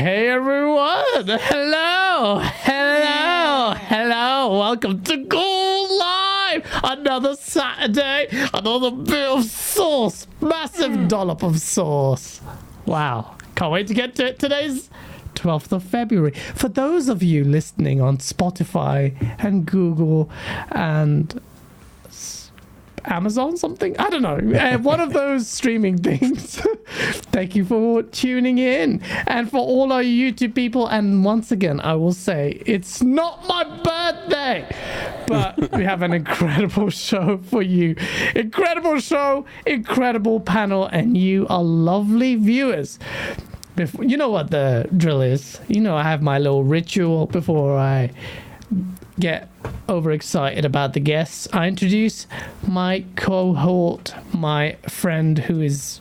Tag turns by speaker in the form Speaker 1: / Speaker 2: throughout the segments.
Speaker 1: Hey everyone! Hello! Hello! Hello! Welcome to Ghoul Live! Another Saturday, another bit of sauce! Massive dollop of sauce! Wow. Can't wait to get to it. Today's 12th of February. For those of you listening on Spotify and Google and Amazon something? I don't know. Uh, one of those streaming things. Thank you for tuning in. And for all our YouTube people, and once again, I will say it's not my birthday, but we have an incredible show for you. Incredible show, incredible panel, and you are lovely viewers. Before, you know what the drill is. You know, I have my little ritual before I get overexcited about the guests. I introduce my cohort, my friend who is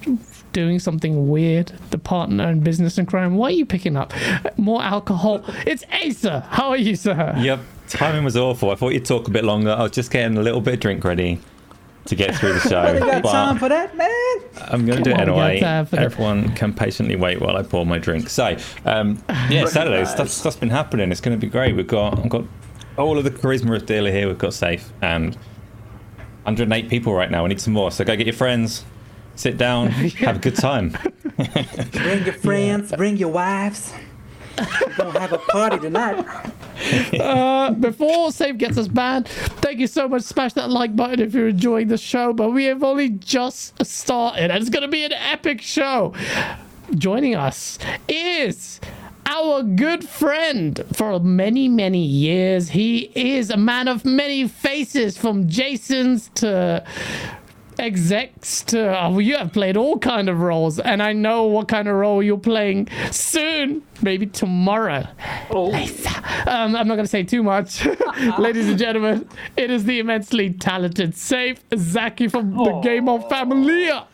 Speaker 1: doing something weird, the partner in business and crime. Why are you picking up more alcohol? It's Asa. How are you, sir?
Speaker 2: Yep, timing was awful. I thought you'd talk a bit longer. I was just getting a little bit of drink ready to get through the show.
Speaker 3: I got time for that, man.
Speaker 2: I'm going to do it
Speaker 1: Come on, we got
Speaker 2: anyway.
Speaker 1: time that.
Speaker 2: Everyone can patiently wait while I pour my drink. So, um, yeah, Saturday stuff, stuff's been happening. It's going to be great. We've got I've got all of the charisma of dealer here. We've got safe and 108 people right now. We need some more. So go get your friends, sit down, have a good time.
Speaker 3: Bring your friends, bring your wives. We're gonna have a party tonight.
Speaker 1: Uh, before Save gets us banned, thank you so much. Smash that like button if you're enjoying the show. But we have only just started, and it's going to be an epic show. Joining us is our good friend for many, many years. He is a man of many faces, from Jason's to execs to oh, you have played all kind of roles and i know what kind of role you're playing soon maybe tomorrow
Speaker 3: Oh,
Speaker 1: um, I'm not going to say too much. Ladies and gentlemen, it is the immensely talented Safe Zaki from the Game of Familia.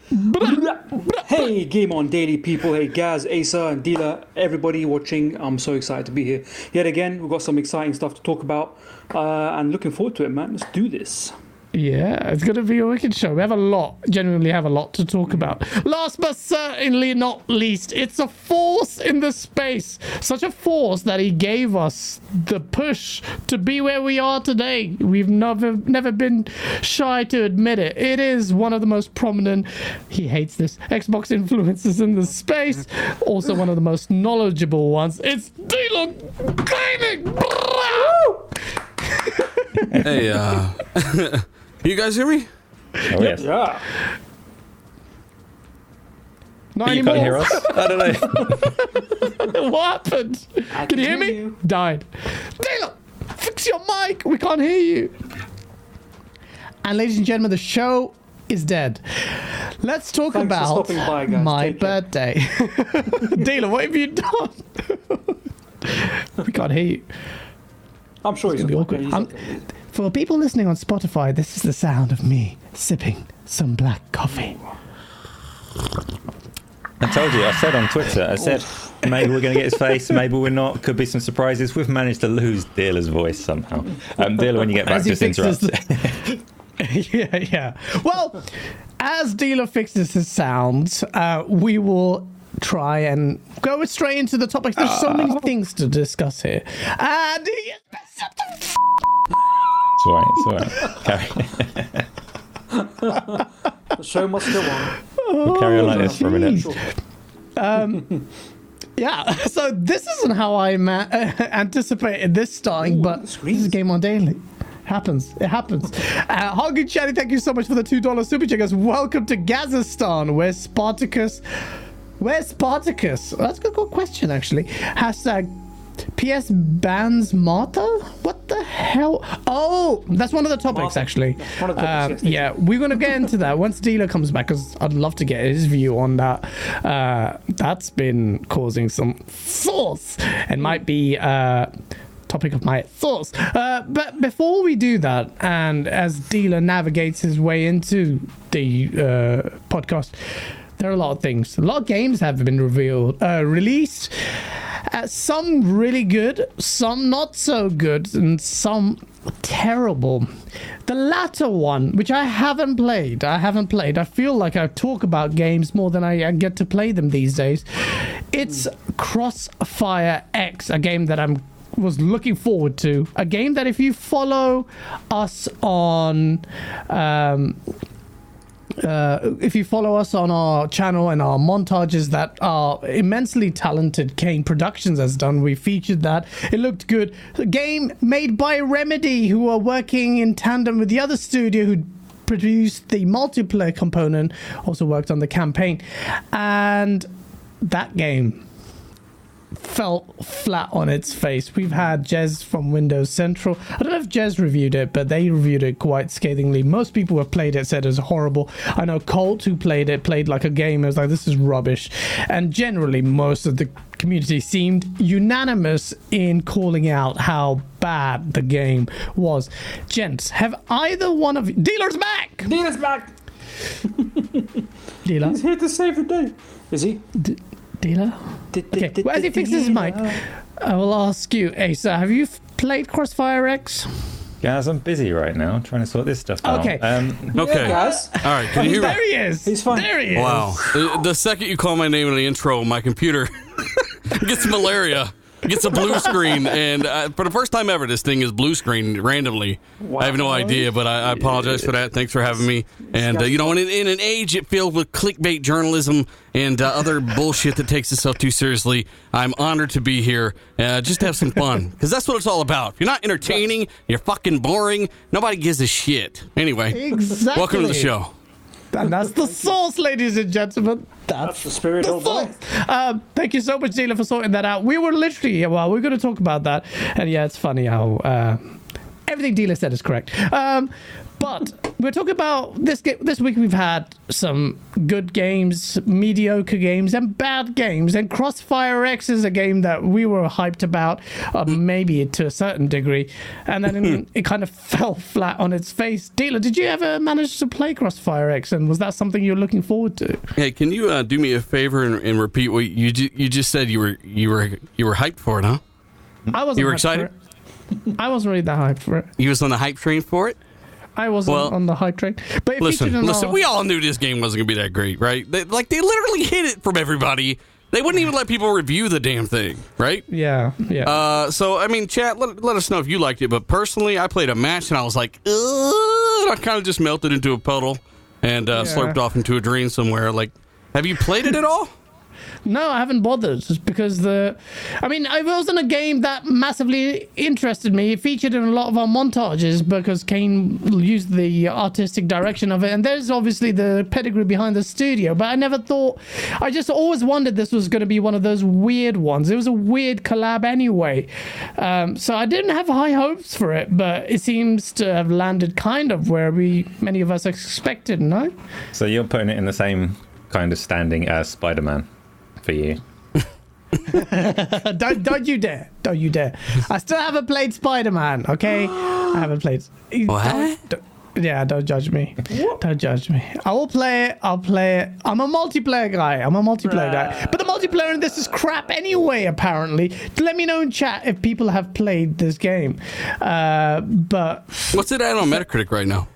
Speaker 3: hey, Game On Daily people. Hey, Gaz, Asa, and Dila, everybody watching. I'm so excited to be here. Yet again, we've got some exciting stuff to talk about uh, and looking forward to it, man. Let's do this.
Speaker 1: Yeah, it's going to be a wicked show. We have a lot, genuinely have a lot to talk about. Last but certainly not least, it's a force in the space. Such a force that he gave us the push to be where we are today. We've never never been shy to admit it. It is one of the most prominent, he hates this, Xbox influences in the space. Also one of the most knowledgeable ones. It's Dealer Gaming!
Speaker 4: Hey, uh, you guys hear me?
Speaker 2: Oh, yes.
Speaker 3: Yeah.
Speaker 1: Not
Speaker 2: You can't hear us? I don't know.
Speaker 1: what happened? Can you hear me?
Speaker 3: you.
Speaker 1: Died. Taylor, fix your mic. We can't hear you. And ladies and gentlemen, the show is dead. Let's talk
Speaker 3: Thanks
Speaker 1: about
Speaker 3: by,
Speaker 1: my
Speaker 3: Take
Speaker 1: birthday. Dealer, what have you done? we can't hear you.
Speaker 3: I'm sure he's
Speaker 1: gonna be
Speaker 3: okay.
Speaker 1: awkward.
Speaker 3: He's
Speaker 1: I'm-
Speaker 3: okay.
Speaker 1: For people listening on Spotify, this is the sound of me sipping some black coffee.
Speaker 2: I told you. I said on Twitter. I said maybe we're going to get his face. Maybe we're not. Could be some surprises. We've managed to lose Dealer's voice somehow. Um, Dealer, when you get back, just interrupt.
Speaker 1: fixes yeah, yeah. Well, as Dealer fixes his sounds, uh, we will try and go straight into the topics. There's so many things to discuss here. And
Speaker 2: It's all right. It's all right. Carry,
Speaker 3: The show must go on.
Speaker 2: we'll carry on like this for a minute.
Speaker 3: Sure.
Speaker 1: yeah, so this isn't how I ma- anticipated this starting,
Speaker 3: Ooh,
Speaker 1: but this is
Speaker 3: screens.
Speaker 1: Game on Daily. Happens. It happens. Uh, Hoggy Chatty, thank you so much for the $2 super checkers. Welcome to Gazistan, where Spartacus. Where's Spartacus? That's a good, good question, actually. Hashtag PS bans Martha? What the hell? Oh, that's one of the topics,
Speaker 3: Martha.
Speaker 1: actually.
Speaker 3: One of the topics, yes,
Speaker 1: yeah, we're going to get into that once Dealer comes back, because I'd love to get his view on that. Uh, that's been causing some thoughts and might be. Uh, topic of my thoughts. Uh, but before we do that, and as Dealer navigates his way into the uh, podcast, there are a lot of things. A lot of games have been revealed, uh, released. Uh, some really good, some not so good, and some terrible. the latter one, which I haven't played, I haven't played. I feel like I talk about games more than I, get to play them these days. It's Crossfire X, a game that I'm was looking forward to. A game that if you follow us on um, uh, if you follow us on our channel and our montages that our immensely talented Kane Productions has done, we featured that. It looked good. A game made by Remedy, who are working in tandem with the other studio who produced the multiplayer component, also worked on the campaign. And that game fell flat on its face. We've had Jez from Windows Central. I don't know if Jez reviewed it, but they reviewed it quite scathingly. Most people who have played it said it was horrible. I know Colt, who played it, played like a gamer, was like, this is rubbish. And generally, most of the community seemed unanimous in calling out how bad the game was. Gents, have either one of you. Dealer's back!
Speaker 3: Dealer's back.
Speaker 1: Dealer?
Speaker 3: He's here to save the day. Is he?
Speaker 1: D- dealer? Okay, well, as he fixes his mic, I will ask you, Asa, have you f- played Crossfire X?
Speaker 2: Guys, I'm busy right now trying to sort this stuff out.
Speaker 1: Okay.
Speaker 2: Um,
Speaker 4: Okay.
Speaker 3: guys.
Speaker 4: All right. Can you hear me?
Speaker 1: There he is.
Speaker 3: He's fine.
Speaker 1: There he is.
Speaker 4: Wow. The, the second you call my name in the intro, my computer gets malaria, gets a blue screen, and uh, for the first time ever, this thing is blue screen randomly. Wow. I have no idea, but I, I apologize for that. Thanks for having me. And uh, you know, in, in an age it filled with clickbait journalism and uh, other bullshit that takes itself too seriously, I'm honored to be here. Uh, just to have some fun, because that's what it's all about. If you're not entertaining, you're fucking boring. Nobody gives a shit. Anyway,
Speaker 1: Exactly.
Speaker 4: welcome to the show.
Speaker 1: And that's the source, ladies and gentlemen.
Speaker 3: That's
Speaker 1: That's
Speaker 3: the spirit
Speaker 1: the
Speaker 3: of
Speaker 1: source. Um, thank you so much, Dealer, for sorting that out. We were literally, yeah, well, we're going to talk about that. And yeah, it's funny how uh, everything Dealer said is correct. Um, but we're talking about this this week. We've had some good games, mediocre games, and bad games. And Crossfire X is a game that we were hyped about, uh, maybe to a certain degree, and then it kind of fell flat on its face. Dealer, did you ever manage to play Crossfire X? And was that something you're looking forward to?
Speaker 4: Hey, can you uh, do me a favor and, and repeat what you ju- you just said? You were you were you were hyped for it, huh?
Speaker 1: I wasn't.
Speaker 4: You were excited?
Speaker 1: it. I wasn't really that hyped for it.
Speaker 4: You was on the hype train for it.
Speaker 1: I wasn't
Speaker 4: Well,
Speaker 1: on the hype train. But it
Speaker 4: Listen, listen.
Speaker 1: our-
Speaker 4: We all knew this game wasn't gonna be that great, right? They, like they literally hid it from everybody. They wouldn't even let people review the damn thing, right?
Speaker 1: Yeah, yeah.
Speaker 4: Uh, so I mean, chat. Let, let us know if you liked it. But personally, I played a match and I was like, I kind of just melted into a puddle and uh,
Speaker 1: Yeah.
Speaker 4: slurped off into a drain somewhere. Like, have you played it at all?
Speaker 1: No, I haven't bothered just because the. I mean, it wasn't a game that massively interested me. It featured in a lot of our montages because Kane used the artistic direction of it, and there's obviously the pedigree behind the studio. But I never thought. I just always wondered this was going to be one of those weird ones. It was a weird collab anyway, um, so I didn't have high hopes for it. But it seems to have landed kind of where we many of us expected. No.
Speaker 2: so you're putting it in the same kind of standing as Spider-Man for you.
Speaker 1: Don't don't you dare! Don't you dare! I still haven't played Spider Man. Okay, I haven't played.
Speaker 4: What?
Speaker 1: Don't- don't- yeah, don't judge me. Don't judge me. I will play it. I'll play it. I'm a multiplayer guy. I'm a multiplayer guy. But the multiplayer in this is crap anyway. Apparently, let me know in chat if people have played this game. Uh, but
Speaker 4: What's it at on Metacritic right now?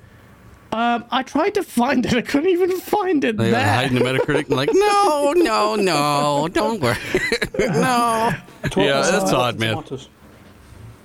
Speaker 1: Um, I tried to find it. I couldn't even find it
Speaker 4: They
Speaker 1: there.
Speaker 4: hiding the Metacritic. Like, no, no, no, don't worry. no. Yeah, that's odd, man.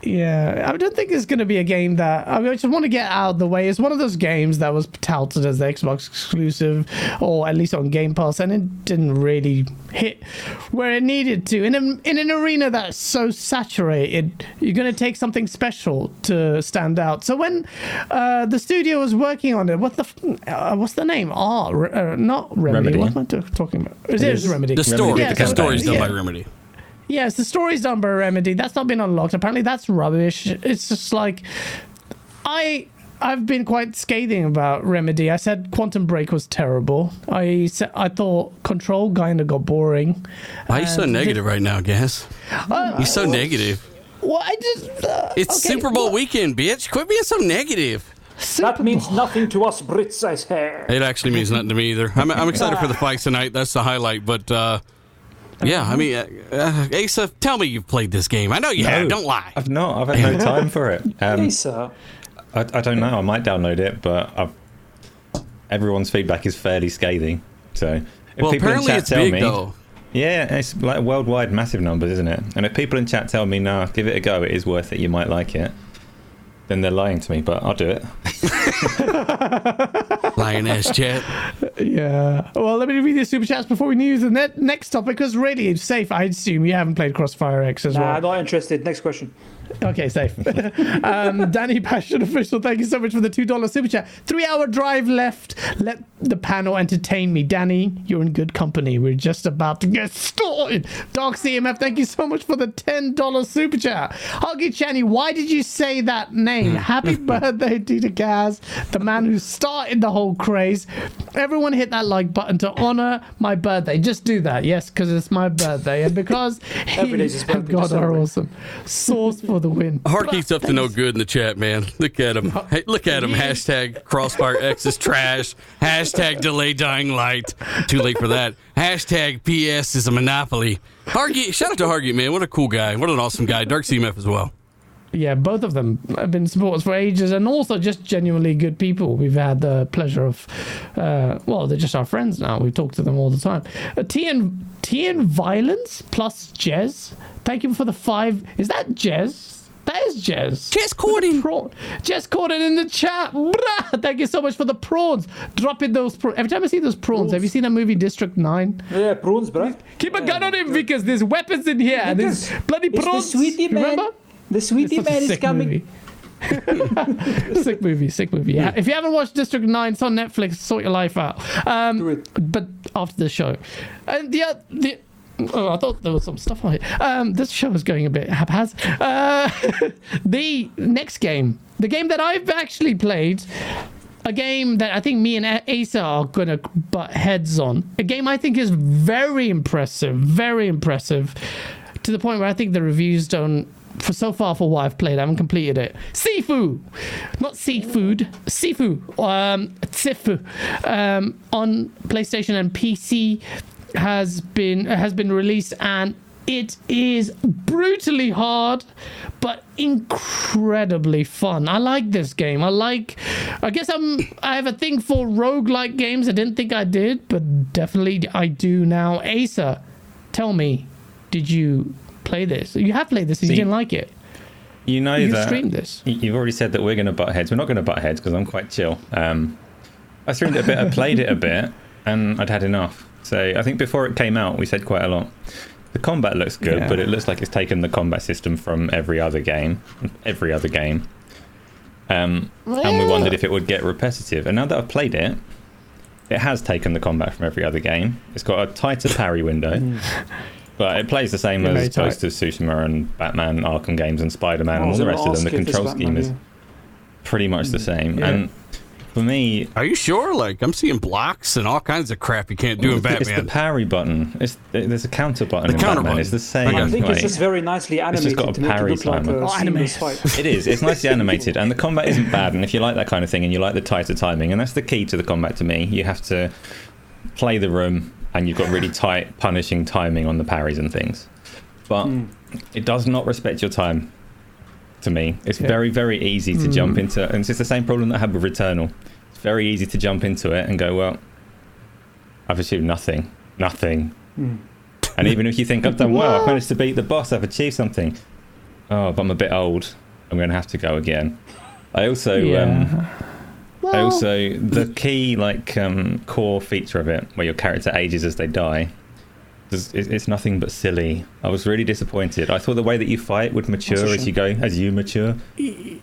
Speaker 3: Tomatoes.
Speaker 1: Yeah, I don't think it's going to be a game that I, mean, I just want to get out of the way. It's one of those games that was touted as the Xbox exclusive, or at least on Game Pass, and it didn't really hit where it needed to. In, a, in an arena that's so saturated, you're going to take something special to stand out. So when uh, the studio was working on it, what the uh, what's the name? Ah, re- uh, not Remedy.
Speaker 2: Remedy.
Speaker 1: What am I t- talking about? It is Remedy.
Speaker 4: The story.
Speaker 1: Yeah,
Speaker 4: the
Speaker 1: so-
Speaker 4: story's done
Speaker 1: yeah.
Speaker 4: by Remedy.
Speaker 1: Yes, the story's done by Remedy. That's not been unlocked. Apparently, that's rubbish. It's just like I. I've been quite scathing about Remedy. I said Quantum Break was terrible. I said I thought Control kind of got boring.
Speaker 4: Why are you so
Speaker 1: And
Speaker 4: negative right now, Gaz?
Speaker 1: Uh,
Speaker 4: You're so negative.
Speaker 1: Well, I just. Uh,
Speaker 4: It's
Speaker 1: okay,
Speaker 4: Super Bowl
Speaker 1: well,
Speaker 4: weekend, bitch. Quit being so negative.
Speaker 1: Super
Speaker 3: That means
Speaker 1: Bowl.
Speaker 3: nothing to us Brits, I say.
Speaker 4: It actually means nothing to me either. I'm, I'm excited for the fights tonight. That's the highlight. But uh, yeah, I mean, uh, uh, Asa, tell me you've played this game. I know you have. Don't lie.
Speaker 2: I've not. I've had no time for it. Um,
Speaker 3: Hey, sir.
Speaker 2: I, I don't know. I might download it, but I've, everyone's feedback is fairly scathing. So if
Speaker 4: well,
Speaker 2: people in chat tell
Speaker 4: big
Speaker 2: me,
Speaker 4: though.
Speaker 2: yeah, it's like worldwide massive numbers, isn't it? And if people in chat tell me, "No, give it a go. It is worth it. You might like it," then they're lying to me. But I'll do it.
Speaker 4: Lioness chat.
Speaker 1: Yeah. Well, let me read the super chats before we move to the ne- next topic because really it's safe. I assume you haven't played Crossfire X as well.
Speaker 3: Nah,
Speaker 1: well.
Speaker 3: not interested. Next question.
Speaker 1: Okay, safe. um, Danny Passion Official, thank you so much for the $2 super chat. Three hour drive left. Let the panel entertain me. Danny, you're in good company. We're just about to get started. Dark CMF, thank you so much for the $10 super chat. Huggy Channy, why did you say that name? Happy birthday, Dita Gaz, the man who started the whole craze. Everyone hit that like button to honor my birthday. Just do that, yes, because it's my birthday. And because he
Speaker 3: Every day's his birthday,
Speaker 1: God are awesome. Source for the win.
Speaker 4: Harky's up to no good in the chat, man. Look at him. Hey, look at him. Hashtag Crossfire X is trash. Hashtag delay dying light. Too late for that. Hashtag PS is a monopoly. Hargy, shout out to Hargy, man. What a cool guy. What an awesome guy. Dark CMF as well.
Speaker 1: Yeah, both of them have been supporters for ages and also just genuinely good people. We've had the pleasure of, uh, well, they're just our friends now. We talk to them all the time. Uh, TN, TN Violence plus Jez. Thank you for the five. Is that Jez? That is Jez.
Speaker 4: Jez Corden.
Speaker 1: Prawn. Jez Corden in the chat. Brah! Thank you so much for the prawns. Drop in those prawns. Every time I see those prawns, have you seen that movie District 9?
Speaker 3: Yeah, prawns, bro.
Speaker 1: Keep a gun on him, Vickers. There's weapons in here. and There's
Speaker 3: Vickers,
Speaker 1: bloody
Speaker 3: It's the
Speaker 1: prawns.
Speaker 3: sweetie man.
Speaker 1: Remember?
Speaker 3: The sweetie
Speaker 1: It's such a
Speaker 3: man is coming.
Speaker 1: movie. sick movie, sick movie. Yeah. If you haven't watched District 9, it's on Netflix. Sort your life out. Um,
Speaker 3: Do it.
Speaker 1: But after the show. And the, oth- the Oh, I thought there was some stuff on it. Um, this show is going a bit haphazard. Uh, the next game, the game that I've actually played, a game that I think me and Asa are gonna butt heads on. A game I think is very impressive, very impressive, to the point where I think the reviews don't. For so far, for what I've played, I haven't completed it. Sifu, not seafood, Sifu, um, Sifu, um, on PlayStation and PC has been has been released and it is brutally hard but incredibly fun. I like this game. I like i guess i'm i have a thing for roguelike games. I didn't think i did but definitely i do now. Asa tell me did you play this you have played this and you didn't like it
Speaker 2: You know
Speaker 1: you
Speaker 2: that
Speaker 1: streamed this
Speaker 2: You've already said that we're going to butt heads. We're not going to butt heads because I'm quite chill. Um, I streamed it a bit. I played it a bit, and I'd had enough. So I think before it came out, we said quite a lot. The combat looks good,
Speaker 1: Yeah.
Speaker 2: but it looks like it's taken the combat system from every other game. Every other game. Um, and we wondered if it would get repetitive. And now that I've played it, it has taken the combat from every other game. It's got a tighter parry window. But it plays the same
Speaker 1: Yeah, very
Speaker 2: as Ghost of Tsushima and Batman, Arkham games, and Spider Man, and oh, all the rest of them. The control scheme is pretty much the mm. same.
Speaker 1: Yeah.
Speaker 2: And for me,
Speaker 4: Are you sure? Like, I'm seeing blocks and all kinds of crap you can't do in Batman.
Speaker 2: it's the
Speaker 4: Batman.
Speaker 2: parry button. It's there's a counter button
Speaker 4: The
Speaker 2: in
Speaker 4: counter
Speaker 2: Batman.
Speaker 4: button.
Speaker 2: It's the same.
Speaker 3: I think
Speaker 2: like-
Speaker 3: it's just very nicely animated
Speaker 2: got a
Speaker 3: to it
Speaker 2: parry
Speaker 3: look like
Speaker 2: timer.
Speaker 3: a
Speaker 1: Oh, animated.
Speaker 2: It is. It's nicely animated, and the combat isn't bad. And if you like that kind of thing, and you like the tighter timing, and that's the key to the combat to me, you have to play the room, and you've got really tight, punishing timing on the parries and things. But hmm. it does not respect your time. To me, it's
Speaker 1: Yeah.
Speaker 2: very, very easy to hmm. jump into, and it's just the same problem that I had with Returnal. It's very easy to jump into it and go, well, I've achieved nothing, nothing. Hmm. And even if you think I've done well, I've managed to beat the boss, I've achieved something. Oh, but I'm a bit old. I'm going to have to go again. I also, um, I also the key like um, core feature of it, where your character ages as they die, does, it- it's nothing but silly. I was really disappointed. I thought the way that you fight would mature as you go, as you mature,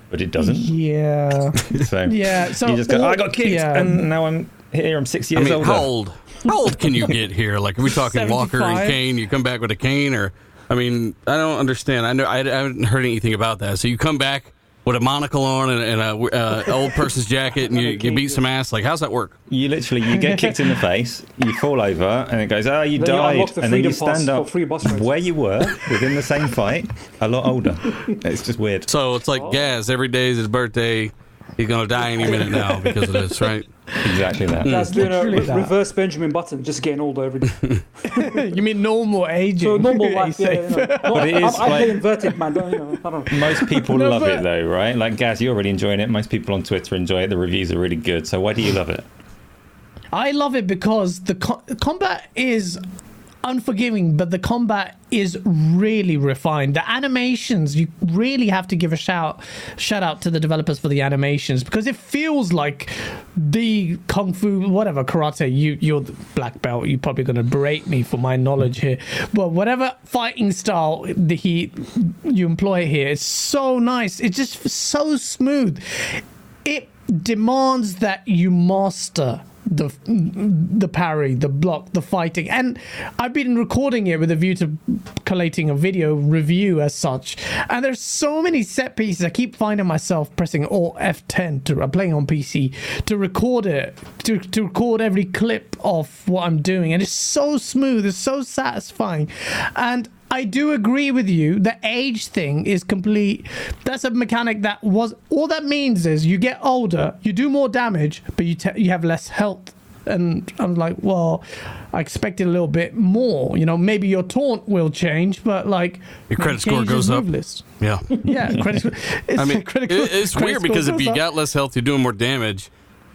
Speaker 2: but it doesn't.
Speaker 1: yeah
Speaker 2: So
Speaker 1: yeah so
Speaker 2: you just go, I got kicked,
Speaker 1: yeah.
Speaker 2: and now I'm here. I'm six
Speaker 4: I
Speaker 2: years
Speaker 4: mean,
Speaker 2: older.
Speaker 4: how old? How old can you get here? Like, are we talking Walker and
Speaker 1: 75?
Speaker 4: Kane? You come back with a cane, or I mean, I don't understand. I know I, I haven't heard anything about that. So you come back with a monocle on and, and a uh, old person's jacket, and you, you beat some ass. Like, how's that work?
Speaker 2: You literally you get kicked in the face, you fall over, and it goes, "Oh, you
Speaker 3: Then
Speaker 2: died,"
Speaker 3: unlock the
Speaker 2: and then you stand up
Speaker 3: free
Speaker 2: where you were within the same fight, a lot older. It's just weird.
Speaker 4: So it's like Gaz. Every day is his birthday. He's gonna die any minute now because of this, right?
Speaker 2: Exactly that.
Speaker 3: That's mm. doing a
Speaker 1: Literally
Speaker 3: re-
Speaker 1: that.
Speaker 3: reverse Benjamin Button, just getting older every day.
Speaker 1: you mean normal aging?
Speaker 3: So normal life, yeah,
Speaker 1: Safe.
Speaker 3: you know. No,
Speaker 2: But it
Speaker 3: I,
Speaker 2: is
Speaker 3: I, I play
Speaker 2: like-
Speaker 3: inverted, man. Don't, you know, I don't.
Speaker 2: Most people
Speaker 1: No,
Speaker 2: love
Speaker 1: but-
Speaker 2: it though, right? Like Gaz, you're already enjoying it. Most people on Twitter enjoy it. The reviews are really good. So why do you love it?
Speaker 1: I love it because the co- combat is unforgiving, but the combat is really refined. The animations, you really have to give a shout shout out to the developers for the animations because it feels like the kung fu whatever karate. You you're the black belt. You're probably going to berate me for my knowledge here, but whatever fighting style the he you employ here, it's so nice. It's just so smooth. It demands that you master the the parry, the block, the fighting, and I've been recording it with a view to collating a video review as such. And there's so many set pieces. I keep finding myself pressing Alt F10 to I'm playing on PC to record it, to to record every clip of what I'm doing, and it's so smooth, it's so satisfying, and. I do agree with you. The age thing is complete. That's a mechanic that was all that means is you get older, you do more damage, but you te- you have less health. And I'm like, well, I expected a little bit more. You know, maybe your taunt will change, but like
Speaker 4: Your credit score goes up.
Speaker 1: list.
Speaker 4: Yeah.
Speaker 1: Yeah, credit. score- It's
Speaker 4: I mean,
Speaker 1: credit,
Speaker 4: it- it's
Speaker 1: credit
Speaker 4: weird because if you
Speaker 1: up.
Speaker 4: got less health, you're doing more damage.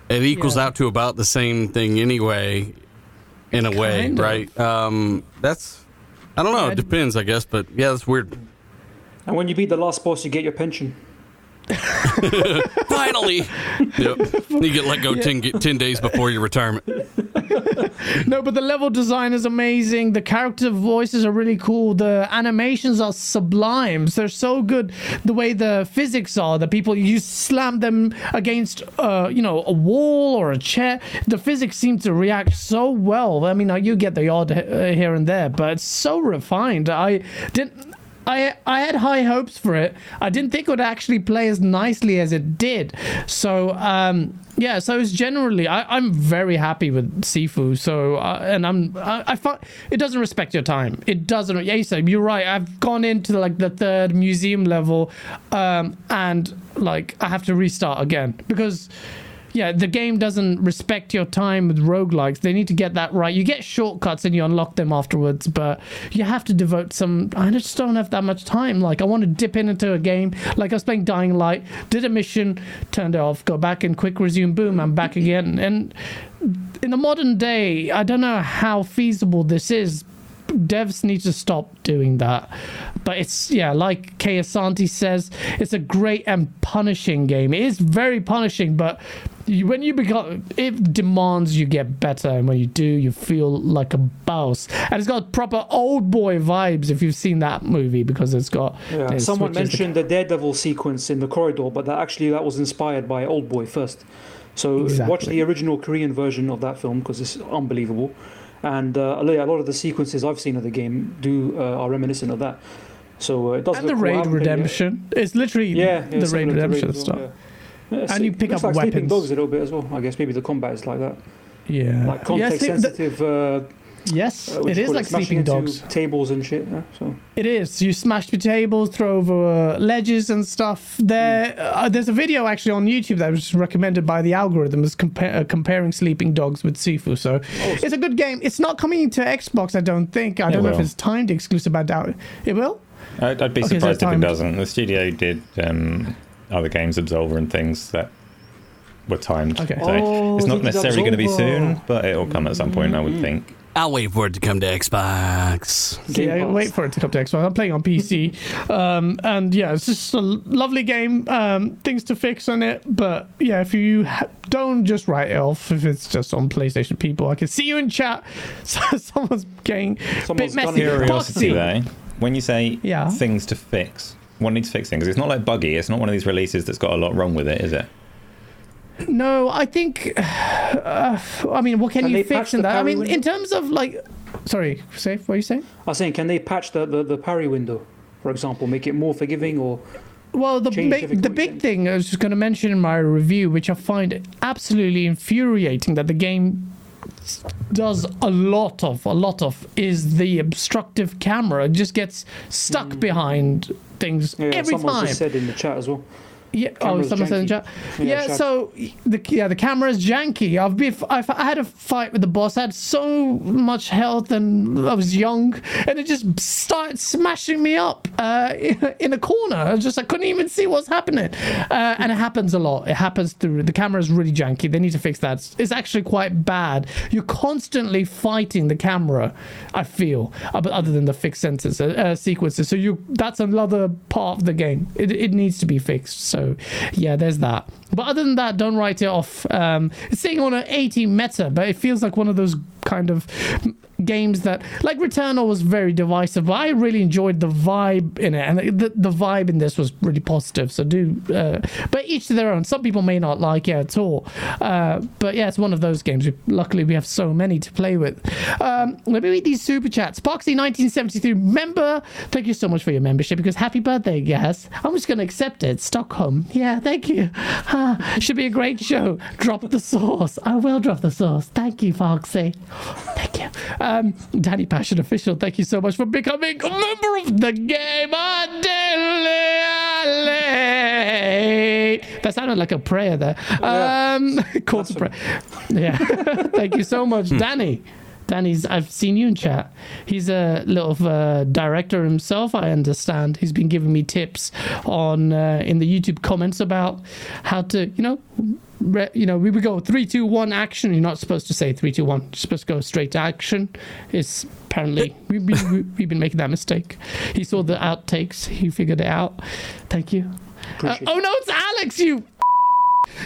Speaker 4: It equals
Speaker 1: Yeah.
Speaker 4: out to about the same thing anyway, in a way,
Speaker 1: of.
Speaker 4: right? Um, that's I don't know. It depends, I guess, but yeah, that's weird.
Speaker 3: And when you beat the last boss, you get your pension.
Speaker 4: Finally, yep. You get let go 10, get 10 days before your retirement.
Speaker 1: No, but the level design is amazing. The character voices are really cool. The animations are sublime. They're so good. The way the physics are, the people you slam them against, uh, you know, a wall or a chair. The physics seem to react so well. I mean, uh, you get the odd uh, here and there, but it's so refined. I didn't. I I had high hopes for it. I didn't think it would actually play as nicely as it did. So um, yeah, so it's generally I, I'm very happy with Sifu. So uh, and I'm I, I find it doesn't respect your time. It doesn't. Yeah, so you're right. I've gone into like the third museum level, um, and like I have to restart again because yeah, the game doesn't respect your time with roguelikes. They need to get that right. You get shortcuts and you unlock them afterwards, but you have to devote some. I just don't have that much time. Like, I want to dip in into a game. Like, I was playing Dying Light, did a mission, turned it off, go back and quick resume, boom, I'm back again. And in the modern day, I don't know how feasible this is. Devs need to stop doing that. But it's, yeah, like Kay Asante says, it's a great and punishing game. It is very punishing, but when you become, it demands you get better. And when you do, you feel like a boss. And it's got proper old boy vibes if you've seen that movie because it's got.
Speaker 3: Yeah.
Speaker 1: it
Speaker 3: Someone
Speaker 1: switches the-
Speaker 3: mentioned the Daredevil sequence in the corridor, but that actually that was inspired by Oldboy first. So watch the original Korean version of that film because it's unbelievable. And uh, a lot of the sequences I've seen of the game do uh, are reminiscent of that. So uh, it does.
Speaker 1: and the
Speaker 3: look cool.
Speaker 1: Raid
Speaker 3: haven't played
Speaker 1: redemption. It's literally
Speaker 3: Yeah, yeah
Speaker 1: the raid redemption
Speaker 3: well,
Speaker 1: stuff.
Speaker 3: Yeah. Yeah,
Speaker 1: And
Speaker 3: so
Speaker 1: you
Speaker 3: it
Speaker 1: pick
Speaker 3: looks
Speaker 1: up
Speaker 3: like Sleeping
Speaker 1: weapons.
Speaker 3: Dogs a little bit as well. I guess maybe the combat is like that,
Speaker 1: Yeah.
Speaker 3: like
Speaker 1: yeah,
Speaker 3: context
Speaker 1: see, the-
Speaker 3: sensitive. uh,
Speaker 1: yes,
Speaker 3: uh, what
Speaker 1: it
Speaker 3: do you
Speaker 1: is
Speaker 3: call
Speaker 1: like
Speaker 3: smashing
Speaker 1: Sleeping
Speaker 3: into
Speaker 1: Dogs.
Speaker 3: tables and shit. Yeah, so
Speaker 1: It is. You smash the tables, throw over uh, ledges and stuff. There, uh, there's a video actually on YouTube that was recommended by the algorithm as compa- uh, comparing Sleeping Dogs with Sifu. So it's a good game. It's not coming to Xbox, I don't think. I don't know if it's timed exclusive. I doubt it. It will.
Speaker 2: I'd, I'd be
Speaker 1: Okay, so
Speaker 2: surprised if it doesn't. The studio did um, other games, Absolver and things that were timed.
Speaker 1: Okay.
Speaker 2: So
Speaker 3: Oh,
Speaker 2: it's not necessarily going to be soon, but it will come at some point, I would think.
Speaker 4: I'll wait for it to come to Xbox.
Speaker 3: Game
Speaker 1: yeah,
Speaker 3: Pass.
Speaker 1: wait for it to come to Xbox. I'm playing on PC, um, and yeah, it's just a lovely game. Um, things to fix on it, but yeah, if you ha- don't just write it off if it's just on PlayStation people, I can see you in chat. So someone's getting a bit
Speaker 3: done
Speaker 1: messy.
Speaker 2: Curiosity,
Speaker 1: Boxy.
Speaker 2: though, when you say
Speaker 1: Yeah.
Speaker 2: things to fix, what needs fixing? Because it's not like buggy. It's not one of these releases that's got a lot wrong with it, is it?
Speaker 1: No, I think. Uh, I mean, what can,
Speaker 3: Can
Speaker 1: you
Speaker 3: they
Speaker 1: fix in that? I
Speaker 3: parry
Speaker 1: mean, in terms of like, sorry, safe. What are you saying?
Speaker 3: I was saying, can they patch the, the, the parry window, for example, make it more forgiving or
Speaker 1: Well, the big, the big thing I was just going to mention in my review, which I find absolutely infuriating that the game does a lot of, a lot of, is the obstructive camera. It just gets stuck behind things
Speaker 3: yeah,
Speaker 1: every
Speaker 3: someone
Speaker 1: time.
Speaker 3: just said in the chat as well.
Speaker 1: Yeah. Oh, someone said in chat.
Speaker 3: Yeah,
Speaker 1: Yeah. so the yeah the camera's janky. I've been I've, I had a fight with the boss. I had so much health and I was young, and it just started smashing me up uh, in a corner. I just I couldn't even see what's happening, uh, and it happens a lot. It happens through the camera's really janky. They need to fix that. It's, actually quite bad. You're constantly fighting the camera. I feel, uh, but other than the fixed sentences, uh, uh, sequences. So you that's another part of the game. It, it needs to be fixed. So yeah, there's that. But other than that, don't write it off. Um, it's sitting on an 80 meta, but it feels like one of those kind of games that, like Returnal, was very divisive. But I really enjoyed the vibe in it, and the, the vibe in this was really positive. So do, uh, but each to their own. Some people may not like it at all. Uh, but yeah, it's one of those games. Luckily, we have so many to play with. Um, let me read these super chats. Poxy1973 member, thank you so much for your membership because happy birthday, guys. I'm just to accept it. Stockholm. Yeah, thank you. Ah, should be a great show. Drop the sauce. I will drop the sauce. Thank you, Foxy. Thank you. Um, Danny Passion Official, thank you so much for becoming a member of the game. Adelaide. That sounded like a prayer there. Um, call to prayer. Yeah. thank you so much, Danny. Danny's, I've seen you in chat. He's a little uh, director himself, I understand. He's been giving me tips on uh, in the YouTube comments about how to, you know, re- you know, we would go three, two, one, action. You're not supposed to say three, two, one. You're supposed to go straight to action. It's apparently we've been, we- we've been making that mistake. He saw the outtakes. He figured it out. Thank you. Uh, oh no, it's Alex. You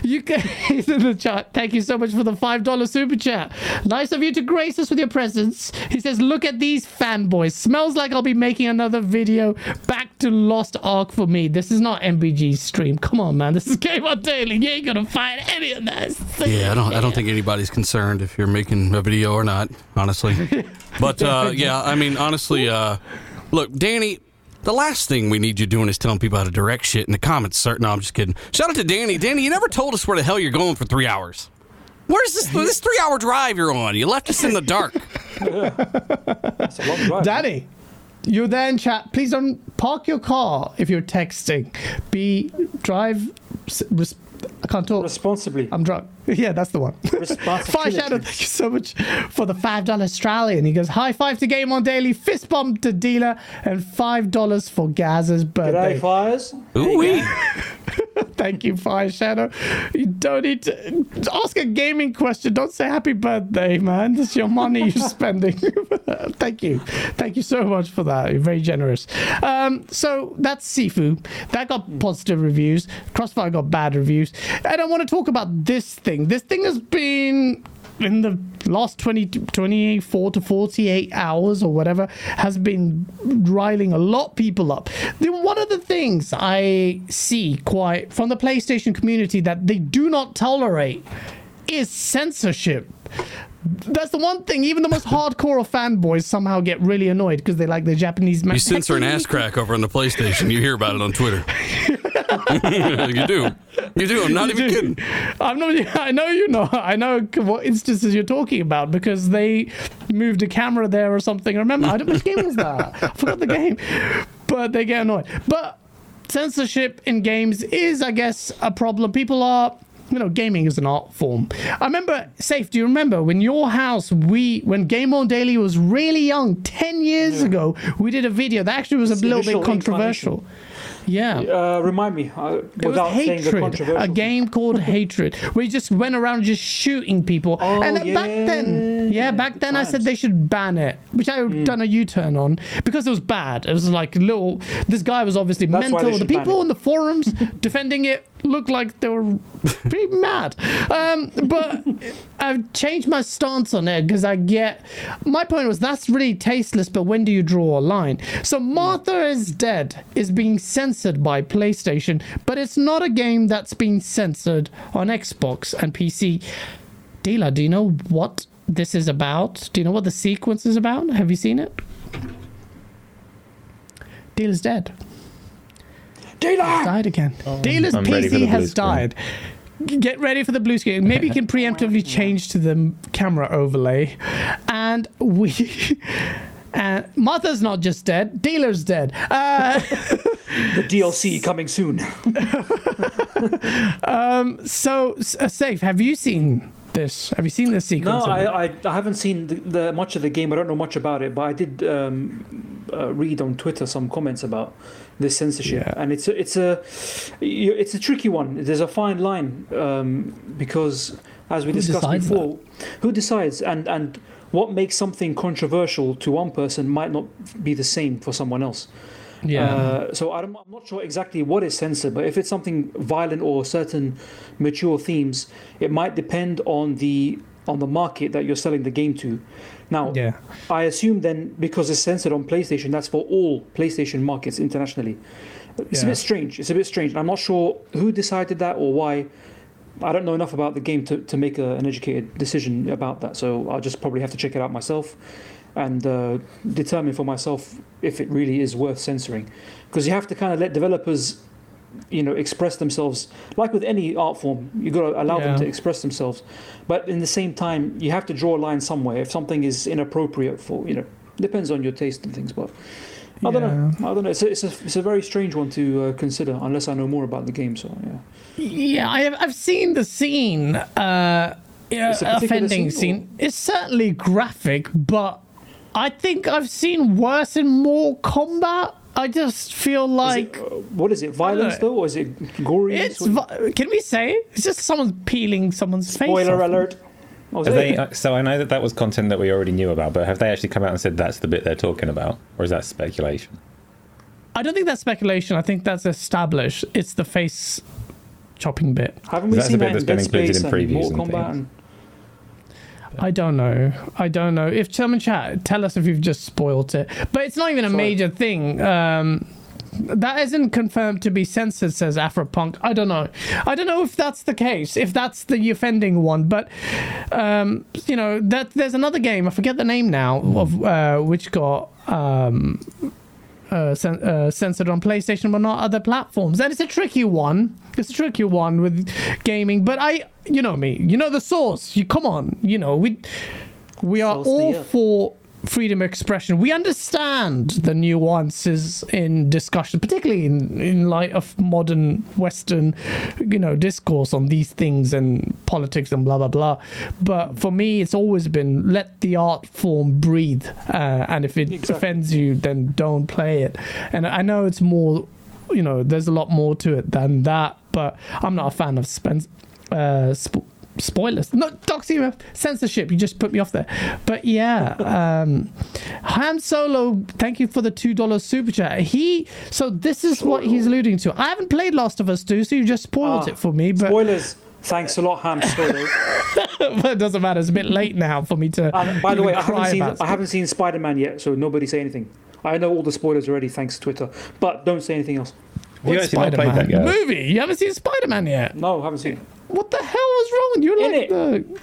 Speaker 1: you guys he's in the chat. Thank you so much for the $5 super chat. Nice of you to grace us with your presence. He says, Look at these fanboys. Smells like I'll be making another video back to Lost Ark for me. This is not MBG's stream. Come on, man. This is Game On Daily. You ain't gonna find any of this.
Speaker 4: Yeah, I don't. I don't think anybody's concerned if you're making a video or not. Honestly, but uh, yeah, I mean, honestly, uh, look, Danny. The last thing we need you doing is telling people how to direct shit in the comments. Sir. No, I'm just kidding. Shout out to Danny. Danny, you never told us where the hell you're going for three hours. Where's this this three hour drive you're on? You left us in the dark.
Speaker 3: That's a long drive.
Speaker 1: Daddy, you're there in chat. Please don't park your car if you're texting. Be drive. Res- I can't talk.
Speaker 3: Responsibly.
Speaker 1: I'm drunk. Yeah, that's the one. Five
Speaker 3: Responsibility.
Speaker 1: Shadow, thank you so much for the five dollar Australian. He goes, high five to Game on Daily, fist bump to dealer, and five dollars for Gaz's birthday.
Speaker 3: G'day, fires.
Speaker 4: Ooh wee.
Speaker 1: Thank you, Fire Shadow. You don't need to ask a gaming question. Don't say happy birthday, man. That's your money you're spending. Thank you. Thank you so much for that. You're very generous. Um, so that's Sifu. That got positive reviews. Crossfire got bad reviews. And I want to talk about this thing. This thing has been in the last 20 to 24 to 48 hours or whatever has been riling a lot of people up. Then one of the things i see quite from the playstation community that they do not tolerate is censorship that's the one thing even the most hardcore of fanboys somehow get really annoyed because they like the japanese
Speaker 4: You censor an ass crack over on the PlayStation. You hear about it on Twitter. you do. You do. I'm not even kidding.
Speaker 1: I'm not. I know you know. I know what instances you're talking about because they moved a camera there or something. Remember, I don't. Which game was that? I forgot the game. But they get annoyed. But censorship in games is, I guess, a problem. People are. You know, gaming is an art form. I remember, Safe, do you remember when your house, we, when Game On Daily was really young, 10 years ago, we did a video that actually was a
Speaker 3: It's the
Speaker 1: little bit controversial. Yeah.
Speaker 3: Uh, remind me, uh,
Speaker 1: It was
Speaker 3: without saying the
Speaker 1: hatred, a game called Hatred, where you just went around just shooting people.
Speaker 3: Oh,
Speaker 1: and then back then,
Speaker 3: yeah,
Speaker 1: yeah, back then I said
Speaker 3: times.
Speaker 1: they should ban it, which I've
Speaker 3: Hmm.
Speaker 1: done a U-turn on because it was bad. It was like little. This guy was obviously
Speaker 3: That's
Speaker 1: mental. The people in the forums defending it looked like they were pretty mad. Um, but I've changed my stance on it because I get. My point was that's really tasteless, but when do you draw a line? So Martha is Dead is being censored by PlayStation, but it's not a game that's being censored on Xbox and PC. Dila, do you know what this is about? Do you know what the sequence is about? Have you seen it? Dealer's dead.
Speaker 3: Dealer!
Speaker 1: Died again. Dealer's
Speaker 2: I'm
Speaker 1: PC has died. Get ready for the blue screen. Maybe you can preemptively change to the camera overlay. And we. And Martha's not just dead, dealer's dead. Uh,
Speaker 3: The DLC coming soon.
Speaker 1: um, so, uh, safe. Have you seen this? Have you seen this
Speaker 3: No,
Speaker 1: sequence? of it?
Speaker 3: I, I, I haven't seen the, the much of the game. I don't know much about it, but I did um, uh, read on Twitter some comments about this censorship,
Speaker 1: Yeah.
Speaker 3: and it's a, it's a it's a tricky one. There's a fine line um, because, as we
Speaker 1: Who
Speaker 3: discussed
Speaker 1: decides
Speaker 3: before, who decides and and what makes something controversial to one person might not be the same for someone else.
Speaker 1: yeah.
Speaker 3: Uh, so I'm, I'm not sure exactly what is censored, but if it's something violent or certain mature themes, it might depend on the on the market that you're selling the game to. Now,
Speaker 1: yeah.
Speaker 3: I assume then because it's censored on PlayStation, that's for all PlayStation markets internationally. It's a bit strange. It's a bit strange. I'm not sure who decided that or why. I don't know enough about the game to, to make a, an educated decision about that. So I'll just probably have to check it out myself and uh, determine for myself if it really is worth censoring. Because you have to kind of let developers, you know, express themselves. Like with any art form, you've got to allow them to express themselves. But in the same time, you have to draw a line somewhere. If something is inappropriate for, you know, depends on your taste and things. But I don't know. I don't know. It's a, it's a, it's a very strange one to uh, consider unless I know more about the game. So yeah.
Speaker 1: Yeah, I have, I've seen the scene. Uh, yeah,
Speaker 3: It's a particular
Speaker 1: offending
Speaker 3: scene,
Speaker 1: scene. It's certainly graphic, but I think I've seen worse in more combat. I just feel
Speaker 3: Is
Speaker 1: like
Speaker 3: it, uh, what is it? Violence though, or is it gory?
Speaker 1: it's.
Speaker 3: What-
Speaker 1: vi- Can we say it's just someone peeling someone's face?
Speaker 3: Spoiler alert. Oh, is
Speaker 2: Have
Speaker 3: it?
Speaker 2: they, uh, so I know that that was content that we already knew about, but have they actually come out and said that's the bit they're talking about, or is that speculation?
Speaker 1: I don't think that's speculation. I think that's established. It's the face chopping bit.
Speaker 3: Haven't we
Speaker 2: That's the
Speaker 3: seen
Speaker 2: bit
Speaker 3: that in
Speaker 2: that's been
Speaker 3: Dead
Speaker 2: included
Speaker 3: Space
Speaker 2: in
Speaker 3: and
Speaker 2: previews
Speaker 3: Mortal
Speaker 2: and
Speaker 3: Kombat?
Speaker 2: things.
Speaker 3: And,
Speaker 1: I don't know. I don't know. If someone chat, tell us if you've just spoiled it. But it's not even a
Speaker 3: Sorry.
Speaker 1: major thing. Um, that isn't confirmed to be censored, says Afropunk. I don't know. I don't know if that's the case, if that's the offending one. But um, you know, that there's another game. I forget the name now of uh, which got. Um, uh, cen- uh, censored on PlayStation, but not other platforms. And it's a tricky one. It's a tricky one with gaming. But I, you know me, you know the source. You come on, you know we we are
Speaker 3: Source
Speaker 1: all
Speaker 3: earth.
Speaker 1: for freedom of expression. We understand the nuances in discussion, particularly in, in light of modern Western, you know, discourse on these things and politics and blah blah blah. But for me, it's always been let the art form breathe, uh, and if it
Speaker 3: Exactly.
Speaker 1: offends you, then don't play it. And I know it's more, you know, there's a lot more to it than that. But I'm not a fan of Spence. Uh, sp- spoilers no doxy censorship you just put me off there but yeah um han solo thank you for the two dollars super chat he so this is what he's alluding to i haven't played last of us 2 so you just spoiled
Speaker 3: Ah,
Speaker 1: it for me but,
Speaker 3: Spoilers. Thanks a lot, han solo.
Speaker 1: but it doesn't matter it's a bit late now for me to
Speaker 3: And by the way, I haven't seen I haven't seen Spider Man yet, so nobody say anything. I know all the spoilers already, thanks to Twitter. But don't say anything else.
Speaker 2: Have you
Speaker 1: What's
Speaker 2: actually not played that
Speaker 1: Spider-Man?
Speaker 2: yet?
Speaker 1: Movie you haven't seen spider-man yet
Speaker 3: No, haven't seen. it.
Speaker 1: What the hell was wrong with you? You're
Speaker 3: In
Speaker 1: like
Speaker 3: it.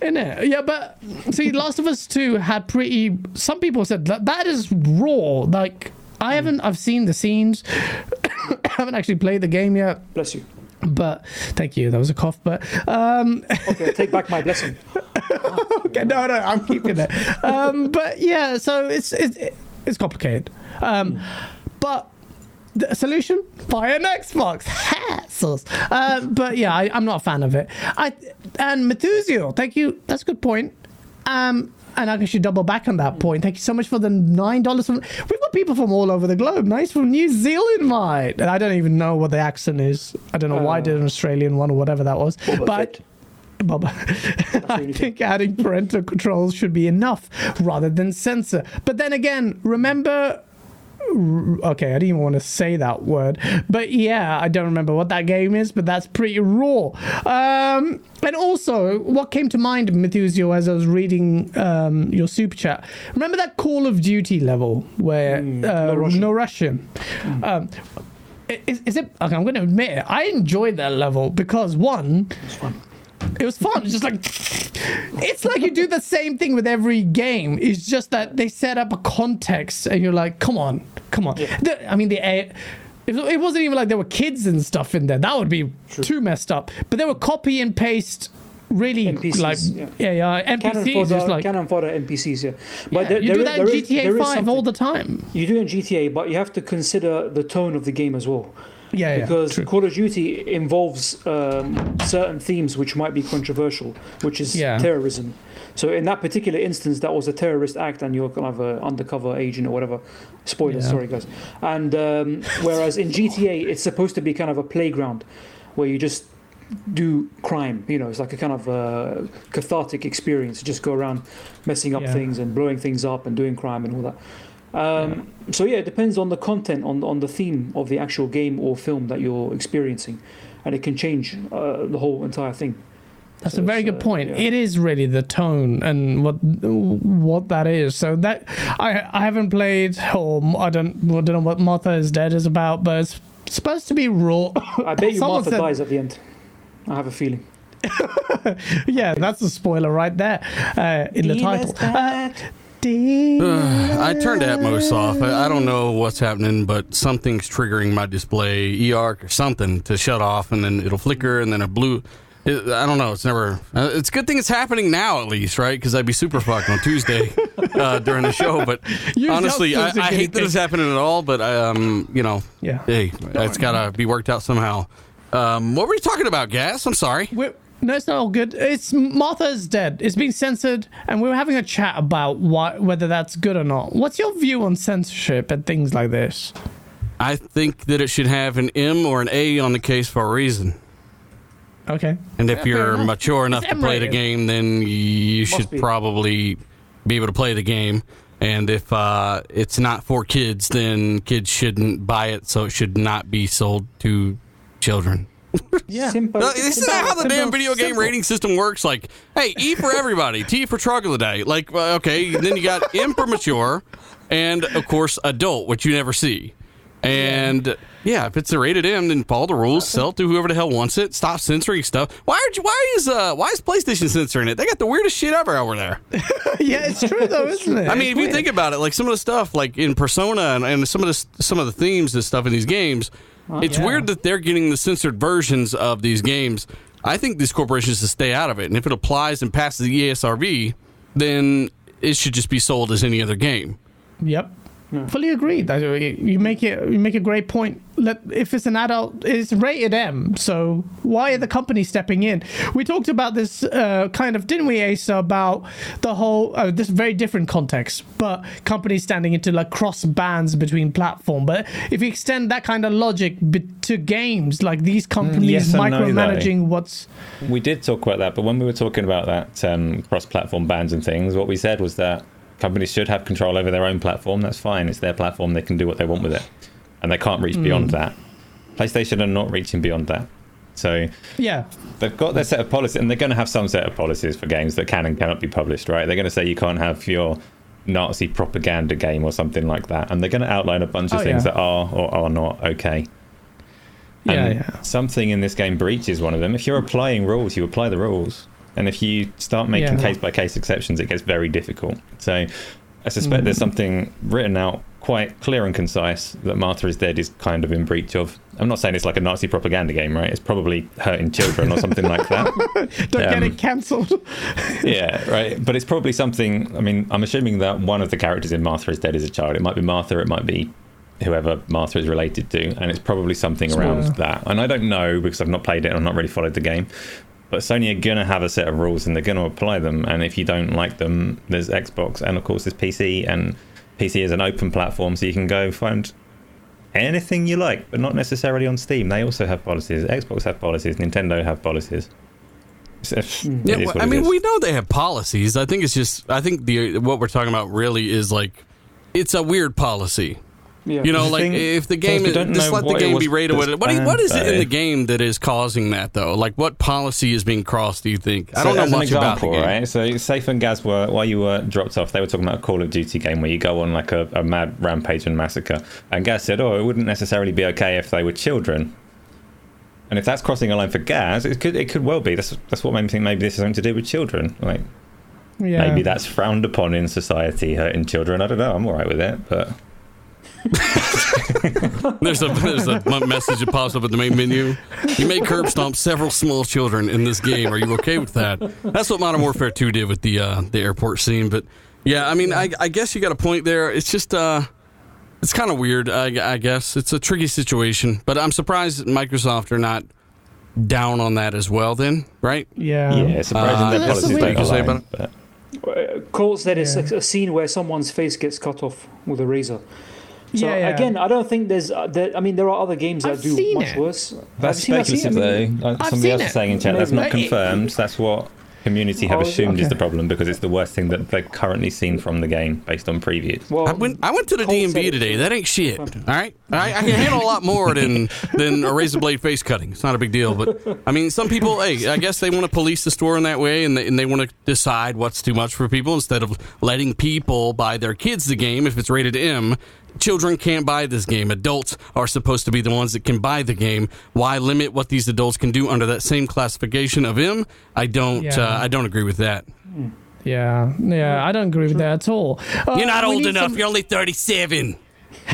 Speaker 1: the in it. Yeah but see last of us 2 had pretty some people said that that is raw. Like i haven't i've seen the scenes. I haven't actually played the game yet.
Speaker 3: Bless you.
Speaker 1: but thank you that was a cough but um
Speaker 3: Okay, take back my blessing.
Speaker 1: okay no no i'm keeping it. Um but yeah so it's it's it's complicated. Um but the solution buy an xbox hassles uh, but yeah I, i'm not a fan of it i and Methusio, thank you that's a good point um and I should double back on that point. Thank you so much for the nine dollars. From we've got people from all over the globe. Nice from New Zealand, mate. And I don't even know what the accent is. I don't know why I did an Australian one or whatever that was.
Speaker 3: Boba
Speaker 1: but
Speaker 3: Fett.
Speaker 1: Boba. I think adding parental controls should be enough rather than censor. But then again, remember. Okay, I didn't even want to say that word, but yeah, I don't remember what that game is, but that's pretty raw. Um, and also, what came to mind, Methusio, as I was reading um, your super chat, remember that Call of Duty level where uh, no
Speaker 3: Russian.
Speaker 1: Russian? Um, is, is it? Okay, I'm going to admit it. I enjoyed that level because one,
Speaker 3: It's fun.
Speaker 1: It was fun. It's just like it's like you do the same thing with every game. It's just that they set up a context, and you're like, come on, come on. The- I mean, the it, it wasn't even like there were kids and stuff in there. That would be too messed up. But they were copy and paste. Really,
Speaker 3: NPCs,
Speaker 1: like
Speaker 3: yeah.
Speaker 1: yeah, yeah,
Speaker 3: Cannon
Speaker 1: NPCs.
Speaker 3: fodder,
Speaker 1: Just like
Speaker 3: cannon fodder NPCs, yeah.
Speaker 1: yeah,
Speaker 3: But there-
Speaker 1: you
Speaker 3: there
Speaker 1: do
Speaker 3: is-
Speaker 1: that in GTA
Speaker 3: is
Speaker 1: Five all the time.
Speaker 3: You do in GTA, but you have to consider the tone of the game as well.
Speaker 1: Yeah, yeah,
Speaker 3: because
Speaker 1: true.
Speaker 3: Call of Duty involves um, certain themes which might be controversial, which is
Speaker 1: Yeah.
Speaker 3: terrorism. So in that particular instance, that was a terrorist act, and you're kind of an undercover agent or whatever. Spoilers,
Speaker 1: Yeah.
Speaker 3: sorry guys. And um, whereas in GTA, it's supposed to be kind of a playground where you just do crime. You know, it's like a kind of uh, cathartic experience. You just go around messing up
Speaker 1: Yeah.
Speaker 3: things and blowing things up and doing crime and all that. Um, So yeah, it depends on the content, on on the theme of the actual game or film that you're experiencing, and it can change uh, the whole entire thing.
Speaker 1: That's
Speaker 3: So
Speaker 1: a very
Speaker 3: it's,
Speaker 1: good
Speaker 3: uh,
Speaker 1: point.
Speaker 3: yeah.
Speaker 1: It is really the tone and what what that is. So that I I haven't played or I don't I don't know what Martha is Dead is about, but it's supposed to be raw.
Speaker 3: I bet you
Speaker 1: Someone
Speaker 3: Martha
Speaker 1: said-
Speaker 3: dies at the end. I have a feeling.
Speaker 1: yeah, that's a spoiler right there uh, in the title. Uh,
Speaker 4: I turned Atmos off. I, I don't know what's happening, but something's triggering my display, EARC or something, to shut off, and then it'll flicker, and then a blue. It, I don't know. It's never. Uh, it's a good thing it's happening now, at least, right? Because I'd be super fucked on Tuesday uh, during the show. But honestly, I,
Speaker 1: us as a
Speaker 4: I hate that it's happening at all. But um, you know,
Speaker 1: Yeah.
Speaker 4: hey, it's got to be worked out somehow. Um, what were you talking about, Gaz? I'm sorry.
Speaker 1: We're, no, it's not all good. It's Martha's dead. It's been censored, and we were having a chat about why, whether that's good or not. What's your view on censorship and things like this?
Speaker 4: I think that it should have an M or an A on the case for a reason.
Speaker 1: Okay.
Speaker 4: And if
Speaker 1: fair
Speaker 4: you're
Speaker 1: enough.
Speaker 4: mature enough
Speaker 1: It's
Speaker 4: to play the game, then you should
Speaker 3: be.
Speaker 4: probably be able to play the game. And if uh, it's not for kids, then kids shouldn't buy it, so it should not be sold to children.
Speaker 1: Yeah.
Speaker 3: Simple.
Speaker 4: Uh, Isn't
Speaker 3: simple.
Speaker 4: that how the
Speaker 1: Simple,
Speaker 4: damn video game
Speaker 1: simple.
Speaker 4: rating system works? Like, hey, E for everybody, T for troglodyte. Like, uh, okay, then you got M for mature, and of course adult, which you never see. And yeah, if it's a rated M, then follow the rules, sell it to whoever the hell wants it. Stop censoring stuff. Why are you, why is uh why is PlayStation censoring it? They got the weirdest shit ever over there.
Speaker 1: yeah, it's true though, isn't it?
Speaker 4: I mean,
Speaker 1: It's
Speaker 4: if you think about it, like some of the stuff, like in Persona and, and some of the some of the themes and stuff in these games, it's
Speaker 1: yeah.
Speaker 4: weird that they're getting the censored versions of these games. I think these corporations should stay out of it, and if it applies and passes the E ESRB, then it should just be sold as any other game.
Speaker 1: Yep. Fully agreed. That- You make it. You make a great point. Let if it's an adult, it's rated M. So why are the companies stepping in? We talked about this uh, kind of, didn't we, Asa? About the whole uh, this very different context, but companies standing into like cross bans between platform. But if you extend that kind of logic be- to games, like these companies
Speaker 2: yes and no,
Speaker 1: micromanaging what's
Speaker 2: We did talk about that, but when we were talking about that um, cross-platform bans and things, what we said was that companies should have control over their own platform. That's fine; it's their platform; they can do what they want with it, and they can't reach beyond hmm. that. PlayStation are not reaching beyond that, so
Speaker 1: yeah,
Speaker 2: they've got their set of policies, and they're going to have some set of policies for games that can and cannot be published. Right? They're going to say you can't have your Nazi propaganda game or something like that, and they're going to outline a bunch of
Speaker 1: Oh,
Speaker 2: things
Speaker 1: yeah.
Speaker 2: that are or are not okay.
Speaker 1: yeah,
Speaker 2: And
Speaker 1: yeah.
Speaker 2: something in this game breaches one of them. If you're applying rules, you apply the rules. And if you start making case by case exceptions, it gets very difficult. So I suspect there's something written out quite clear and concise that Martha is Dead is kind of in breach of. I'm not saying it's like a Nazi propaganda game, right? It's probably hurting children or something like that.
Speaker 1: Don't get
Speaker 2: Um,
Speaker 1: it cancelled.
Speaker 2: yeah, right. But it's probably something. I mean, I'm assuming that one of the characters in Martha is Dead is a child. It might be Martha. It might be whoever Martha is related to, and it's probably something around that. And I don't know because I've not played it and I've not really followed the game. But Sony are gonna have a set of rules and they're gonna apply them. And if you don't like them, there's Xbox and of course there's PC. And PC is an open platform, so you can go find anything you like, but not necessarily on Steam. They also have policies. Xbox have policies. Nintendo have policies. So,
Speaker 4: Yeah, well, I mean,
Speaker 2: is.
Speaker 4: we know they have policies. I think it's just, I think the what we're talking about really is like, it's a weird policy.
Speaker 3: Yeah.
Speaker 4: You know,
Speaker 2: The
Speaker 4: like
Speaker 2: thing-
Speaker 4: if the game,
Speaker 2: is we
Speaker 4: is,
Speaker 2: don't
Speaker 4: just let the game be rated with it. What, what is it in the game that is causing that though? Like, what policy is being crossed? Do you think? I don't know
Speaker 2: as
Speaker 4: much
Speaker 2: an
Speaker 4: about the
Speaker 2: example,
Speaker 4: game.
Speaker 2: right? So Safe and Gaz were while you were dropped off, they were talking about a Call of Duty game where you go on like a, a mad rampage and massacre. And Gaz said, "Oh, it wouldn't necessarily be okay if they were children." And if that's crossing a line for Gaz, it could it could well be. That's that's what made me think maybe this is something to do with children. Like
Speaker 1: Yeah.
Speaker 2: maybe that's frowned upon in society, hurting children. I don't know. I'm all right with it, but
Speaker 4: There's a there's a m- message that pops up at the main menu. You may curb stomp several small children in this game. Are you okay with that? That's what Modern Warfare 2 did with the uh, the airport scene. But yeah, I mean, I, I guess you got a point there. It's just uh, it's kind of weird. I, I guess it's a tricky situation, but I'm surprised Microsoft are not down on that as well. Then, right?
Speaker 1: Yeah.
Speaker 2: Yeah, surprising
Speaker 4: Uh,
Speaker 2: their
Speaker 1: that's
Speaker 2: policies
Speaker 1: the
Speaker 2: don't
Speaker 1: way-
Speaker 4: Say
Speaker 2: align.
Speaker 4: about
Speaker 2: But
Speaker 3: Uh, Colt said it's
Speaker 1: Yeah.
Speaker 3: a, a scene where someone's face gets cut off with a razor. So
Speaker 1: Yeah, yeah.
Speaker 3: again, I don't think there's. Uh, there, I mean, there are other games that
Speaker 1: I've
Speaker 3: do
Speaker 1: seen
Speaker 3: much
Speaker 1: it.
Speaker 3: worse.
Speaker 2: that's
Speaker 3: Have you seen that
Speaker 2: speculative, though.
Speaker 1: I've
Speaker 2: somebody else
Speaker 1: seen
Speaker 2: is saying in chat, that's not confirmed. That's what community have
Speaker 3: Oh,
Speaker 2: assumed is the problem because it's the worst thing that they've currently seen from the game based on previews.
Speaker 3: Well,
Speaker 4: I went. I went to the
Speaker 3: Colt said
Speaker 4: DMV today. That ain't shit. All right, I, I can handle a lot more than than a razor blade face cutting. It's not a big deal. But I mean, some people. Hey, I guess they want to police the store in that way, and they, and they want to decide what's too much for people instead of letting people buy their kids the game if it's rated M. Children can't buy this game. Adults are supposed to be the ones that can buy the game. Why limit what these adults can do under that same classification of M? I don't.
Speaker 1: Yeah.
Speaker 4: Uh, I don't agree with that.
Speaker 1: Yeah. Yeah. I don't agree with that at all. Uh,
Speaker 4: You're not old enough.
Speaker 1: some-
Speaker 4: You're only 37.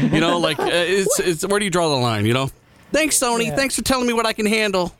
Speaker 4: You know, like uh, it's it's where do you draw the line? You know. Thanks, Sony.
Speaker 1: Yeah.
Speaker 4: Thanks for telling me what I can handle.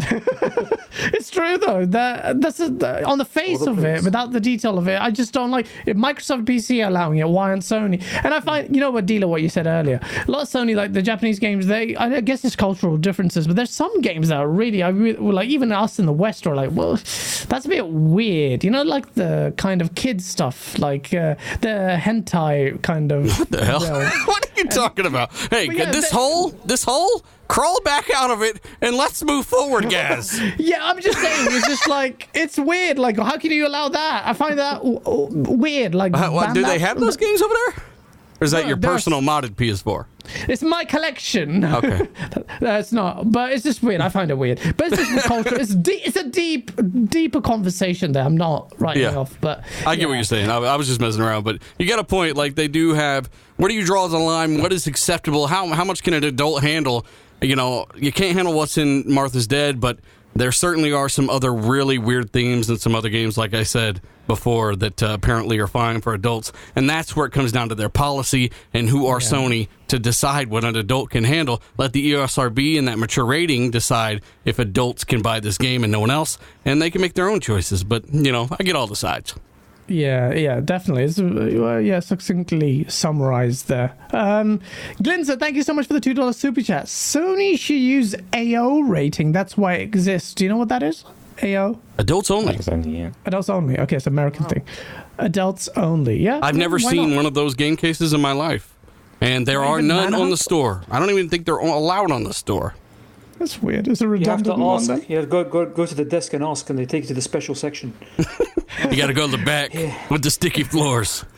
Speaker 1: It's true though. That that's a, on the face
Speaker 3: the
Speaker 1: of it, without the detail of it. I just don't like if Microsoft PC allowing it. Why aren't Sony? And I find you know what dealer what you said earlier. A lot of Sony like the Japanese games. They I guess it's cultural differences, but there's some games that are really I really, like even us in the West are like, well, that's a bit weird. You know, like the kind of kids stuff, like uh, the hentai kind of. What
Speaker 4: The hell? what are you talking about? Hey,
Speaker 1: yeah,
Speaker 4: this
Speaker 1: that-
Speaker 4: hole, this hole, crawl back out of it and let's move forward, guys.
Speaker 1: Yeah, I'm just saying. It's just like it's weird. Like, how can you allow that? I find that w- w- weird. Like,
Speaker 4: Uh, what, do they have those games over there? Or is that
Speaker 1: No,
Speaker 4: your personal modded PS4?
Speaker 1: It's my collection.
Speaker 4: Okay.
Speaker 1: That's not, but it's just weird. I find it weird. But it's just culture. It's deep. It's a deep, deeper conversation there. I'm not writing
Speaker 4: Yeah.
Speaker 1: off, but
Speaker 4: I get
Speaker 1: yeah.
Speaker 4: what you're saying. I, I was just messing around, but you got a point. Like they do have. Where do you draw the line? What is acceptable? How how much can an adult handle? You know, you can't handle what's in Martha's Dead, but there certainly are some other really weird themes and some other games, like I said before, that uh, apparently are fine for adults. And that's where it comes down to their policy and who are Sony to decide what an adult can handle. Let the ESRB and that mature rating decide if adults can buy this game and no one else, and they can make their own choices. But you know, I get all the sides.
Speaker 1: Yeah, yeah, definitely. It's uh, yeah, succinctly summarized there. Um, Glinza, thank you so much for the two dollars super chat. Sony should use AO rating. That's why it exists. Do you know what that is? AO
Speaker 4: Adults only.
Speaker 2: That's only, yeah.
Speaker 1: adults only. Okay, it's an American thing. Adults only. Yeah,
Speaker 4: I've never
Speaker 1: why
Speaker 4: seen
Speaker 1: not?
Speaker 4: one of those game cases in my life. And there
Speaker 1: Not
Speaker 4: are none on the store. I don't even think they're allowed on the store.
Speaker 1: That's weird. It's a
Speaker 3: You have to
Speaker 1: redundant one.
Speaker 3: ask.
Speaker 1: Then.
Speaker 3: You have to go, go go to the desk and ask, and they take you to the special section.
Speaker 4: You got to go to the back with the sticky floors.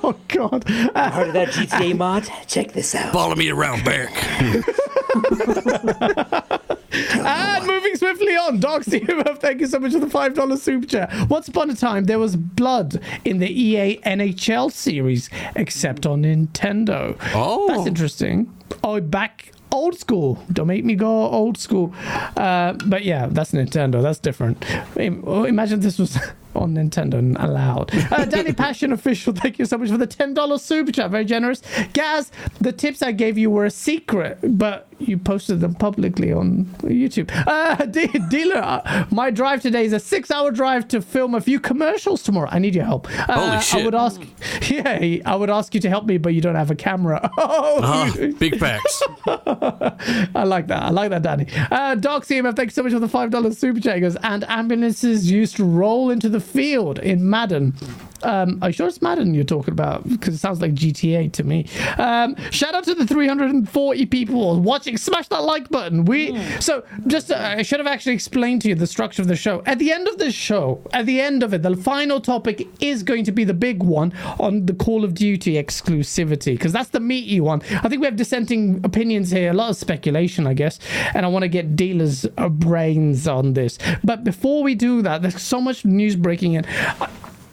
Speaker 1: Oh God. Uh,
Speaker 3: Heard of that GTA mod? Check this out.
Speaker 4: Follow me around back.
Speaker 1: And moving swiftly on, Doxy, thank you so much for the five dollar super chat. Once upon a time, there was blood in the EA NHL series, except on Nintendo.
Speaker 4: Oh.
Speaker 1: that's interesting. Oh, back old school. Don't make me go old school. Uh, but yeah, that's Nintendo. That's different. Imagine this was on Nintendo and allowed. Uh, Danny Passion official, thank you so much for the ten dollars super chat. Very generous. Gaz, the tips I gave you were a secret, but you posted them publicly on YouTube. Uh, de- dealer, uh, my drive today is a six-hour drive to film a few commercials tomorrow. I need your help. Uh,
Speaker 4: Holy
Speaker 1: I
Speaker 4: shit.
Speaker 1: would ask, yeah, I would ask you to help me, but you don't have a camera. Oh,
Speaker 4: Uh, big facts.
Speaker 1: I like that. I like that, Danny. Uh, Doc CMF, thank you so much for the $5 super chat. He goes, and ambulances used to roll into the field in Madden. Um, are you sure it's Madden you're talking about? Because it sounds like GTA to me. Um, shout out to the 340 people watching. Smash that like button. We so just uh, I should have actually explained to you the structure of the show. At the end of the show, at the end of it, the final topic is going to be the big one on the Call of Duty exclusivity because that's the meaty one. I think we have dissenting opinions here, a lot of speculation, I guess, and I want to get dealers' uh, brains on this. But before we do that, there's so much news breaking in.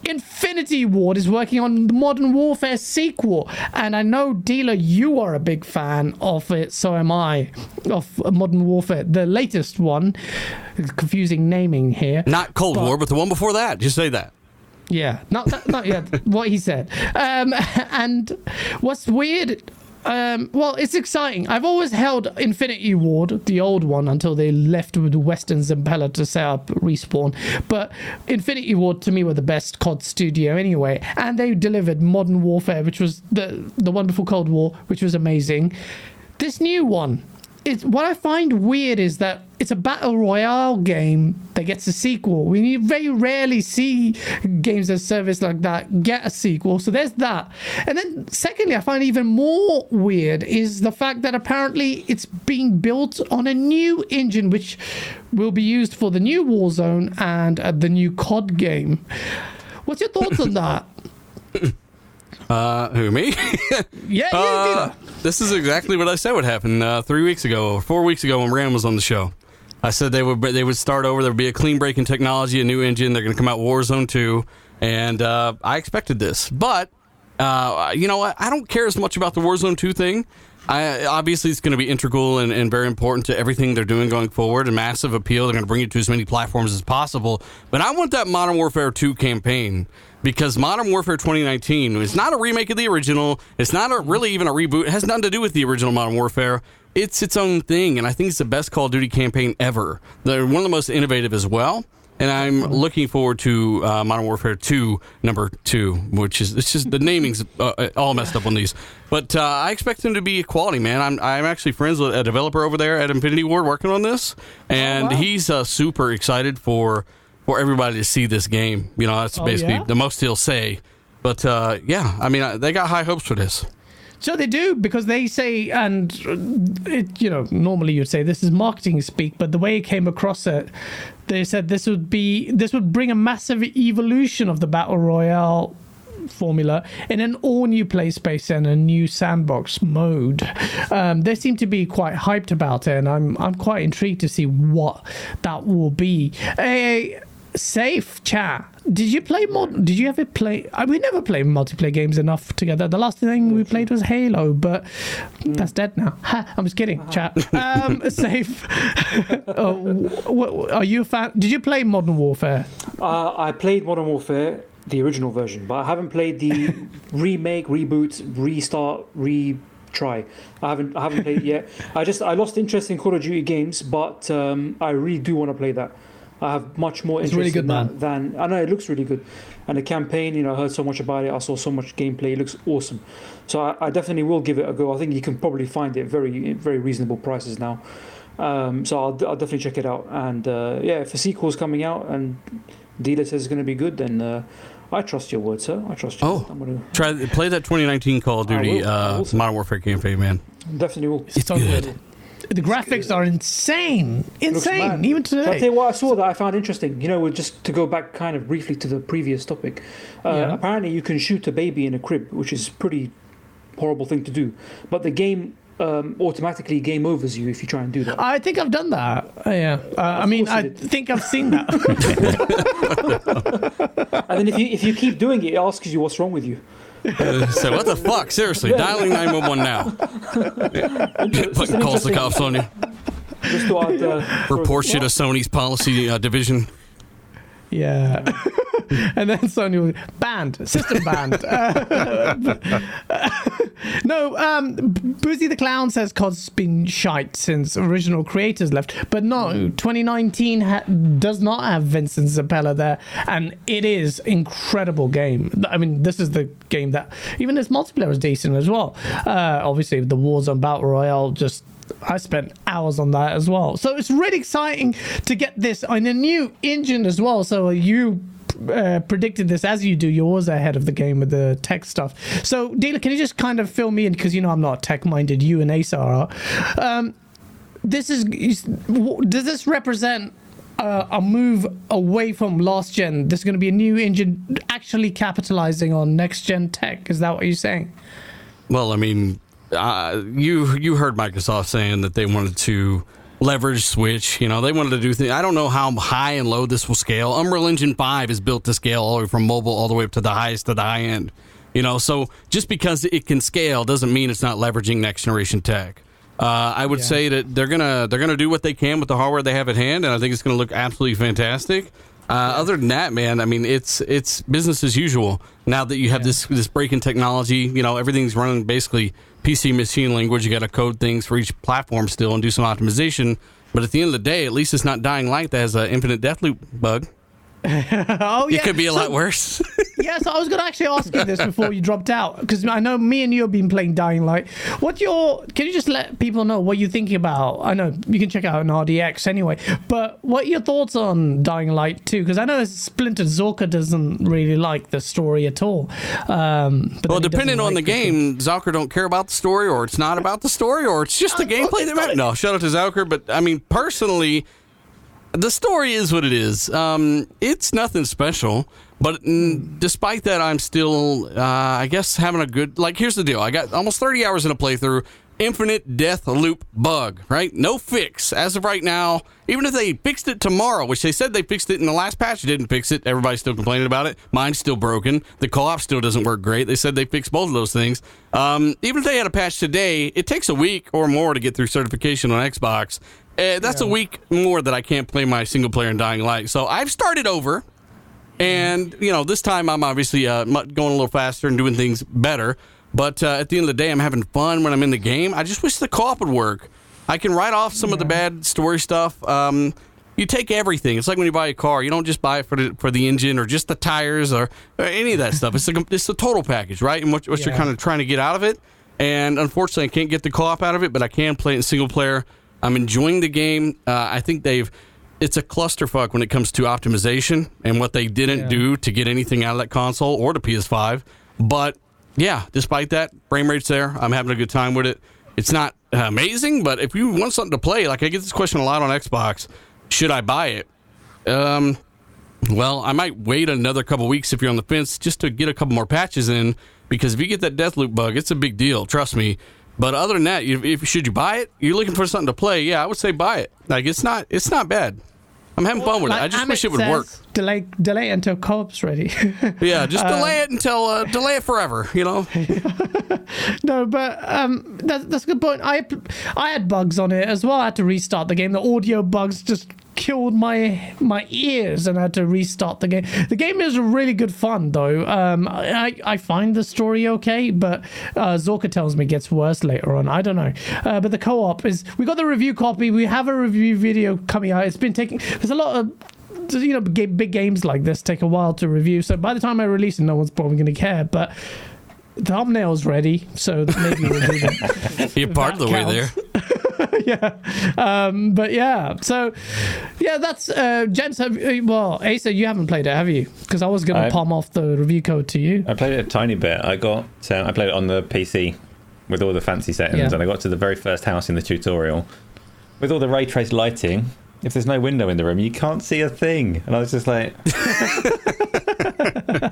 Speaker 1: Infinity Ward is working on the Modern Warfare sequel, and I know, Dealer, you are a big fan of it. So am I of Modern Warfare, the latest one. Confusing naming here.
Speaker 4: Not Cold War, but the one before that. Just say that.
Speaker 1: Yeah, not not, not yet. what he said. Um, and what's weird. Um, well, it's exciting. I've always held Infinity Ward, the old one, until they left with West and Zampella to set up Respawn. But Infinity Ward to me were the best COD studio anyway, and they delivered Modern Warfare, which was the the before Cold War, which was amazing. This new one, it's what I find weird is that it's a battle royale game that gets a sequel. We very rarely see games as service like that get a sequel. So there's that. And then secondly, I find even more weird is the fact that apparently it's being built on a new engine which will be used for the new Warzone and uh, the new COD game. What's your thoughts on that?
Speaker 4: Uh, who me?
Speaker 1: Yeah, you,
Speaker 4: Uh, this is exactly what I said would happen uh, three weeks ago or four weeks ago when Ram was on the show. I said they would they would start over. There would be a clean break in technology, a new engine. They're going to come out Warzone two, and uh, I expected this, but uh, you know what? I don't care as much about the Warzone two thing. I, obviously, it's going to be integral and, and very important to everything they're doing going forward. A massive appeal. They're going to bring it to as many platforms as possible. But I want that Modern Warfare 2 campaign because Modern Warfare 2019 is not a remake of the original. It's not a, really even a reboot. It has nothing to do with the original Modern Warfare. It's its own thing, and I think it's the best Call of Duty campaign ever. They're one of the most innovative as well. And I'm looking forward to uh, Modern Warfare 2, number two, which is it's just the naming's uh, all messed up on these. But uh, I expect them to be quality, man. I'm I'm actually friends with a developer over there at Infinity Ward working on this, and he's uh, super excited for for everybody to see this game. You know, that's
Speaker 1: Oh,
Speaker 4: basically
Speaker 1: yeah?
Speaker 4: the most he'll say. But uh, yeah, I mean, uh, they got high hopes for this.
Speaker 1: So they do because they say, and it, you know, normally you'd say this is marketing speak, but the way it came across it, they said this would be this would bring a massive evolution of the battle royale formula in an all new play space and a new sandbox mode. Um, they seem to be quite hyped about it, and I'm I'm quite intrigued to see what that will be. Hey, safe chat. Did you play mod? Did you ever play? I, we never played multiplayer games enough together. The last thing we played was Halo, but that's dead now. Ha, I'm just kidding, chat. Um, safe. what, are you a fan? Did you play Modern Warfare?
Speaker 3: Uh, I played Modern Warfare, the original version, but I haven't played the remake, reboot, restart, retry. I haven't. I haven't played it yet. I just I lost interest in Call of Duty games, but um, I really do want to play that. I have much more
Speaker 1: It's
Speaker 3: interest
Speaker 1: really
Speaker 3: in
Speaker 1: good,
Speaker 3: that than I know it looks really good. And the campaign, you know, I heard so much about it. I saw so much gameplay. It looks awesome. So I, I definitely will give it a go. I think you can probably find it very very reasonable prices now. Um, so I'll, I'll definitely check it out. And uh, yeah, if a sequel's coming out and dealer says it's going to be good, then uh, I trust your word, sir. I trust you.
Speaker 4: Oh.
Speaker 3: I'm gonna,
Speaker 4: Try play that 2019 Call of Duty uh. Modern Warfare campaign, man.
Speaker 3: definitely will.
Speaker 1: It's good. The graphics are insane, insane. Even
Speaker 3: So I'll tell
Speaker 1: today.
Speaker 3: you what I saw that I found interesting. You know, just to go back kind of briefly to the previous topic. Uh,
Speaker 1: Yeah.
Speaker 3: Apparently, you can shoot a baby in a crib, which is pretty horrible thing to do. But the game um, automatically game overs you if you try and do that.
Speaker 1: I think I've done that. Uh, yeah. Uh, I mean, I think I've seen that.
Speaker 3: and then if you if you keep doing it, it asks you what's wrong with you.
Speaker 4: Uh, so what the fuck? Seriously, dialing 911 now. Fucking calls the cops on you.
Speaker 3: Just thought uh,
Speaker 4: Reports you to Sony's policy uh, division.
Speaker 1: Yeah. and then Sony was banned, system banned. No, um, Boozy the Clown says COD's been shite since original creators left. But no, 2019 ha- does not have Vincent Zampella there. And it is incredible game. I mean, this is the game that, even its multiplayer is decent as well. Uh, obviously, the Warzone Battle Royale just I spent hours on that as well. So it's really exciting to get this on a new engine as well. So you uh, predicted this as you do. You're always ahead of the game with the tech stuff. So, Dealer, can you just kind of fill me in? Because you know I'm not tech minded. You and Asa are. Um, this is, is does this represent uh, a move away from last gen? There's going to be a new engine actually capitalizing on next gen tech. Is that what you're saying?
Speaker 4: Well, I mean, uh, you you heard Microsoft saying that they wanted to leverage Switch. You know, they wanted to do things. I don't know how high and low this will scale. Unreal Engine Five is built to scale all the way from mobile all the way up to the highest to the high end. You know, so just because it can scale doesn't mean it's not leveraging next generation tech. Uh, I would
Speaker 1: Yeah.
Speaker 4: say that they're gonna they're gonna do what they can with the hardware they have at hand, and I think it's gonna look absolutely fantastic. Uh, other than that, man, I mean, it's it's business as usual. Now that you have this this break in technology, you know, everything's running basically PC machine language. You got to code things for each platform still and do some optimization. But at the end of the day, at least it's not Dying Light that has an infinite death loop bug.
Speaker 1: oh yeah,
Speaker 4: It could be a
Speaker 1: So-
Speaker 4: lot worse.
Speaker 1: yeah, so I was going to actually ask you this before you dropped out because I know me and you have been playing Dying Light. What your? Can you just let people know what you're thinking about? I know you can check out an RDX anyway, but what are your thoughts on Dying Light 2? Because I know Splinter Zorka doesn't really like the story at all. Um, but
Speaker 4: well, depending on the
Speaker 1: like
Speaker 4: game, Zalker don't care about the story, or it's not about the story, or it's just the gameplay that matters. No, shout out to Zalker. But I mean, personally, the story is what it is. Um, it's nothing special. But mm, despite that, I'm still, uh, I guess, having a good. Like, here's the deal: I got almost 30 hours in a playthrough. Infinite death loop bug, right? No fix as of right now. Even if they fixed it tomorrow, which they said they fixed it in the last patch, didn't fix it. Everybody's still complaining about it. Mine's still broken. The co-op still doesn't work great. They said they fixed both of those things. Um, even if they had a patch today, it takes a week or more to get through certification on Xbox. Uh, that's a week more that I can't play my single player in Dying Light. So I've started over. And, you know, this time I'm obviously uh, going a little faster and doing things better. But uh, at the end of the day, I'm having fun when I'm in the game. I just wish the co op would work. I can write off some of the bad story stuff. Um, you take everything. It's like when you buy a car. You don't just buy it for the for the engine or just the tires or, or any of that stuff. It's a, it's the total package, right? And what, what you're kind of trying to get out of it. And unfortunately, I can't get the co-op out of it, but I can play it in single player. I'm enjoying the game. Uh, I think they've it's a clusterfuck when it comes to optimization and what they didn't
Speaker 1: Yeah.
Speaker 4: do to get anything out of that console or the PS5. But yeah, despite that, frame rate's there. I'm having a good time with it. It's not amazing, but if you want something to play, like I get this question a lot on Xbox, should I buy it? Um, well, I might wait another couple weeks if you're on the fence just to get a couple more patches in because if you get that death loop bug, it's a big deal. Trust me. But other than that, you, if should you buy it? You're looking for something to play. Yeah, I would say buy it. Like it's not it's not bad. I'm having fun with it. I just
Speaker 1: Amit
Speaker 4: wish it would
Speaker 1: says,
Speaker 4: work.
Speaker 1: Delay, delay until co-op's ready.
Speaker 4: Yeah, just delay it until uh, delay it forever. You know.
Speaker 1: No, but um, that's that's a good point. I I had bugs on it as well. I had to restart the game. The audio bugs just killed my my ears, and I had to restart the game. The game is really good fun though. Um, I I find the story okay, but uh, Zorka tells me it gets worse later on. I don't know. Uh, but the co-op is. We got the review copy. We have a review video coming out. It's been taking. There's a lot of you know big, games like this take a while to review. So by the time I release it, no one's probably going to care. But the thumbnail's ready, so maybe we'll do that.
Speaker 4: You're part of the way there.
Speaker 1: yeah. Um, but yeah, so yeah, that's uh, gents. Have, uh, well, Asa, you haven't played it, have you? Because I was going to palm off the review code to you.
Speaker 2: I played it a tiny bit. I got uh, I played it on the PC with all the fancy settings,
Speaker 1: Yeah.
Speaker 2: and I got to the very first house in the tutorial with all the ray trace lighting. If there's no window in the room, you can't see a thing, and I was just like,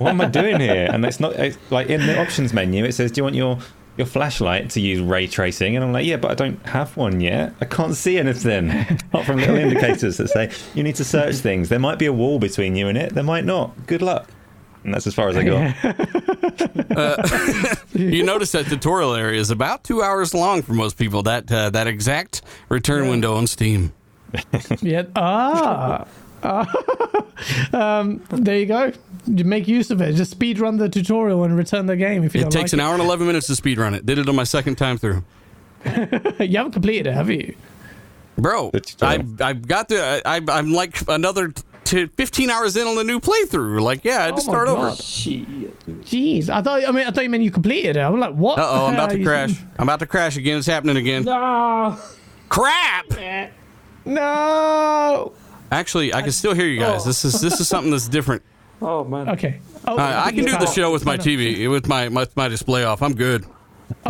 Speaker 2: "What am I doing here?" And it's not it's like in the options menu. It says, "Do you want your your flashlight to use ray tracing?" And I'm like, "Yeah, but I don't have one yet. I can't see anything apart from little indicators that say you need to search things. There might be a wall between you and it. There might not. Good luck." And that's as far as I got.
Speaker 4: You notice that tutorial area is about two hours long for most people. That uh, that exact return window on Steam.
Speaker 1: Yeah. Ah. Um, there you go. You make use of it. Just speed run the tutorial and return the game if you
Speaker 4: It
Speaker 1: don't
Speaker 4: takes
Speaker 1: like
Speaker 4: an hour and eleven minutes to speed run it. Did it on my second time through.
Speaker 1: You haven't completed it, have you?
Speaker 4: Bro, I've, I've got the. I, I'm like another t- 15 hours in on the new playthrough. Like, yeah, I had to
Speaker 1: Oh
Speaker 4: start over.
Speaker 1: God.
Speaker 3: Shit.
Speaker 1: Jeez, I thought. I mean, I thought you meant you completed it. I'm like, what?
Speaker 4: Uh oh, I'm about to
Speaker 1: you-
Speaker 4: crash. I'm about to crash again. It's happening again.
Speaker 3: Nah.
Speaker 4: Crap!
Speaker 1: No.
Speaker 4: Actually, I can still hear you guys. This is this is something that's different.
Speaker 3: Oh man.
Speaker 1: Okay. Oh,
Speaker 4: Uh, I can do the
Speaker 1: Oh,
Speaker 4: show with my. TV, with my, my my display off. I'm good.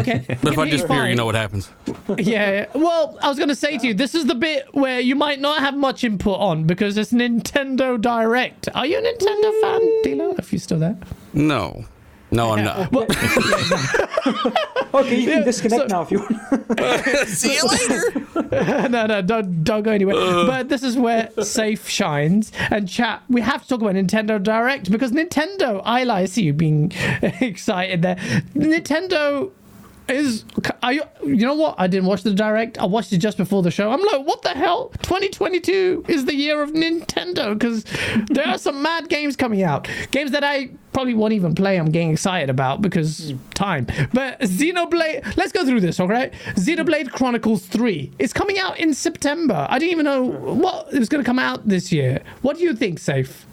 Speaker 1: Okay.
Speaker 4: But if I disappear, you know what happens.
Speaker 1: Yeah, yeah. Well, I was going to say to you, this is the bit where you might not have much input on because it's Nintendo Direct. Are you a Nintendo fan, Dealer? If you're still there.
Speaker 4: No, no, I'm not.
Speaker 1: Well,
Speaker 3: Okay, you can disconnect
Speaker 1: so-
Speaker 3: now if you want.
Speaker 4: See you later.
Speaker 1: no, no, don't, don't go anywhere. Uh. but this is where safe shines. And chat, we have to talk about Nintendo Direct because Nintendo, I, I see you being excited there. Nintendo is I you know what? I didn't watch the direct. I watched it just before the show. I'm like, what the hell? 2022 is the year of Nintendo because there are some mad games coming out. Games that I probably won't even play. I'm getting excited about because time. But Xenoblade, let's go through this, right? Xenoblade Chronicles 3 is coming out in September. I didn't even know what it was going to come out this year. What do you think, Safe?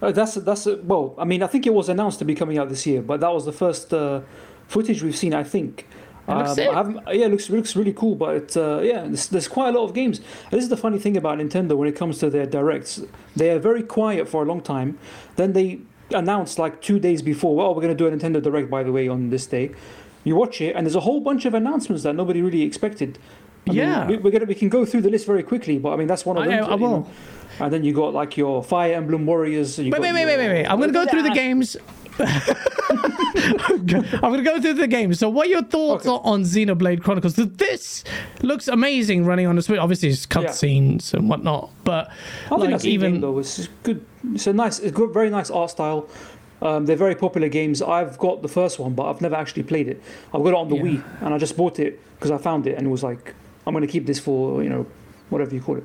Speaker 3: Uh, that's that's well. I mean, I think it was announced to be coming out this year, but that was the first uh, footage we've seen. I think.
Speaker 1: It looks
Speaker 3: Um. I yeah, it looks it looks really cool, but it, uh, yeah, there's, there's quite a lot of games. And this is the funny thing about Nintendo when it comes to their directs. They are very quiet for a long time. Then they announce like two days before, "Oh, we're going to do a Nintendo Direct, by the way, on this day." You watch it, and there's a whole bunch of announcements that nobody really expected. I mean,
Speaker 1: Yeah.
Speaker 3: we, we're gonna we can go through the list very quickly, but I mean that's one of
Speaker 1: I-
Speaker 3: them.
Speaker 1: I
Speaker 3: you know.
Speaker 1: will.
Speaker 3: And then you got like your Fire Emblem Warriors. you
Speaker 1: Wait, wait, wait,
Speaker 3: your-
Speaker 1: wait, wait, wait. I'm going to go through the games. I'm going to go through the game. So, what are your thoughts
Speaker 3: Okay.
Speaker 1: on Xenoblade Chronicles? This looks amazing running on the Switch. Obviously, it's cutscenes and whatnot, but
Speaker 3: I think
Speaker 1: like
Speaker 3: that's
Speaker 1: even
Speaker 3: though it's good. It's a nice, it's good, very nice art style. Um, they're very popular games. I've got the first one, but I've never actually played it. I've got it on the
Speaker 1: Yeah.
Speaker 3: Wii, and I just bought it because I found it and it was like, I'm going to keep this for you know, whatever you call it,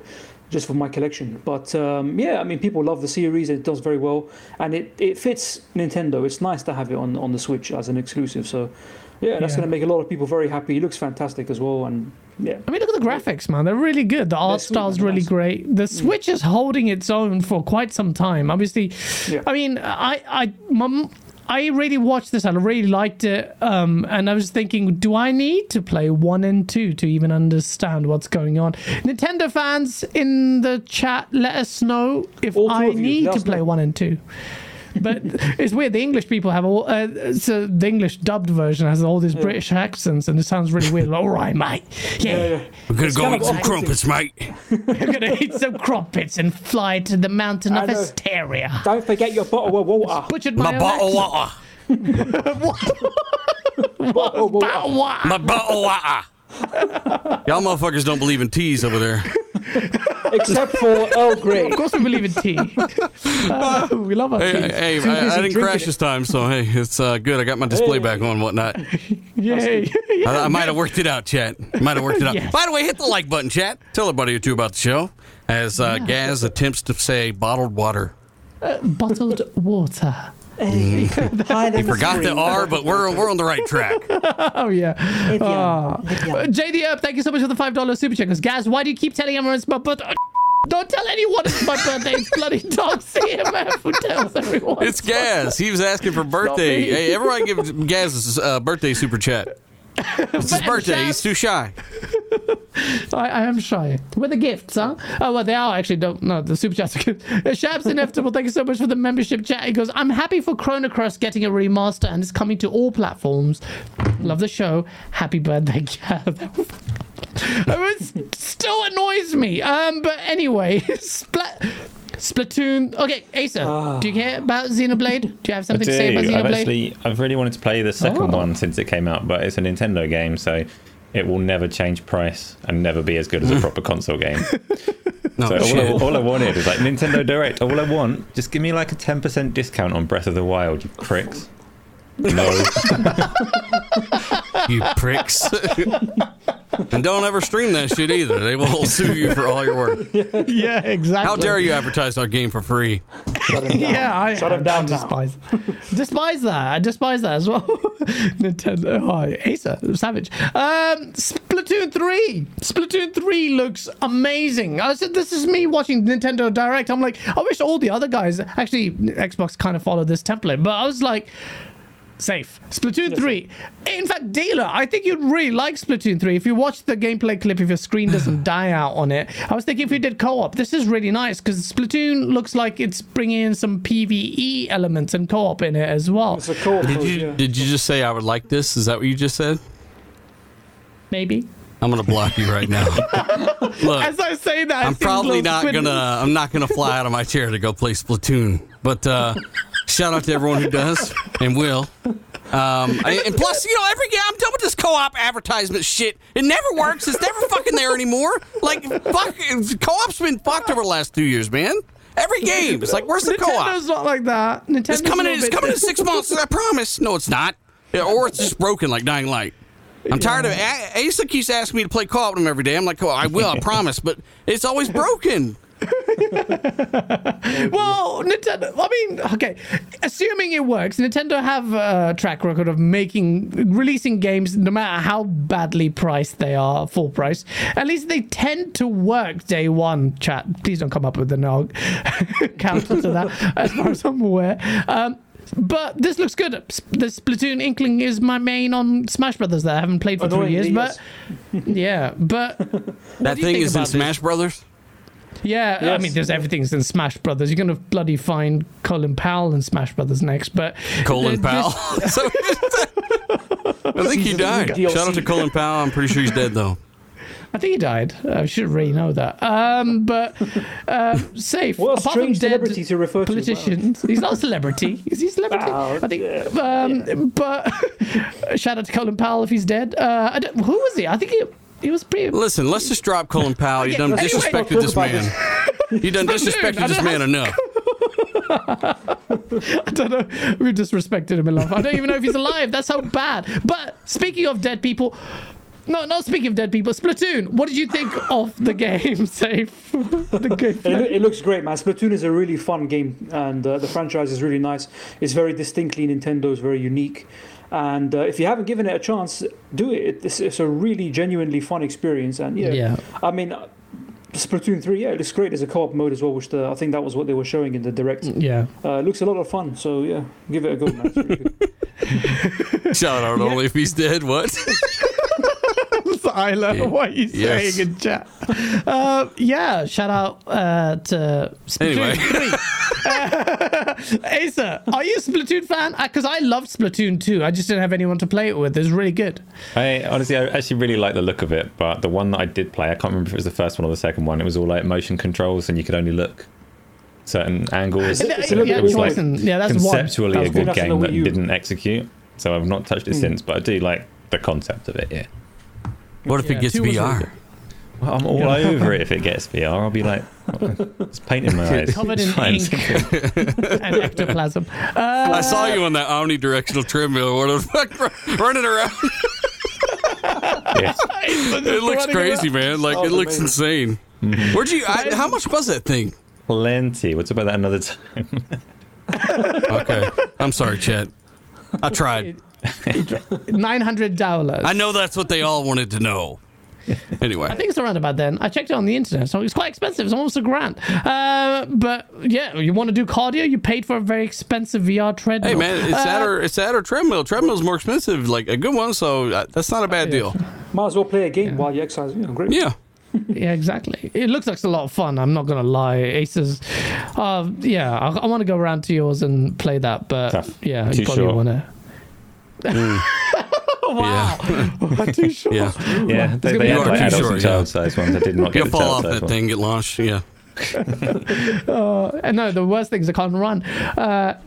Speaker 3: just for my collection. But um, yeah, I mean, people love the series. It does very well, and it, it fits Nintendo. It's nice to have it on on the Switch as an exclusive. So yeah, that's
Speaker 1: Yeah.
Speaker 3: going to make a lot of people very happy. It looks fantastic as well, and yeah.
Speaker 1: I mean, look at the graphics, man. They're really good. The art style's really
Speaker 3: Nice.
Speaker 1: great. The Switch is holding its own for quite some time. Obviously,
Speaker 3: Yeah.
Speaker 1: I mean, I, I, mum, I really watched this. I really liked it. Um, and I was thinking, do I need to play one and two to even understand what's going on? Nintendo fans in the chat, let us know if I need to play
Speaker 3: know.
Speaker 1: one and two. But it's weird. The English people have all. Uh, so the English dubbed version has all these British accents, and it sounds really weird. all right, mate. Yeah,
Speaker 3: Yeah, yeah.
Speaker 4: We're gonna go
Speaker 3: kind
Speaker 4: eat some
Speaker 3: opposite.
Speaker 4: crumpets, mate.
Speaker 1: we're gonna eat some crumpets and fly to the mountain of
Speaker 3: I know.
Speaker 1: hysteria.
Speaker 3: Don't forget your bottle of water.
Speaker 1: Butchered my,
Speaker 4: My bottle of
Speaker 1: accent.
Speaker 4: water.
Speaker 3: Bottle water.
Speaker 4: My bottle of water. Y'all motherfuckers don't believe in teas over there.
Speaker 3: Except for Earl Grey.
Speaker 1: Of course, we believe in tea. Uh, we love our
Speaker 4: Hey,
Speaker 1: tea.
Speaker 4: hey,
Speaker 3: Too
Speaker 4: I, I didn't crash
Speaker 3: it.
Speaker 4: this time, so hey, it's uh, good. I got my display
Speaker 3: Hey.
Speaker 4: back on and whatnot.
Speaker 1: Yay.
Speaker 4: I, I might have worked it out, chat. Might have worked it out.
Speaker 1: Yes.
Speaker 4: By the way, hit the like button, chat. Tell a buddy or two about the show. As uh, Gaz attempts to say bottled water.
Speaker 1: Bottled water.
Speaker 3: Hey, hide
Speaker 4: Forgot the. R, but we're we're on the right track.
Speaker 1: Oh, yeah.
Speaker 3: Evian.
Speaker 1: Ah.
Speaker 3: Evian.
Speaker 1: JD Up, thank you so much for the $5 super check. Because, guys, why do you keep telling everyone it's my birthday? Don't tell anyone it's my birthday. It's bloody Tom CMF who tells everyone.
Speaker 4: It's Gaz. He was asking for birthday. Hey, everybody give Gaz a uh, birthday super chat. It's his birthday. He's too shy.
Speaker 1: I, I am shy. With the gifts, huh? Oh, well, they are actually don't. No, the super chats are good. Shab's Inevitable, thank you so much for the membership chat. He goes, I'm happy for Chrono Cross getting a remaster and it's coming to all platforms. Love the show. Happy birthday. it still annoys me. Um, but anyway, Splat. Splatoon. Okay, Asa, do you care about Xenoblade? Do you have something to say about
Speaker 2: do. I've actually, I've really wanted to play the second
Speaker 1: Oh.
Speaker 2: one since it came out, but it's a Nintendo game, so it will never change price and never be as good as a proper console game.
Speaker 4: No
Speaker 2: So all I, all I wanted is like Nintendo Direct. All I want, just give me like a ten percent discount on Breath of the Wild, you pricks. No,
Speaker 4: You pricks. And don't ever stream that shit either. They will sue you for all your work.
Speaker 1: yeah, exactly.
Speaker 4: How dare you advertise our game for free?
Speaker 3: Shut him down.
Speaker 1: Yeah, I,
Speaker 3: Shut him down now.
Speaker 1: despise, despise that. I despise that as well. Nintendo, oh, Asa, savage. Um, Splatoon three. Splatoon three looks amazing. I said, this is me watching Nintendo Direct. I'm like, I wish all the other guys actually Xbox kind of followed this template, but I was like. Safe. Splatoon 3. In fact, Dealer, I think you'd really like Splatoon 3 if you watch the gameplay clip, if your screen doesn't die out on it. I was thinking if you did co op, this is really nice because Splatoon looks like it's bringing in some PvE elements and co op in it as well.
Speaker 3: It's a co-op
Speaker 4: Did you
Speaker 3: yeah.
Speaker 4: did you just say I would like this? Is that what you just said?
Speaker 1: Maybe.
Speaker 4: I'm gonna block you right now. Look,
Speaker 1: As I say that, I
Speaker 4: I'm probably not gonna I'm not gonna fly out of my chair to go play Splatoon. But uh, shout out to everyone who does and will. Um, I- and plus, you know, every game I'm done with this co-op advertisement shit. It never works. It's never fucking there anymore. Like, fuck, co-op's been fucked over the last two years, man. Every game, it's like, where's the co-op?
Speaker 1: Nintendo's not like that. Nintendo's
Speaker 4: It's coming in. It's coming in six months. I promise. No, it's not. Yeah, or it's just broken like Dying Light. I'm tired of A- Asa keeps asking me to play co-op with him every day. I'm like, well, I will, I promise, but it's always broken.
Speaker 1: Well, Nintendo. I mean, okay. Assuming it works, Nintendo have a track record of making, releasing games no matter how badly priced they are, full price. At least they tend to work day one. Chat. Please don't come up with the no counter to that, as far as I'm aware. Um, but this looks good. The Splatoon Inkling is my main on Smash Brothers that I haven't played for three years.
Speaker 3: Annoyingly,
Speaker 1: But yeah, but
Speaker 4: That thing is in
Speaker 1: this?
Speaker 4: Smash Brothers.
Speaker 1: Yeah, I mean, there's everything's in Smash Brothers. You're gonna bloody find Colin Powell in Smash Brothers next, but
Speaker 4: Colin
Speaker 1: th-
Speaker 4: Powell.
Speaker 1: this-
Speaker 4: I think he died.
Speaker 3: DLC.
Speaker 4: Shout out to Colin Powell. I'm pretty sure he's dead though.
Speaker 1: I think he died. I should really know that. Um, but uh, safe.
Speaker 3: What a
Speaker 1: Apart from
Speaker 3: strange
Speaker 1: dead
Speaker 3: celebrity to refer to.
Speaker 1: politicians, he's not a celebrity. Is he a celebrity?
Speaker 3: Wow,
Speaker 1: I think.
Speaker 3: yeah,
Speaker 1: Um, But shout out to Colin Powell if he's dead. Uh, I don't, who was he? I think he, he was pretty.
Speaker 4: Listen, let's just drop Colin Powell. You done disrespected this man. You done disrespected this man enough.
Speaker 1: I don't know. We've disrespected him enough. I don't even know if he's alive. That's how bad. But speaking of dead people, no, not speaking of dead people. Splatoon. What did you think of the game? Safe. the game.
Speaker 3: It, it looks great, man. Splatoon is a really fun game, and uh, the franchise is really nice. It's very distinctly Nintendo's, very unique, and uh, if you haven't given it a chance, do it. It's, it's a really genuinely fun experience, and yeah,
Speaker 1: Yeah.
Speaker 3: I mean. uh, Splatoon 3, yeah, it looks great. There's a co-op mode as well, which the, I think that was what they were showing in the direct.
Speaker 1: Yeah.
Speaker 3: Uh, it looks a lot of fun, so yeah, give it a go, man. Really good.
Speaker 4: Shout out only if he's dead. What?
Speaker 1: Isla,
Speaker 4: Yeah.
Speaker 1: what are you
Speaker 4: Yes.
Speaker 1: saying in chat? Uh, yeah, shout out uh, to Splatoon
Speaker 4: Anyway.
Speaker 1: 3. Asa, are you a Splatoon fan? Because I loved Splatoon 2. I just didn't have anyone to play it with. It was really good.
Speaker 2: I honestly, I actually really like the look of it, but the one that I did play, I can't remember if it was the first one or the second one. It was all like motion controls, and you could only look certain angles.
Speaker 3: It's- it's a little
Speaker 1: yeah,
Speaker 3: bit weird.
Speaker 1: choice and- yeah, that's one.
Speaker 2: conceptually
Speaker 1: That
Speaker 2: a
Speaker 1: was
Speaker 2: good
Speaker 3: cool. That's on
Speaker 2: game that
Speaker 3: Wii
Speaker 2: didn't execute. So I've not touched it since, but I do like the concept of it. Yeah.
Speaker 4: What if
Speaker 1: Yeah,
Speaker 4: it gets
Speaker 1: two was really
Speaker 4: VR?
Speaker 2: Well, I'm all over it if it gets VR. I'll be like, it's painting my eyes.
Speaker 1: Covered in
Speaker 2: It's
Speaker 1: ink and ectoplasm. Uh,
Speaker 4: I saw you on that omnidirectional treadmill where the fuck running around.
Speaker 2: Yeah.
Speaker 4: It looks crazy, man. Like it looks
Speaker 3: amazing.
Speaker 4: insane. Where'd you? I, how much was that thing?
Speaker 2: Plenty. We'll about that another time.
Speaker 4: Okay, I'm sorry, Chet. I tried.
Speaker 1: 900 dollars.
Speaker 4: I know that's what they all wanted to know. Anyway,
Speaker 1: I think it's around about then. I checked it on the internet, so it's quite expensive. It's almost a grand. Uh, but yeah, you want to do cardio? You paid for a very expensive VR treadmill.
Speaker 4: hey man, it's
Speaker 1: Uh,
Speaker 4: that or it's that or treadmill. Treadmill's more expensive, like a good one, so uh, that's not a bad deal.
Speaker 3: Might as well play a game while you exercise. Yeah, great.
Speaker 4: Yeah.
Speaker 1: Yeah, exactly. It looks like it's a lot of fun. I'm not gonna lie. Aces, uh, yeah, I, I want to go around to yours and play that, but
Speaker 2: Tough.
Speaker 1: yeah,
Speaker 2: Too
Speaker 1: you probably
Speaker 2: short.
Speaker 1: want to. wow, too short.
Speaker 4: Yeah.
Speaker 2: Yeah, they,
Speaker 1: gonna
Speaker 2: they
Speaker 1: be
Speaker 2: had
Speaker 1: hard.
Speaker 2: like
Speaker 1: Too
Speaker 4: short,
Speaker 2: and
Speaker 4: yeah.
Speaker 2: size ones. I did not get
Speaker 4: You'll
Speaker 2: the
Speaker 4: fall off that
Speaker 2: one.
Speaker 4: thing, get launched. Yeah.
Speaker 1: And no, the worst thing is I can't run. Uh,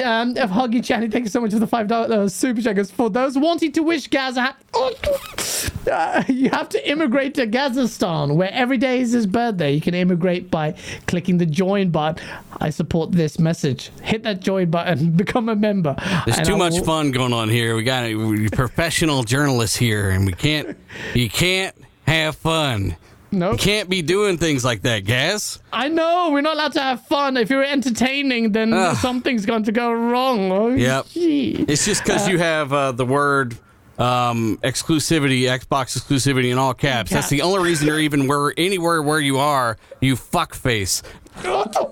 Speaker 1: um, if Huggy Channy, thank you so much for the five dollar super checkers. For those wanting to wish Gaza, uh, you have to immigrate to Kazakhstan, where every day is his birthday. You can immigrate by clicking the join button. I support this message. Hit that join button, become a member.
Speaker 4: There's too
Speaker 1: I
Speaker 4: much fun going on here. We got we professional journalists here, and we can't. You can't have fun.
Speaker 1: No,
Speaker 4: You can't be doing things like that, Gaz.
Speaker 1: I know we're not allowed to have fun. If you're entertaining, then
Speaker 4: Ugh.
Speaker 1: something's going to go wrong. Oh,
Speaker 4: Yep.
Speaker 1: gee.
Speaker 4: It's just because you have uh, the word um, exclusivity, Xbox exclusivity in all caps. That's the only reason you're even where anywhere where you are. You fuckface. What the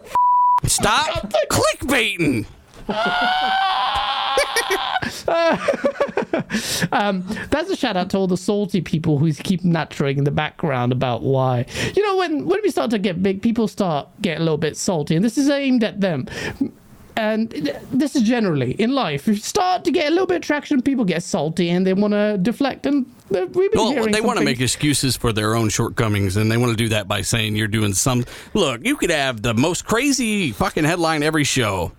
Speaker 4: Stop clickbaiting.
Speaker 1: Um, that's a shout out to all the salty people who keep nattering in the background about why. You know, when when we start to get big, people start getting a little bit salty, and this is aimed at them. And this is generally in life. If you start to get a little bit of traction, people get salty and they want to deflect. And we've been
Speaker 4: Well,
Speaker 1: hearing
Speaker 4: they want to make excuses for their own shortcomings, and they want to do that by saying you're doing some. Look, you could have the most crazy fucking headline every show.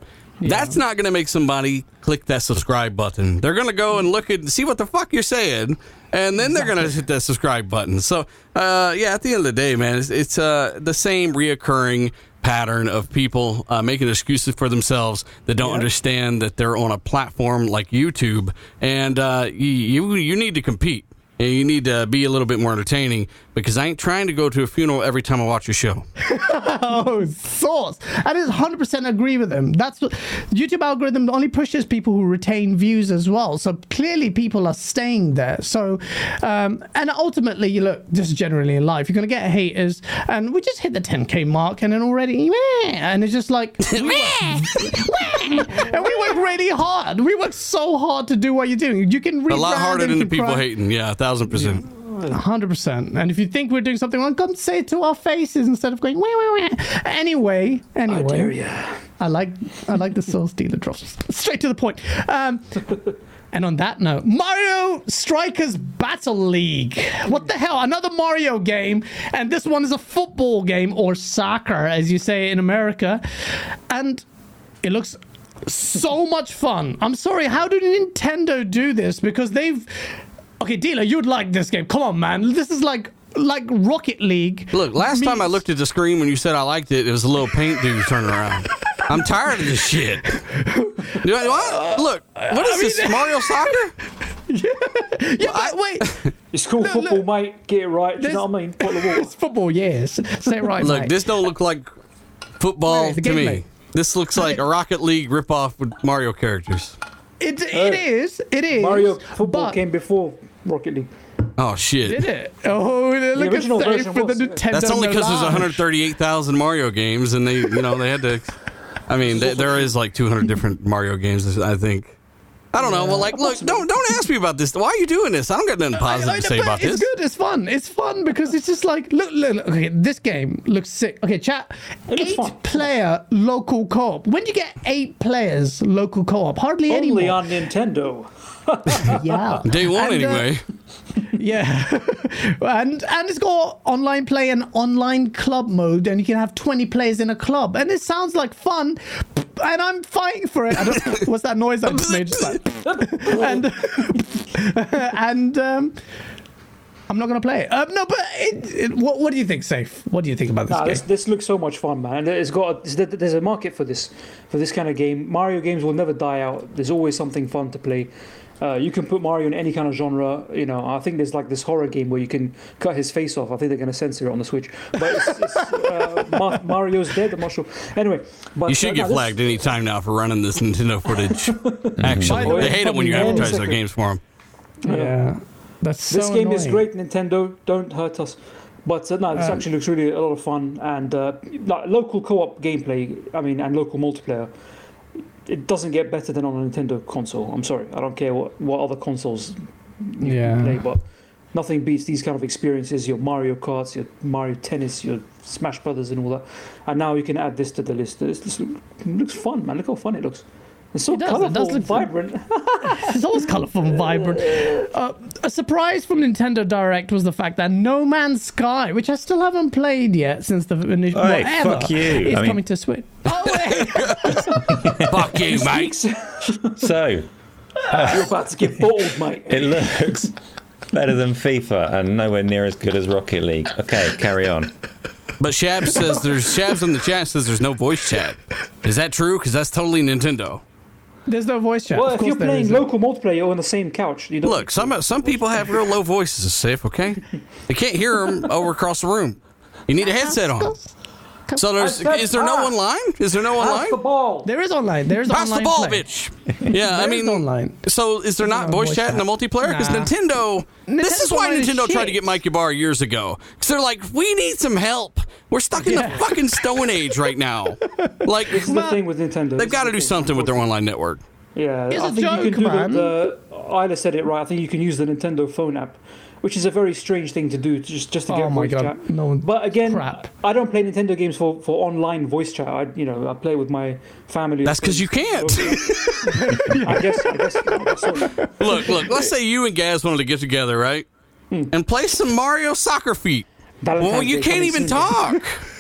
Speaker 4: That's not going to make somebody click that subscribe button. They're going to go and look at see what the fuck you're saying, and then they're going to hit that subscribe button. So, uh, yeah, at the end of the day, man, it's, it's uh, the same reoccurring pattern of people uh, making excuses for themselves that don't understand that they're on a platform like YouTube, and uh, you, you you need to compete. And you need to be a little bit more entertaining because I ain't trying to go to a funeral every time I watch your show.
Speaker 1: Oh, sauce! I just hundred percent agree with him. That's what YouTube algorithm only pushes people who retain views as well. So clearly, people are staying there. So, um, and ultimately, you look just generally in life, you're gonna get haters, and we just hit the 10k mark, and then already, and it's just like, and we work really hard. We work so hard to do what you're doing. You can
Speaker 4: A lot harder than the people hating. Yeah, a thousand percent.
Speaker 1: Hundred percent. And if you think we're doing something wrong, come say it to our faces instead of going wah, wah, wah. Anyway, anyway,
Speaker 3: dare ya.
Speaker 1: I like I like the soul stealer drops. Straight to the point. Um, and on that note, Mario Strikers Battle League. What the hell? Another Mario game, and this one is a football game or soccer, as you say in America, and it looks so much fun. I'm sorry, how did Nintendo do this? Because they've okay, dealer, you'd like this game. Come on, man. This is like like Rocket League.
Speaker 4: Look, last time I looked at the screen when you said I liked it, it was a little paint dude turning around. I'm tired of this shit. You know what? Look, uh, what is this? Mario Soccer?
Speaker 1: Yeah, but wait.
Speaker 3: It's called
Speaker 1: Look,
Speaker 3: football,
Speaker 1: look.
Speaker 3: mate. Get it right. Do you know what I mean? Bottle of water.
Speaker 1: It's football, yes. Say it right,
Speaker 4: Look,
Speaker 1: mate.
Speaker 4: this don't look like football
Speaker 1: Wait, the
Speaker 4: to me.
Speaker 1: mate.
Speaker 4: This looks like a Rocket League ripoff with Mario characters.
Speaker 1: It, it is. It is.
Speaker 3: Mario football
Speaker 1: but
Speaker 3: came before Rocket League.
Speaker 4: Oh shit!
Speaker 1: Did it? Oh, look at
Speaker 3: original
Speaker 1: safe
Speaker 3: version
Speaker 1: for the
Speaker 3: was, yeah.
Speaker 1: Nintendo.
Speaker 4: That's only because there's
Speaker 1: Melange.
Speaker 4: 138,000 Mario games, and they, you know, they had to. I mean, th- there is like 200 different Mario games. I think. I don't know. Well, like, look, don't don't ask me about this. Why are you doing this? I don't got nothing positive
Speaker 1: I- I
Speaker 4: to
Speaker 1: know,
Speaker 4: say
Speaker 1: but
Speaker 4: about
Speaker 1: it's
Speaker 4: this.
Speaker 1: good. It's fun. It's fun because it's just like look, look, look. Okay, this game looks sick. Okay, chat.
Speaker 3: It looks
Speaker 1: Eight
Speaker 3: fun.
Speaker 1: player local co-op. When do you get eight players local co-op? Hardly any.
Speaker 3: Only
Speaker 1: anymore.
Speaker 3: on Nintendo.
Speaker 1: yeah.
Speaker 4: Day one,
Speaker 1: And, uh,
Speaker 4: anyway.
Speaker 1: Yeah, and and it's got online play and online club mode, and you can have twenty players in a club, and it sounds like fun, and I'm fighting for it. I don't, what's that noise I just made? Just like- and and um, I'm not gonna play it. Um, no, but it, it, what what do you think, Safe? What do you think about this
Speaker 3: Nah,
Speaker 1: game?
Speaker 3: this, this looks so much fun, man. It's got a, there's a market for this for this kind of game. Mario games will never die out. There's always something fun to play. Uh, you can put Mario in any kind of genre. You know, I think there's like this horror game where you can cut his face off. I think they're going to censor it on the Switch. But it's, it's, uh, Ma- Mario's dead. I'm not sure. Anyway, but
Speaker 4: You should
Speaker 3: uh,
Speaker 4: get
Speaker 3: nah, this-
Speaker 4: flagged any time now for running this Nintendo footage. Actually,
Speaker 1: By the way,
Speaker 4: they hate it when you advertise
Speaker 3: one
Speaker 4: their
Speaker 3: second.
Speaker 4: games for them.
Speaker 1: yeah, that's so
Speaker 3: This game is great, Nintendo. Don't hurt us. But uh, no, this
Speaker 1: Um,
Speaker 3: actually looks really a lot of fun and uh, like, local co-op gameplay. I mean, and local multiplayer. It doesn't get better than on a Nintendo console. I'm sorry, I don't care what, what other consoles you
Speaker 1: Yeah.
Speaker 3: play, but nothing beats these kind of experiences. Your Mario Karts, your Mario Tennis, your Smash Brothers, and all that. And now you can add this to the list. This, this looks fun, man. Look how fun it looks. It's so
Speaker 1: It does, it does look
Speaker 3: vibrant.
Speaker 1: It's always colourful and vibrant. Uh, a surprise from Nintendo Direct was the fact that No Man's Sky, which I still haven't played yet since the initial,
Speaker 2: Hey,
Speaker 1: whatever,
Speaker 2: fuck you.
Speaker 1: is
Speaker 2: I mean-
Speaker 1: coming to Switch. Oh.
Speaker 4: Fuck you, mate.
Speaker 2: So
Speaker 3: You're about to get bottled, mate.
Speaker 2: it looks better than FIFA and nowhere near as good as Rocket League. Okay, carry on.
Speaker 4: But Shab says there's Shabs in the chat says there's no voice chat. Is that true? Because that's totally Nintendo.
Speaker 1: There's no voice chat.
Speaker 3: Well,
Speaker 1: of
Speaker 3: if you're playing
Speaker 1: isn't.
Speaker 3: local multiplayer on the same couch, you don't.
Speaker 4: Look, some some people have real low voices, safe. Okay, they can't hear them over across the room. You need a headset on. So there's is there no
Speaker 3: ah.
Speaker 4: online? Is there no online?
Speaker 3: Pass
Speaker 4: online?
Speaker 3: the ball.
Speaker 1: There is online. There's online.
Speaker 4: Pass the ball,
Speaker 1: play.
Speaker 4: bitch. Yeah, I mean
Speaker 1: is online.
Speaker 4: So is there not
Speaker 1: no
Speaker 4: voice
Speaker 1: voice
Speaker 4: chat in the multiplayer? Because
Speaker 1: Nah.
Speaker 4: Nintendo. This is why Nintendo tried to get Mike Ybarra years ago. Because they're like, we need some help. We're stuck in
Speaker 1: Yeah.
Speaker 4: the fucking Stone Age right now. Like
Speaker 3: This is the thing with Nintendo.
Speaker 4: they've got to do something with their online network.
Speaker 3: Yeah,
Speaker 1: It's
Speaker 3: I
Speaker 1: a
Speaker 3: think
Speaker 1: joke,
Speaker 3: you can do
Speaker 1: man.
Speaker 3: the, the. Isla said it right. I think you can use the Nintendo phone app, which is a very strange thing to do, just just to get
Speaker 1: Oh my
Speaker 3: voice
Speaker 1: God,
Speaker 3: chat.
Speaker 1: no one-
Speaker 3: But again,
Speaker 1: crap.
Speaker 3: I don't play Nintendo games for, for online voice chat. I you know I play with my family.
Speaker 4: That's because you can't.
Speaker 3: I guess. I guess. I so.
Speaker 4: look, look. Let's say you and Gaz wanted to get together, right? Hmm. And play some Mario Soccer Feet. Well, you
Speaker 3: Day
Speaker 4: can't even
Speaker 3: soon.
Speaker 4: talk.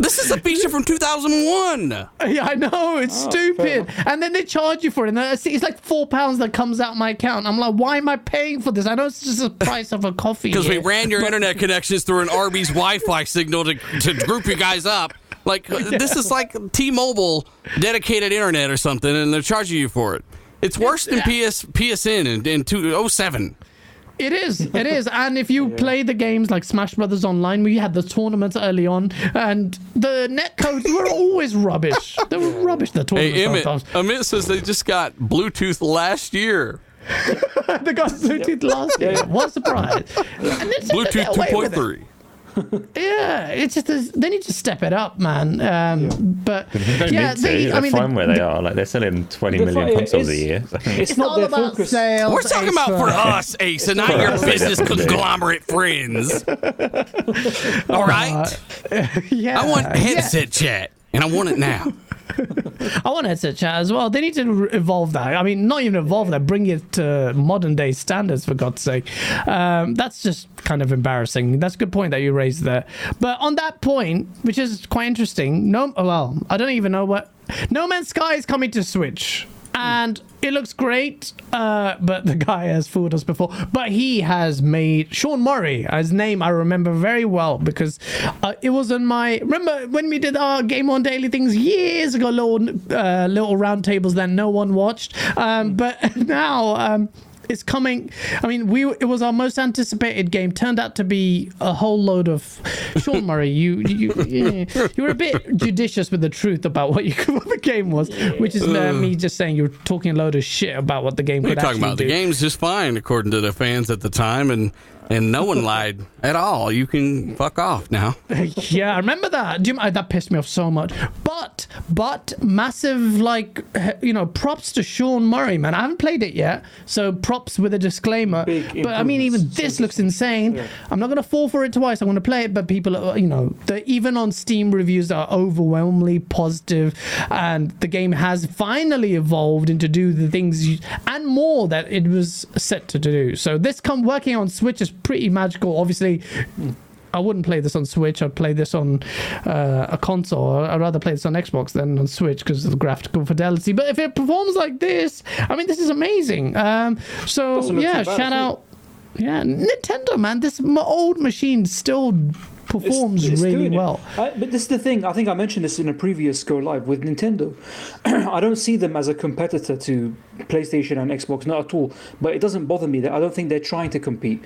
Speaker 4: this is a feature from 2001.
Speaker 1: Yeah, I know it's
Speaker 3: Oh,
Speaker 1: stupid, and then they charge you for it. And I see it's like four pounds that comes out my account. I'm like, why am I paying for this? I know it's just the price of a coffee.
Speaker 4: Because we ran your internet connections through an Arby's Wi-Fi signal to, to group you guys up. Like this is like T-Mobile dedicated internet or something, and they're charging you for it. It's worse than PS PSN in, in 2007.
Speaker 1: It is, it is, and if you play the games like Smash Brothers Online, we had the tournaments early on, and the net codes were always rubbish. They were rubbish. The tournaments
Speaker 4: Hey, Emmett,
Speaker 1: sometimes.
Speaker 4: Emmett says they just got Bluetooth last year.
Speaker 1: they got Bluetooth last year. What a surprise! And it's just-
Speaker 4: Bluetooth
Speaker 1: they're away with it.
Speaker 4: 2.3.
Speaker 1: Yeah, it's just they need to step it up, man. Um, But
Speaker 2: They
Speaker 1: yeah, they,
Speaker 2: They're
Speaker 1: I mean,
Speaker 2: fine
Speaker 1: the-
Speaker 2: where they are. Like they're selling 20
Speaker 3: They're
Speaker 2: million
Speaker 3: fine.
Speaker 2: consoles a year. So.
Speaker 3: It's,
Speaker 1: it's
Speaker 3: not
Speaker 1: all
Speaker 3: their
Speaker 1: about
Speaker 3: focus.
Speaker 1: sales.
Speaker 4: We're talking about for us, Ace, and not your business conglomerate friends. All right?
Speaker 1: Yeah,
Speaker 4: I want
Speaker 1: yeah.
Speaker 4: headset chat, and I want it now.
Speaker 1: I want headset chat as well. They need to evolve that. I mean, not even evolve that, bring it to modern day standards, for God's sake. Um, that's just kind of embarrassing. That's a good point that you raised there. But on that point, which is quite interesting, no, well, I don't even know what. No Man's Sky is coming to Switch. And it looks great, uh, but the guy has fooled us before. But he has made Sean Murray, his name I remember very well because uh, it was on my. Remember when we did our Game On Daily things years ago, little uh, little round tables that no one watched. Um, but now um, it's coming. I mean, we it was our most anticipated game. Turned out to be a whole load of Sean Murray. You you you were a bit judicious with the truth about what you what the game was, which is uh, me just saying you're talking a load of shit about what the game
Speaker 4: We're
Speaker 1: could
Speaker 4: talking about
Speaker 1: do.
Speaker 4: the game's just fine, according to the fans at the time, and and no one lied at all. You can fuck off now.
Speaker 1: yeah, I remember that. Do you, that pissed me off so much. But but massive like you know props to Sean Murray, man. I haven't played it yet, so props with a disclaimer.
Speaker 3: Big
Speaker 1: But I mean, even this looks insane. I'm not gonna fall for it twice. I'm gonna play it, but people, are, you know, the, even on Steam reviews are overwhelmingly positive, and the game has finally evolved into do the things you, and more that it was set to do. So this come working on Switch is pretty magical. Obviously. I wouldn't play this on Switch. I'd play this on uh, a console. I'd rather play this on Xbox than on Switch because of the graphical fidelity. But if it performs like this, I mean, this is amazing. Um, so yeah,
Speaker 3: bad
Speaker 1: shout out. Yeah, Nintendo, man. This old machine still performs
Speaker 3: It's- it's
Speaker 1: really well.
Speaker 3: But this is the thing. I think I mentioned this in a previous go live with Nintendo. I don't see them as a competitor to PlayStation and Xbox, not at all. But it doesn't bother me that I don't think they're trying to compete.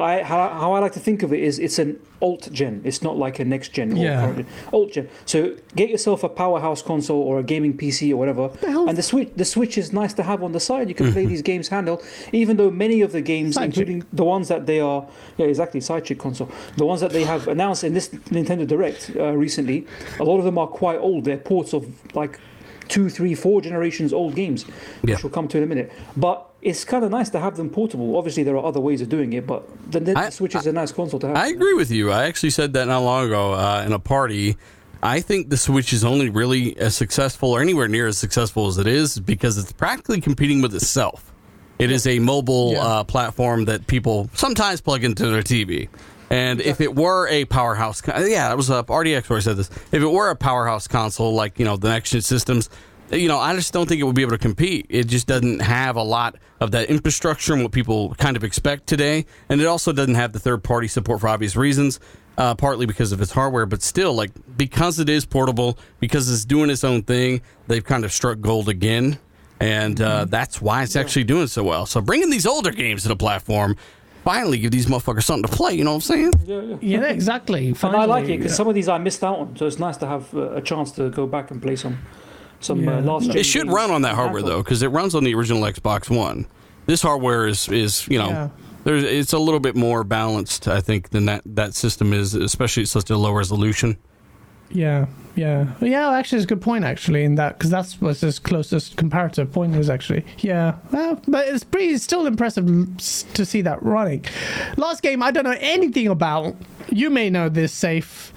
Speaker 3: I how, how I like to think of it is it's an alt gen. It's not like a next gen.
Speaker 1: Yeah.
Speaker 3: alt gen. So get yourself a powerhouse console or a gaming PC or whatever.
Speaker 1: hell-
Speaker 3: And the switch the Switch is nice to have on the side. You can play mm-hmm. these games handheld, even though many of the games,
Speaker 1: Side chick.
Speaker 3: including the ones that they are, yeah, exactly, side chick console. The ones that they have announced in this Nintendo Direct uh, recently, a lot of them are quite old. They're ports of like two, three, four generations old games,
Speaker 4: Yeah.
Speaker 3: which we'll come to in a minute. But it's kind of nice to have them portable. Obviously, there are other ways of doing it, but the, the
Speaker 4: I-
Speaker 3: Switch is a nice console to have.
Speaker 4: I agree with you. I actually said that not long ago uh, in a party. I think the Switch is only really as successful or anywhere near as successful as it is because it's practically competing with itself. It is a mobile
Speaker 1: Yeah.
Speaker 4: uh, platform that people sometimes plug into their TV. And if it were a powerhouse, yeah, it was uh, RDX where I said this. If it were a powerhouse console like you know the next gen systems, you know, I just don't think it would be able to compete. It just doesn't have a lot of that infrastructure and what people kind of expect today, and it also doesn't have the third party support for obvious reasons. Uh, partly because of its hardware, but still, like because it is portable, because it's doing its own thing, they've kind of struck gold again, and uh, that's why it's actually doing so well. So bringing these older games to the platform, finally give these motherfuckers something to play. You know what I'm saying?
Speaker 3: yeah, yeah.
Speaker 1: Yeah, exactly.
Speaker 3: And I like it
Speaker 1: Finally,
Speaker 3: because some of these I missed out on, so it's nice to have uh, a chance to go back and play some some
Speaker 1: Yeah.
Speaker 3: uh, last.
Speaker 4: It should run on that hardware
Speaker 3: handheld.
Speaker 4: though, because it runs on the original Xbox One. This hardware is is you know
Speaker 1: Yeah.
Speaker 4: there's it's a little bit more balanced, I think, than that that system is, especially at such a low resolution.
Speaker 1: Yeah, yeah, yeah. Actually, it's a good point. Actually, in that because that's what's his closest comparative point is actually. Yeah, well, but it's pretty it's still impressive to see that running. Last game, I don't know anything about. You may know this. Safe.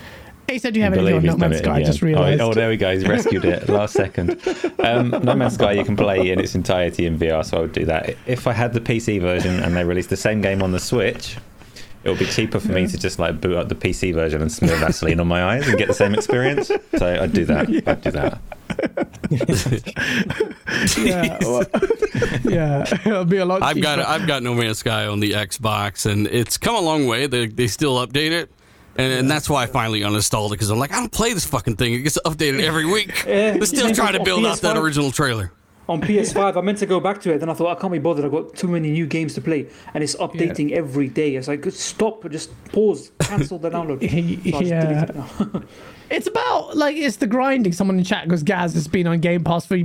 Speaker 1: He said you have anything on No Man's Sky. I just realized.
Speaker 2: Oh, oh, there we go. He's rescued it last second. Um, no Man's Sky, you can play in its entirety in VR, so I would do that. If I had the PC version and they released the same game on the Switch, it would be cheaper for me to just like boot up the PC version and smear Vaseline on my eyes and get the same experience. So I'd do that. I'd do that.
Speaker 1: yeah, well, yeah, it'll be a lot.
Speaker 4: I've got. I've got No Man's Sky on the Xbox, and it's come a long way. They they still update it, and, and that's why I finally uninstalled it because I'm like, I don't play this fucking thing. It gets updated every week.
Speaker 3: Yeah,
Speaker 4: They're still trying to build out that original trailer.
Speaker 3: On PS5. I meant to go back to it, then I thought I can't be bothered. I've got too many new games to play, and it's updating every day. It's like stop, just pause, cancel the download. So
Speaker 1: Yeah.
Speaker 3: deleted it now.
Speaker 1: It's about like it's the grinding. Someone in chat goes, "Gaz, it's been on Game Pass for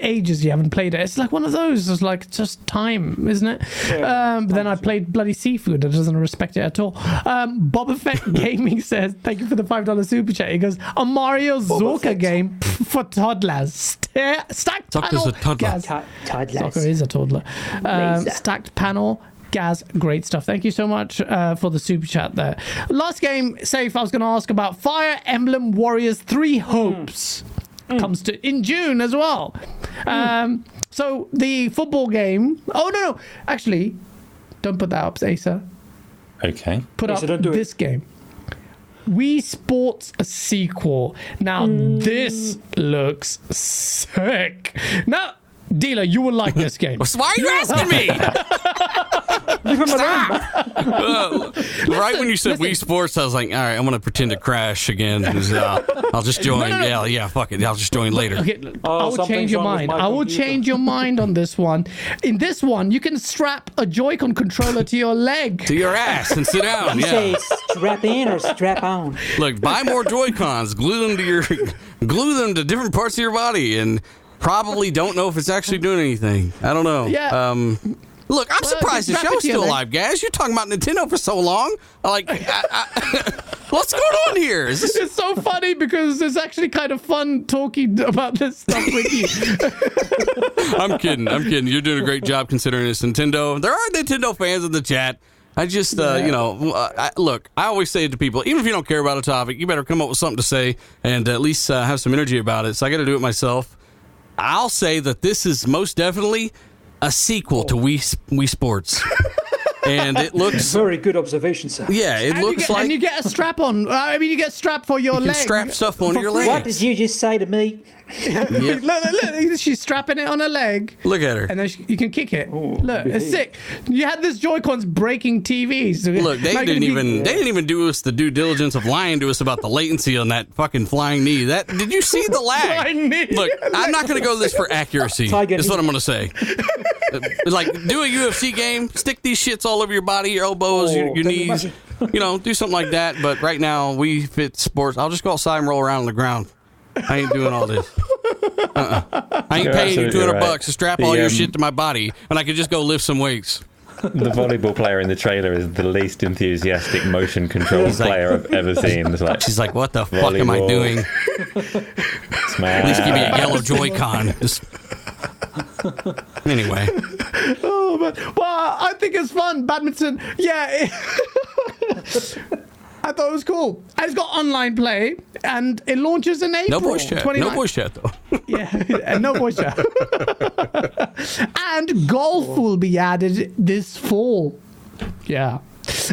Speaker 1: ages. You haven't played it." It's like one of those. It's like just time, isn't it?
Speaker 3: Yeah,
Speaker 1: um, but then I played bloody seafood. That doesn't respect it at all. Um, Boba Fett Gaming says, "Thank you for the five dollar super chat." He goes, "A Mario Zorka
Speaker 3: Fett.
Speaker 1: game pff, for toddlers. Sta- stacked
Speaker 4: Zorka's
Speaker 1: panel.
Speaker 4: a toddler.
Speaker 1: Gaz,
Speaker 3: Ta- toddlers.
Speaker 1: Soccer is a toddler. Um, stacked panel. Gaz, great stuff. Thank you so much uh, for the super chat there. Last game, safe. I was going to ask about Fire Emblem Warriors Three Hopes. Comes to in June as well. Um, so the football game. Oh no, no, actually, don't put that up, Asa.
Speaker 2: Okay.
Speaker 1: Put
Speaker 3: Asa,
Speaker 1: up
Speaker 3: don't do it.
Speaker 1: this game. Wii Sports a sequel. Now this looks sick. Now, dealer, you will like this game.
Speaker 4: So why are you asking me? Uh, right when you said
Speaker 1: listen.
Speaker 4: Wii Sports, I was like, all right, I'm going to pretend to crash again. uh, I'll just join.
Speaker 1: no, no.
Speaker 4: Yeah, yeah, fuck it. I'll just join later.
Speaker 1: Okay, look,
Speaker 3: Oh,
Speaker 1: I will change your mind. I will
Speaker 3: computer.
Speaker 1: change your mind on this one. In this one, you can strap a Joy-Con controller to your leg.
Speaker 4: To your ass and sit down.
Speaker 3: You say strap in or strap on?
Speaker 4: Look, buy more Joy Cons, glue them to your, glue them to different parts of your body, and probably don't know if it's actually doing anything. I don't know.
Speaker 1: Yeah.
Speaker 4: Um, look, I'm
Speaker 1: Well,
Speaker 4: surprised the show's still alive, guys. You're talking about Nintendo for so long. Like, I, I, what's going on here? Is this?
Speaker 1: It's so funny because it's actually kind of fun talking about this stuff with you.
Speaker 4: I'm kidding. I'm kidding. You're doing a great job considering it's Nintendo. There are Nintendo fans in the chat. I just, uh, you know, uh, I, look. I always say it to people, even if you don't care about a topic, you better come up with something to say and at least uh, have some energy about it. So I got to do it myself. I'll say that this is most definitely a sequel to Wii Wii Sports, and it looks.
Speaker 3: Very good observation, sir.
Speaker 4: Yeah, it
Speaker 1: and, you
Speaker 4: looks
Speaker 1: get,
Speaker 4: like
Speaker 1: and you get a strap on. Uh, I mean, you get a strap for your
Speaker 4: you can
Speaker 1: leg.
Speaker 4: strap stuff onto your leg.
Speaker 3: What did you just say to me?
Speaker 4: Yep.
Speaker 1: Look, look, look, she's strapping it on her leg.
Speaker 4: Look at her.
Speaker 1: And then she, you can kick it. Look, it's sick. You had this Joy-Cons breaking TVs.
Speaker 4: Look, they
Speaker 1: Like,
Speaker 4: didn't
Speaker 1: it'd be-
Speaker 4: even they didn't even do us the due diligence of lying to us about the latency on that fucking flying knee. That did you see the lag?
Speaker 1: Flying knee.
Speaker 4: Look, I'm not going to go this for accuracy.
Speaker 3: Tiger
Speaker 4: Is what. I'm going to say. Like do a UFC game, stick these shits all over your body, your elbows,
Speaker 3: Oh,
Speaker 4: your, your
Speaker 3: can you
Speaker 4: knees. You know, do something like that. But right now, we fit sports. I'll just go outside and roll around on the ground. I ain't doing all this. Uh-uh. I ain't
Speaker 2: You're
Speaker 4: paying you 200
Speaker 2: right.
Speaker 4: bucks to strap
Speaker 2: The,
Speaker 4: all your
Speaker 2: um,
Speaker 4: shit to my body, and I could just go lift some weights.
Speaker 2: The volleyball player in the trailer is the least enthusiastic motion control
Speaker 4: like-
Speaker 2: player I've ever seen. It's like
Speaker 4: She's like, "What the fuck am I doing?
Speaker 2: smash.
Speaker 4: At least give me a yellow Joy-Con." Just... Anyway,
Speaker 1: Oh, but, well, I think it's fun. Badminton, yeah. it- I thought it was cool. It's got online play, and it launches in April.
Speaker 4: no voice chat.
Speaker 1: 29
Speaker 4: No voice chat though.
Speaker 1: Yeah, no voice chat. and golf will be added this fall. Yeah.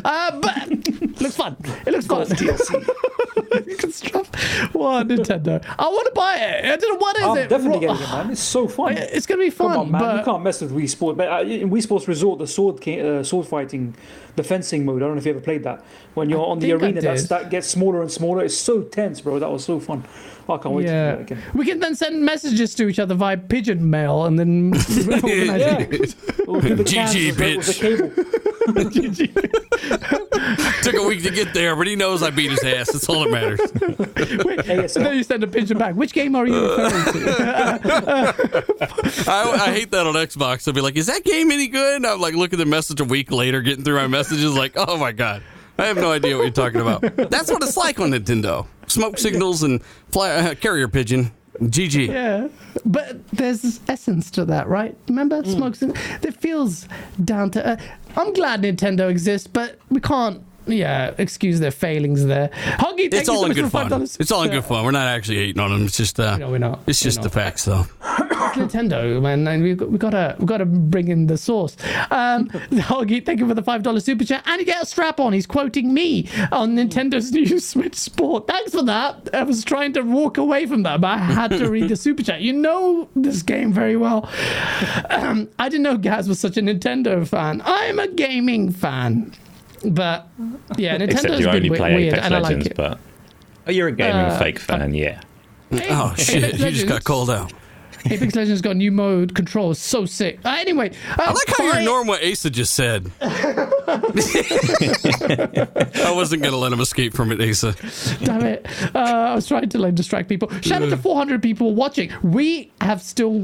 Speaker 1: Uh, but looks fun. It looks fun. you can strap. What Nintendo? I want to buy it. I don't know what is it.
Speaker 3: I'm
Speaker 1: it.
Speaker 3: definitely
Speaker 1: Ro-
Speaker 3: getting it, man. It's so fun.
Speaker 1: It's gonna be fun,
Speaker 3: Come on, man.
Speaker 1: but
Speaker 3: you can't mess with Wii Sports. But uh, in Wii Sports Resort, the sword ca- uh, sword fighting, the fencing mode. I don't know if you ever played that. When you're on the arena, that's, that gets smaller and smaller. It's so tense, bro. That was so fun. I can't wait to do
Speaker 1: yeah,
Speaker 3: that again.
Speaker 1: we can then send messages to each other via pigeon mail, and then
Speaker 3: Yeah.
Speaker 1: it.
Speaker 3: Or the
Speaker 4: GG,
Speaker 3: bitch. the- with the cable.
Speaker 4: Took a week to get there, but he knows I beat his ass. That's all that matters.
Speaker 1: Wait,
Speaker 3: ASL.
Speaker 1: and then you send a pigeon back. Which game are you referring to?
Speaker 4: I, I hate that on Xbox. I'll be like, "Is that game any good?" And I'm like, look at the message a week later, getting through my messages, like, "Oh my god." I have no idea what you're talking about. That's what it's like on Nintendo. Smoke signals and fly, uh, carrier pigeon. GG.
Speaker 1: Yeah, but there's this essence to that, right? Remember,
Speaker 3: Mm.
Speaker 1: smokes. It feels down to. Uh, I'm glad Nintendo exists, but we can't. Yeah, excuse their failings there. Huggy, thank
Speaker 4: It's
Speaker 1: you
Speaker 4: all
Speaker 1: so
Speaker 4: in good fun.
Speaker 1: $5.
Speaker 4: It's all in good fun. We're not actually hating on them. It's just uh,
Speaker 1: No, we're not.
Speaker 4: it's just the facts, though.
Speaker 1: Nintendo, man, and we've got, we gotta we gotta bring in the source. Um, Hoggy, thank you for the five dollar super chat, and you get a strap on. He's quoting me on Nintendo's new Switch Sport. Thanks for that. I was trying to walk away from that, but I had to read the super chat. You know this game very well. Um, I didn't know Gaz was such a Nintendo fan. I'm a gaming fan, but yeah,
Speaker 2: Except
Speaker 1: Nintendo's
Speaker 2: you
Speaker 1: been
Speaker 2: only
Speaker 1: we-
Speaker 2: play
Speaker 1: weird,
Speaker 2: Apex
Speaker 1: and I
Speaker 2: Legends,
Speaker 1: like it.
Speaker 2: but oh, you're a gaming
Speaker 1: Uh,
Speaker 2: fake fan, yeah.
Speaker 4: Oh shit! You just got called out.
Speaker 1: Apex Legends got new mode control. So sick. Uh, anyway, uh,
Speaker 4: I like how you're
Speaker 1: fire-
Speaker 4: ignoring what Asa just said. I wasn't gonna let him escape from it, Asa.
Speaker 1: Damn it. Uh, I was trying to like distract people. Shout out to 400 people watching. We have still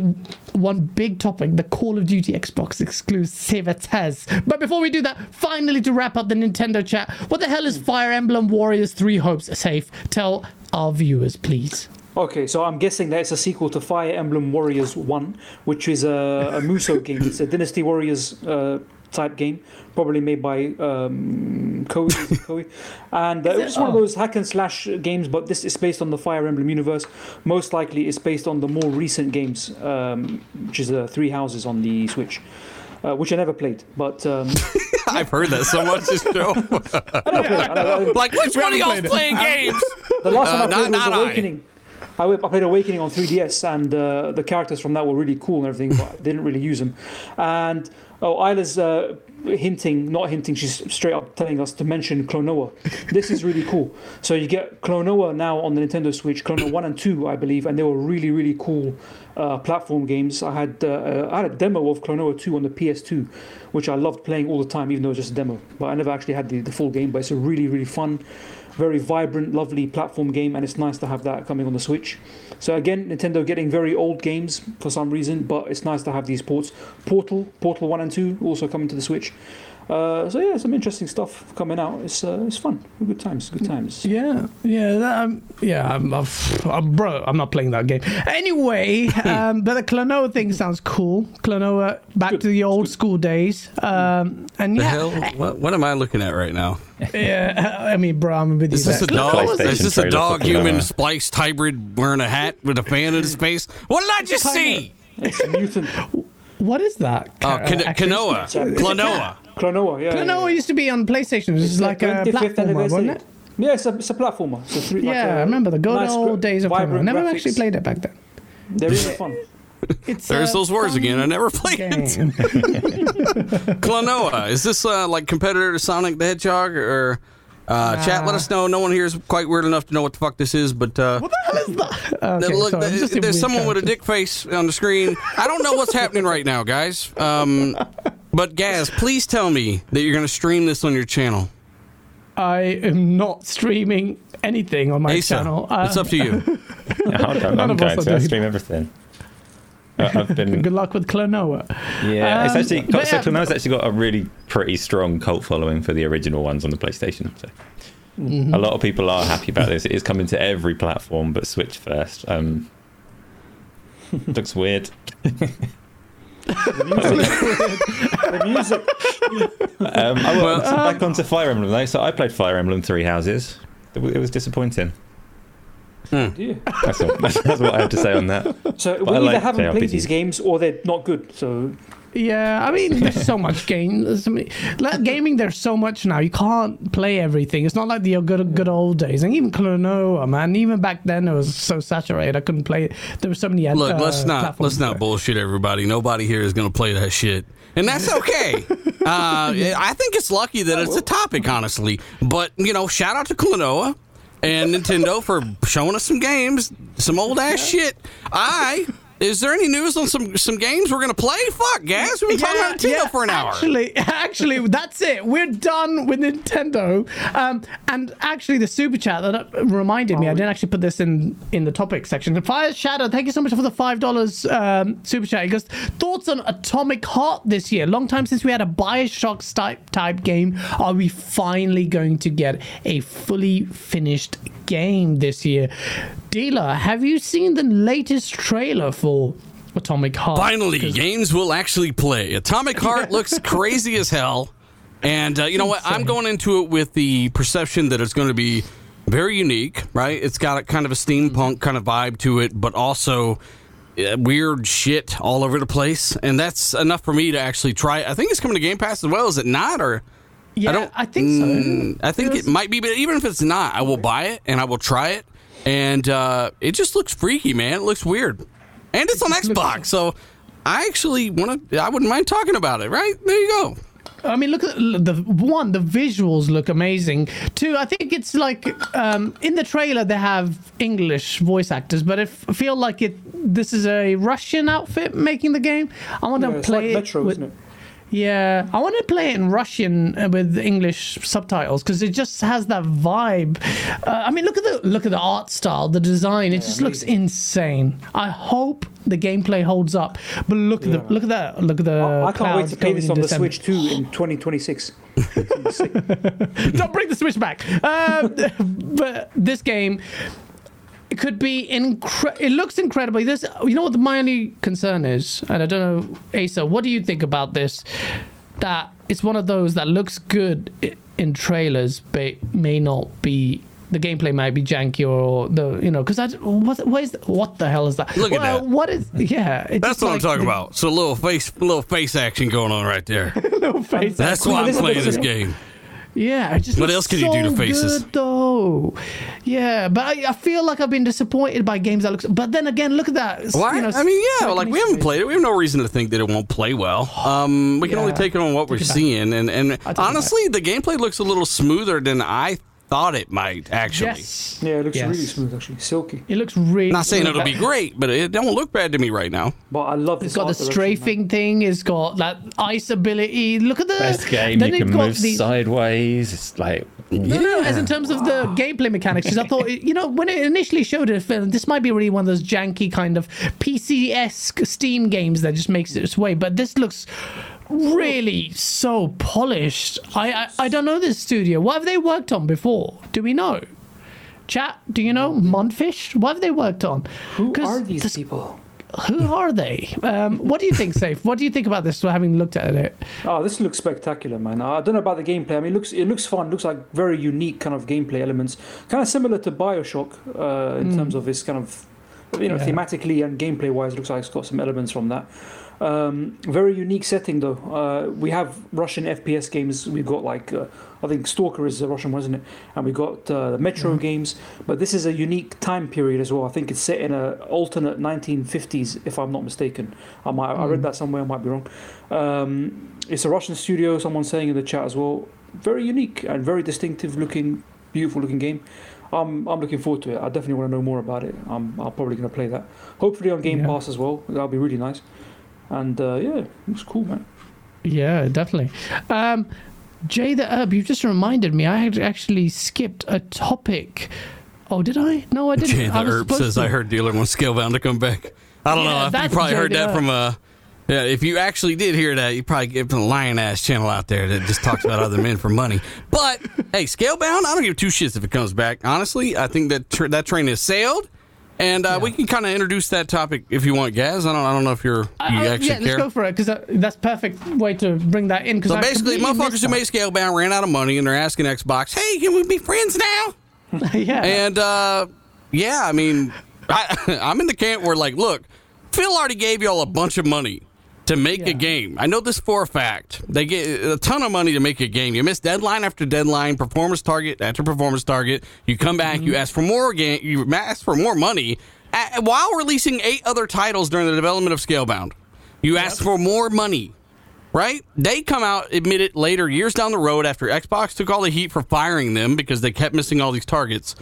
Speaker 1: one big topic the Call of Duty Xbox exclusivities. But before we do that, finally to wrap up the Nintendo chat, what the hell is Fire Emblem Warriors 3 Hopes safe? Tell our viewers, please.
Speaker 3: Okay, so I'm guessing that it's a sequel to Fire Emblem Warriors 1, which is a, a Musou game. It's a Dynasty Warriors uh, type game, probably made by um, Koei. Koei. And uh,
Speaker 1: Is it?
Speaker 3: it's one of
Speaker 1: Oh.
Speaker 3: those hack and slash games, but this is based on the Fire Emblem universe. Most likely, it's based on the more recent games, um, which is uh, Three Houses on the Switch. Uh, which I never played, but um,
Speaker 4: I've heard that so much this show.
Speaker 3: I never played it. I- I-
Speaker 4: like, which one of y'all playing games?
Speaker 3: The last
Speaker 4: Uh,
Speaker 3: one I
Speaker 4: not-
Speaker 3: played was
Speaker 4: not I.
Speaker 3: Awakening. I, I played Awakening on 3DS, and uh, the characters from that were really cool and everything, but I didn't really use them. And oh, Isla's uh, hinting, not hinting, she's straight up telling us to mention Klonoa. This is really cool. So you get Klonoa now on the Nintendo Switch, Klonoa 1 and 2, I believe, and they were really, really cool uh, platform games. I had uh, I had a demo of Klonoa 2 on the PS2, which I loved playing all the time, even though it was just a demo. But I never actually had the, the full game, but it's a really, really fun very vibrant, lovely platform game, and it's nice to have that coming on the Switch. So again, Nintendo getting very old games for some reason, but it's nice to have these ports. Portal, Portal One and Two, also coming to the Switch. Uh, so yeah, some interesting stuff coming out. It's uh, it's fun, good times, good times.
Speaker 1: Yeah, yeah, that, um, yeah. I'm, I'm, I'm- bro, I'm not playing that game anyway. um, but the Klonoa thing sounds cool. Klonoa, back
Speaker 3: Good.
Speaker 1: to the old school days. Um, and
Speaker 4: The
Speaker 1: yeah,
Speaker 4: hell? What, what am I looking at right now?
Speaker 1: yeah. I mean, bro, I'm with you.
Speaker 4: Is this a dog? Is this a dog human spliced hybrid wearing a hat with a fan in his face? What did I just see?
Speaker 3: It's a mutant
Speaker 1: What is that?
Speaker 4: Oh,
Speaker 1: Ca- uh, actress?
Speaker 4: Kanoa. Klonoa.
Speaker 3: Klonoa. Yeah, yeah,
Speaker 1: Klonoa
Speaker 3: yeah.
Speaker 1: used to be on PlayStation. It was like a platformer, wasn't it?
Speaker 3: Yeah, it's a, it's a platformer. So three, like
Speaker 1: Yeah,
Speaker 3: a
Speaker 1: I remember the good
Speaker 3: nice
Speaker 1: old days of Klonoa. I never
Speaker 3: graphics.
Speaker 1: actually played it back then.
Speaker 3: They're really fun.
Speaker 1: It's
Speaker 4: There's those words again. I never played it.
Speaker 1: game.
Speaker 4: Klonoa. Is this uh, like competitor to Sonic the Hedgehog or? Uh, Chat, let us know. No one here is quite weird enough to know what the fuck this is, but uh,
Speaker 1: What the hell is that? Okay,
Speaker 4: look,
Speaker 1: sorry, I'm
Speaker 4: th-
Speaker 1: just a
Speaker 4: there's
Speaker 1: weird
Speaker 4: someone with a dick face on the screen. I don't know what's happening right now, guys. Um, but Gaz, please tell me that you're going to stream this on your channel.
Speaker 1: I am not streaming anything on my
Speaker 4: Asa,
Speaker 1: channel.
Speaker 4: it's
Speaker 1: Uh,
Speaker 4: up to you.
Speaker 2: Yeah, I'm, I'm
Speaker 1: None of us
Speaker 2: going to. I
Speaker 1: doing
Speaker 2: stream everything. Uh, I've been
Speaker 1: Good luck with Klonoa.
Speaker 2: Yeah, it's
Speaker 1: Um,
Speaker 2: actually
Speaker 1: but
Speaker 2: got, so
Speaker 1: yeah,
Speaker 2: Klonoa's actually got a really pretty strong cult following for the original ones on the PlayStation. So
Speaker 1: Mm-hmm.
Speaker 2: a lot of people are happy about this. It is coming to every platform, but Switch first. Um, looks weird.
Speaker 3: The music.
Speaker 2: Um, I
Speaker 4: Well-
Speaker 2: went back onto Fire Emblem though. So I played Fire Emblem Three Houses. It, w- it was disappointing.
Speaker 3: Yeah.
Speaker 2: That's, all, that's, that's what I have to say on that.
Speaker 3: So we
Speaker 2: I
Speaker 3: either
Speaker 2: like
Speaker 3: haven't played these games or they're not good. So
Speaker 1: Yeah, I mean, there's so much game. There's so many, like, gaming, there's so much now. You can't play everything. It's not like the good good old days. And even Klonoa, man, even back then it was so saturated. I couldn't play it. There were so many. Uh,
Speaker 4: Look, let's not let's not
Speaker 1: there.
Speaker 4: bullshit everybody. Nobody here is going to play that shit, and that's okay. uh, I think it's lucky that it's a topic, honestly. But you know, shout out to Klonoa and Nintendo for showing us some games, some old ass shit. I. Is there any news on some some games we're gonna play? Fuck, guys, we've been talking about Nintendo for an hour.
Speaker 1: Actually, actually, that's it. We're done with Nintendo. Um, and actually, the super chat that reminded me, I didn't actually put this in in the topic section. Fire Shadow, thank you so much for the five dollars um, super chat. He goes, thoughts on Atomic Heart this year? Long time since we had a Bioshock type type game. Are we finally going to get a fully finished game this year? Dealer, have you seen the latest trailer for Atomic Heart?
Speaker 4: Finally, games will actually play. Atomic Heart looks crazy as hell. And uh, you know what? I'm going into it with the perception that it's going to be very unique, right? It's got a kind of a steampunk kind of vibe to it, but also uh, weird shit all over the place, and that's enough for me to actually try. it. I think it's coming to Game Pass as well. Is it not? Or
Speaker 1: Yeah,
Speaker 4: I don't.
Speaker 1: I think so.
Speaker 4: Mm, I think
Speaker 1: It
Speaker 4: it, might be, but even if it's not, I will buy it and I will try it. And uh, it just looks freaky, man. It looks weird, and it's on
Speaker 1: just looks-
Speaker 4: Xbox, so I actually want to. I wouldn't mind talking about it. Right there, you go.
Speaker 1: I mean, look at the one. The visuals look amazing. Two, I think it's like um, in the trailer they have English voice actors, but I feel like it. This is a Russian outfit making the game. I want to
Speaker 3: Yeah, it's
Speaker 1: play
Speaker 3: like
Speaker 1: it. With-
Speaker 3: isn't it?
Speaker 1: Yeah, I want to play it in Russian uh, with English subtitles because it just has that vibe. Uh, I mean, look at the look at the art style, the design. It just looks insane. I hope the gameplay holds up. But look
Speaker 3: Yeah,
Speaker 1: at the look at that. Look at the.
Speaker 3: I can't wait to play this on the
Speaker 1: December.
Speaker 3: Switch 2 in 2026.
Speaker 1: Don't bring the Switch back. Um, but this game, it could be incre- It looks incredible. This, you know what my only concern is, and I don't know, Asa, what do you think about this? That it's one of those that looks good in trailers, but may not be. The gameplay might be janky or the you know because I what what is the, what the hell is that?
Speaker 4: Look at
Speaker 1: Well,
Speaker 4: that.
Speaker 1: What is yeah? It's
Speaker 4: That's what I'm talking about. So a little face, little face action going on right there.
Speaker 1: little face
Speaker 4: That's why I'm playing this game.
Speaker 1: Yeah, it just
Speaker 4: What else can you do to
Speaker 1: so
Speaker 4: faces?
Speaker 1: Good, though, yeah, but I, I feel like I've been disappointed by games that look. But then again, look at that.
Speaker 4: Why?
Speaker 1: you know,
Speaker 4: I mean, yeah, like we haven't played it. We have no reason to think that it won't play well. Um, we can only take it on what we're seeing, and and honestly, the gameplay looks a little smoother than I thought it might. Actually,
Speaker 1: Yes.
Speaker 3: Yeah, it looks
Speaker 1: Yes.
Speaker 3: really smooth, actually. Silky.
Speaker 1: It looks really.
Speaker 4: not saying it'll be great, but it don't look bad to me right now.
Speaker 3: But I love this
Speaker 1: It's got the
Speaker 3: art direction, man.
Speaker 1: strafing thing. It's got that ice ability. Look at the
Speaker 2: Best game.
Speaker 1: Then
Speaker 2: you can move
Speaker 1: the-
Speaker 2: sideways. It's like
Speaker 1: No, no, as in terms of the gameplay mechanics, because I thought, you know, when it initially showed it, uh, this might be really one of those janky kind of PC esque Steam games that just makes its way. But this looks really so polished. I, I I don't know this studio. What have they worked on before? Do we know? Chat, do you know Mundfish? What have they worked on?
Speaker 3: Who
Speaker 1: 'Cause
Speaker 3: are these
Speaker 1: this-
Speaker 3: people?
Speaker 1: Who are they? Um, what do you think, Safe? What do you think about this? Having looked at it,
Speaker 3: Oh, this looks spectacular, man. I don't know about the gameplay. I mean, it looks it looks fun. looks like very unique kind of gameplay elements, kind of similar to Bioshock uh, in terms of its kind of, you know,
Speaker 1: Yeah.
Speaker 3: thematically and gameplay wise. Looks like it's got some elements from that. Um, very unique setting though. Uh, we have Russian FPS games. We've got like uh, I think Stalker is a Russian one, isn't it? And we've got uh, the Metro games. But this is a unique time period as well. I think it's set in a alternate 1950s, if I'm not mistaken. I might I read that somewhere. I might be wrong. Um, it's a Russian studio. Someone's saying in the chat as well. Very unique and very distinctive looking, beautiful looking game. I'm I'm looking forward to it. I definitely want to know more about it. I'm I'm probably going to play that. Hopefully on Game
Speaker 1: Yeah.
Speaker 3: Pass as well. That'll be really nice. And uh, yeah, looks cool, man.
Speaker 1: Yeah, definitely. Um, Jay the Herb, you've just reminded me. I had actually skipped a topic. Oh, did I? No, I didn't.
Speaker 4: Jay
Speaker 1: I
Speaker 4: the
Speaker 1: was
Speaker 4: Herb
Speaker 1: supposed
Speaker 4: says
Speaker 1: to.
Speaker 4: I heard dealer wants Scalebound to come back. I don't
Speaker 1: Yeah,
Speaker 4: know. I you probably
Speaker 1: Jay
Speaker 4: heard that
Speaker 1: Herb.
Speaker 4: from uh yeah, if you actually did hear that, you probably get from the Lion Ass channel out there that just talks about other men for money. But hey, Scalebound, I don't give two shits if it comes back. Honestly, I think that tr- that train has sailed, and uh, we can kind of introduce that topic if you want, Gaz. I don't, I don't know if you're you actually
Speaker 1: yeah, let's go for it because that's perfect way to bring that in. Because
Speaker 4: So basically, motherfuckers who made Scalebound ran out of money, and they're asking Xbox, "Hey, can we be friends now?"
Speaker 1: yeah,
Speaker 4: And uh, yeah, I mean, I, I'm in the camp where like, look, Phil already gave y'all a bunch of money to make
Speaker 1: Yeah.
Speaker 4: a game. I know this for a fact. They get a ton of money to make a game. You miss deadline after deadline, performance target after performance target. You come back, you mm-hmm. ask for more game, you ask for more money a while releasing eight other titles during the development of Scalebound. You ask for more money right? They come out, admit it later, years down the road after Xbox took all the heat for firing them because they kept missing all these targets.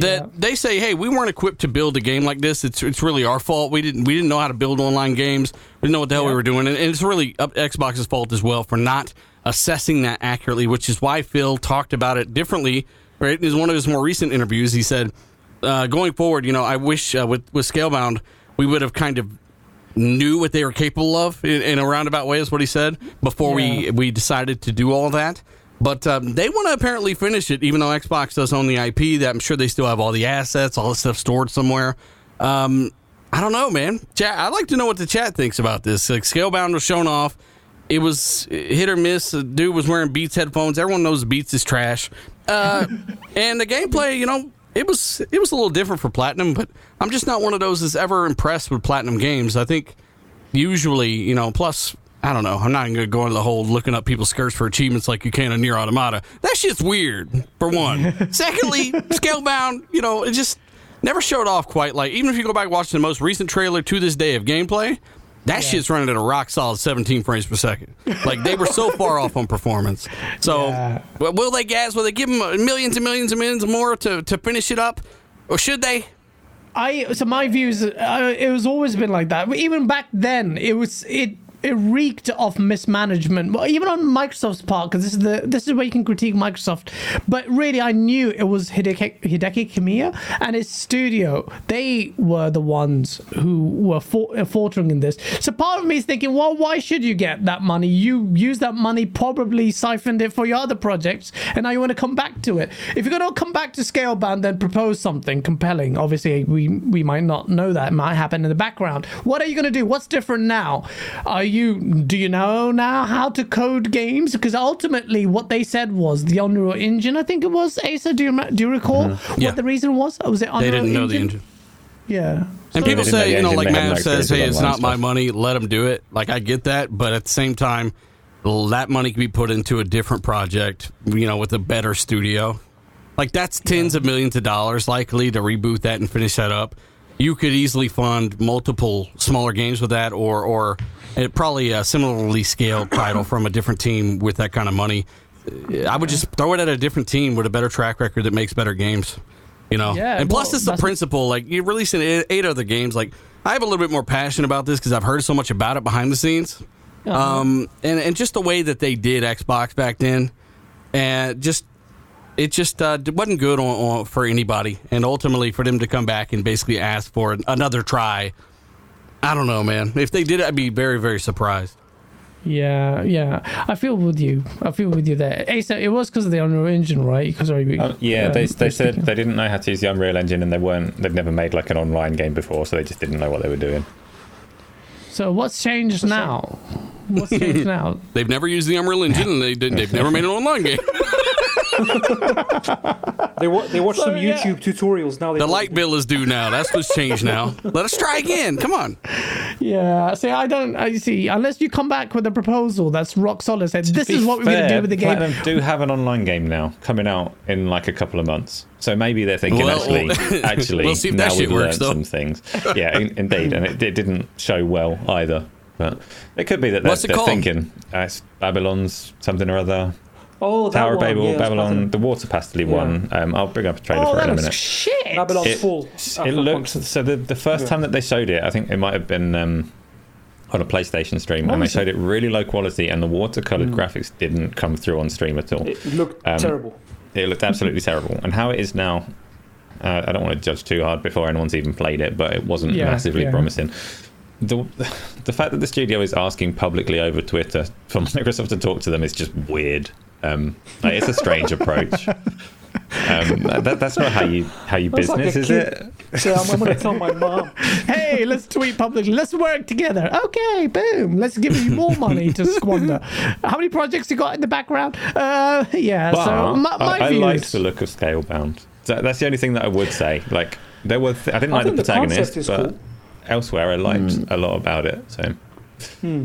Speaker 4: That
Speaker 1: Yeah.
Speaker 4: they say, hey, we weren't equipped to build a game like this. It's it's really our fault. We didn't we didn't know how to build online games. We didn't know what the hell we were doing, and, and it's really up Xbox's fault as well for not assessing that accurately. Which is why Phil talked about it differently. Right, in one of his more recent interviews, he said, uh, going forward, you know, I wish uh, with with Scalebound we would have kind of knew what they were capable of in, in a roundabout way is what he said before we
Speaker 1: Yeah.
Speaker 4: we decided to do all that but um, they want to apparently finish it even though xbox does own the ip that i'm sure they still have all the assets all the stuff stored somewhere. Um, i don't know man. Chat i'd like to know what the chat thinks about this. Like scalebound was shown off. It was hit or miss. The dude was wearing beats headphones. Everyone knows beats is trash. Uh, and the gameplay you know it was it was a little different for Platinum, but I'm just not one of those that's ever impressed with Platinum games. I think usually, you know, plus I don't know. I'm not going to go into the whole looking up people's skirts for achievements like you can in NieR: Automata. That shit's weird, for one. Secondly, Scalebound, you know, it just never showed off quite like. Even if you go back and watch the most recent trailer to this day of gameplay, that shit's running at a rock solid 17 frames per second. Like they were so far off on performance. So
Speaker 1: Yeah.
Speaker 4: will they, guys? Will they give them millions and millions and millions more to, to finish it up, or should they?
Speaker 1: I so my views. Uh, it was always been like that. Even back then, it was it. It reeked of mismanagement, well, even on Microsoft's part, because this is the this is where you can critique Microsoft. But really, I knew it was Hideki, Hideki Kamiya and his studio. They were the ones who were for, uh, faltering in this. So part of me is thinking, well, why should you get that money? You use that money, probably siphoned it for your other projects, and now you want to come back to it. If you're going to come back to Scalebound, then propose something compelling. Obviously, we we might not know that. It might happen in the background. What are you going to do? What's different now? Are do you know now how to code games? Because ultimately, what they said was the Unreal Engine. I think it was Asa. Do you do you recall uh-huh. what
Speaker 4: Yeah.
Speaker 1: the reason was? Oh, was it Unreal
Speaker 4: They didn't know the
Speaker 1: Engine?
Speaker 4: engine.
Speaker 1: Yeah.
Speaker 4: And
Speaker 1: So-
Speaker 4: people say, you know, like
Speaker 2: they had no
Speaker 4: Matt says, hey, it's
Speaker 2: online
Speaker 4: not my money, let them do it. Like, I get that. But at the same time, that money can be put into a different project, you know, with a better studio. Like, that's tens of millions of dollars likely to reboot that and finish that up. You could easily fund multiple smaller games with that, or, or probably a similarly scaled title from a different team with that kind of money. Uh, I would just throw it at a different team with a better track record that makes better games. You know,
Speaker 1: Yeah,
Speaker 4: and plus
Speaker 1: well,
Speaker 4: it's the principle. Like you're releasing eight, eight other games. Like I have a little bit more passion about this because I've heard so much about it behind the scenes,
Speaker 1: Uh-huh.
Speaker 4: um, and and just the way that they did Xbox back then, and just it just uh, wasn't good on, on, for anybody. And ultimately, for them to come back and basically ask for an- another try, I don't know, man. If they did, I'd be very very surprised.
Speaker 1: Yeah, yeah. I feel with you. I feel with you there. Asa, it was because of the Unreal Engine, right? Because
Speaker 2: Um, yeah, they, they said they didn't know how to use the Unreal Engine, and they weren't. They've never made like an online game before, so they just didn't know what they were doing.
Speaker 1: So what's changed now? What's changed now?
Speaker 4: They've never used the Unreal Engine, and they did, they've never made an online game.
Speaker 3: They wa- they watch
Speaker 1: So,
Speaker 3: some
Speaker 1: yeah.
Speaker 3: YouTube tutorials now.
Speaker 4: The light bill is due now. That's what's changed now. Let us try again. Come on.
Speaker 1: Yeah. See, I don't. I see. Unless you come back with a proposal that's rock solid, said this is
Speaker 2: be
Speaker 1: what we're going to do with the game.
Speaker 2: Platinum do have an online game now coming out in like a couple of months. So maybe they're thinking
Speaker 4: Well,
Speaker 2: actually, actually,
Speaker 4: we'll see if
Speaker 2: now
Speaker 4: that shit
Speaker 2: we've
Speaker 4: works,
Speaker 2: learned
Speaker 4: though.
Speaker 2: some things. Yeah, in, indeed, and it, it didn't show well either. But it could be that they're, they're thinking uh, it's Babylon's something or other.
Speaker 3: Oh, that
Speaker 2: Tower of
Speaker 3: one.
Speaker 2: Babel,
Speaker 3: yeah,
Speaker 2: Babylon, the water pastily
Speaker 3: Yeah.
Speaker 2: one. Um, I'll bring up a trailer
Speaker 1: oh,
Speaker 2: for it
Speaker 1: that
Speaker 2: in a minute.
Speaker 1: shit.
Speaker 3: Babylon's
Speaker 2: It-
Speaker 3: full.
Speaker 2: It looked so the the first time that they showed it, I think it might have been um, on a PlayStation stream, and they
Speaker 1: was it?
Speaker 2: showed it really low quality, and the watercolored graphics didn't come through on stream at all.
Speaker 3: It looked
Speaker 2: Um,
Speaker 3: terrible.
Speaker 2: It looked absolutely terrible, and how it is now. Uh, I don't want to judge too hard before anyone's even played it, but it wasn't
Speaker 1: Yeah,
Speaker 2: massively
Speaker 1: yeah.
Speaker 2: promising. The, the fact that the studio is asking publicly over Twitter for Microsoft to talk to them is just weird. Um, like, it's a strange approach. Um, that, that's not how you how you
Speaker 3: That's like
Speaker 2: business, is
Speaker 3: kid.
Speaker 2: it?
Speaker 3: So I'm, I'm gonna tell my mom.
Speaker 1: hey, let's tweet publicly. Let's work together. Okay, boom. Let's give you more money to squander. How many projects you got in the background? Uh, yeah.
Speaker 2: But
Speaker 1: so my, my
Speaker 2: I, I liked the look of Scalebound. That's the only thing that I would say. Like there were, th- I didn't
Speaker 3: I
Speaker 2: like the protagonist, but
Speaker 3: cool.
Speaker 2: Elsewhere I liked hmm. a lot about it. So hmm.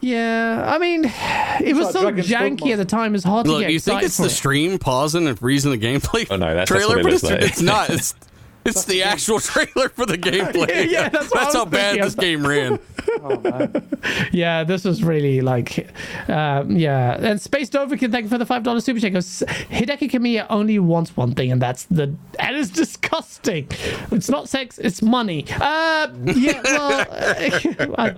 Speaker 1: Yeah, I mean, it was
Speaker 3: like
Speaker 1: so
Speaker 3: Dragon's
Speaker 1: janky
Speaker 3: Dogma.
Speaker 1: at the time. It's hard to
Speaker 4: Look,
Speaker 1: get
Speaker 4: you think it's the
Speaker 1: it.
Speaker 4: stream pausing and freezing the gameplay
Speaker 2: Oh, no, that's- that's
Speaker 4: trailer,
Speaker 2: what
Speaker 4: but it's,
Speaker 2: like.
Speaker 4: it's not. It's it's the actual trailer for the gameplay.
Speaker 1: Yeah, yeah, that's what I was
Speaker 4: how bad
Speaker 1: thinking.
Speaker 4: this game ran.
Speaker 3: Oh man.
Speaker 1: Yeah, this was really like, uh, yeah. And Space Dover can thank you for the five dollar super chat. Goes, Hideki Kamiya only wants one thing, and that's the and it's disgusting. It's not sex, it's money. Uh, yeah. Well,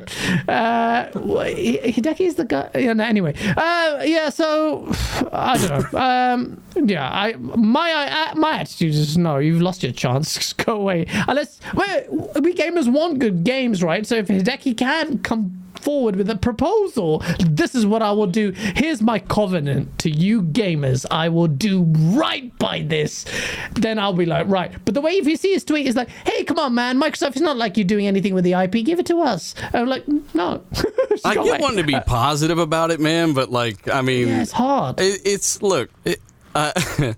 Speaker 1: uh, uh, Hideki is the guy. Yeah, no, anyway, uh, yeah. So I don't know. Um, yeah, I my uh, my attitude is no. You've lost your chance. Just go away. Unless well, we gamers want good games, right? So if Hideki can come forward with a proposal, this is what I will do. Here's my covenant to you gamers. I will do right by this. Then I'll be like, right. But the way if you see his tweet is like, hey, come on, man, Microsoft. It's not like you're doing anything with the IP. Give it to us. I'm like, no.
Speaker 4: I get wanting to be positive about it, man, but like, I mean,
Speaker 1: Yeah, it's hard.
Speaker 4: It, it's look, it, uh,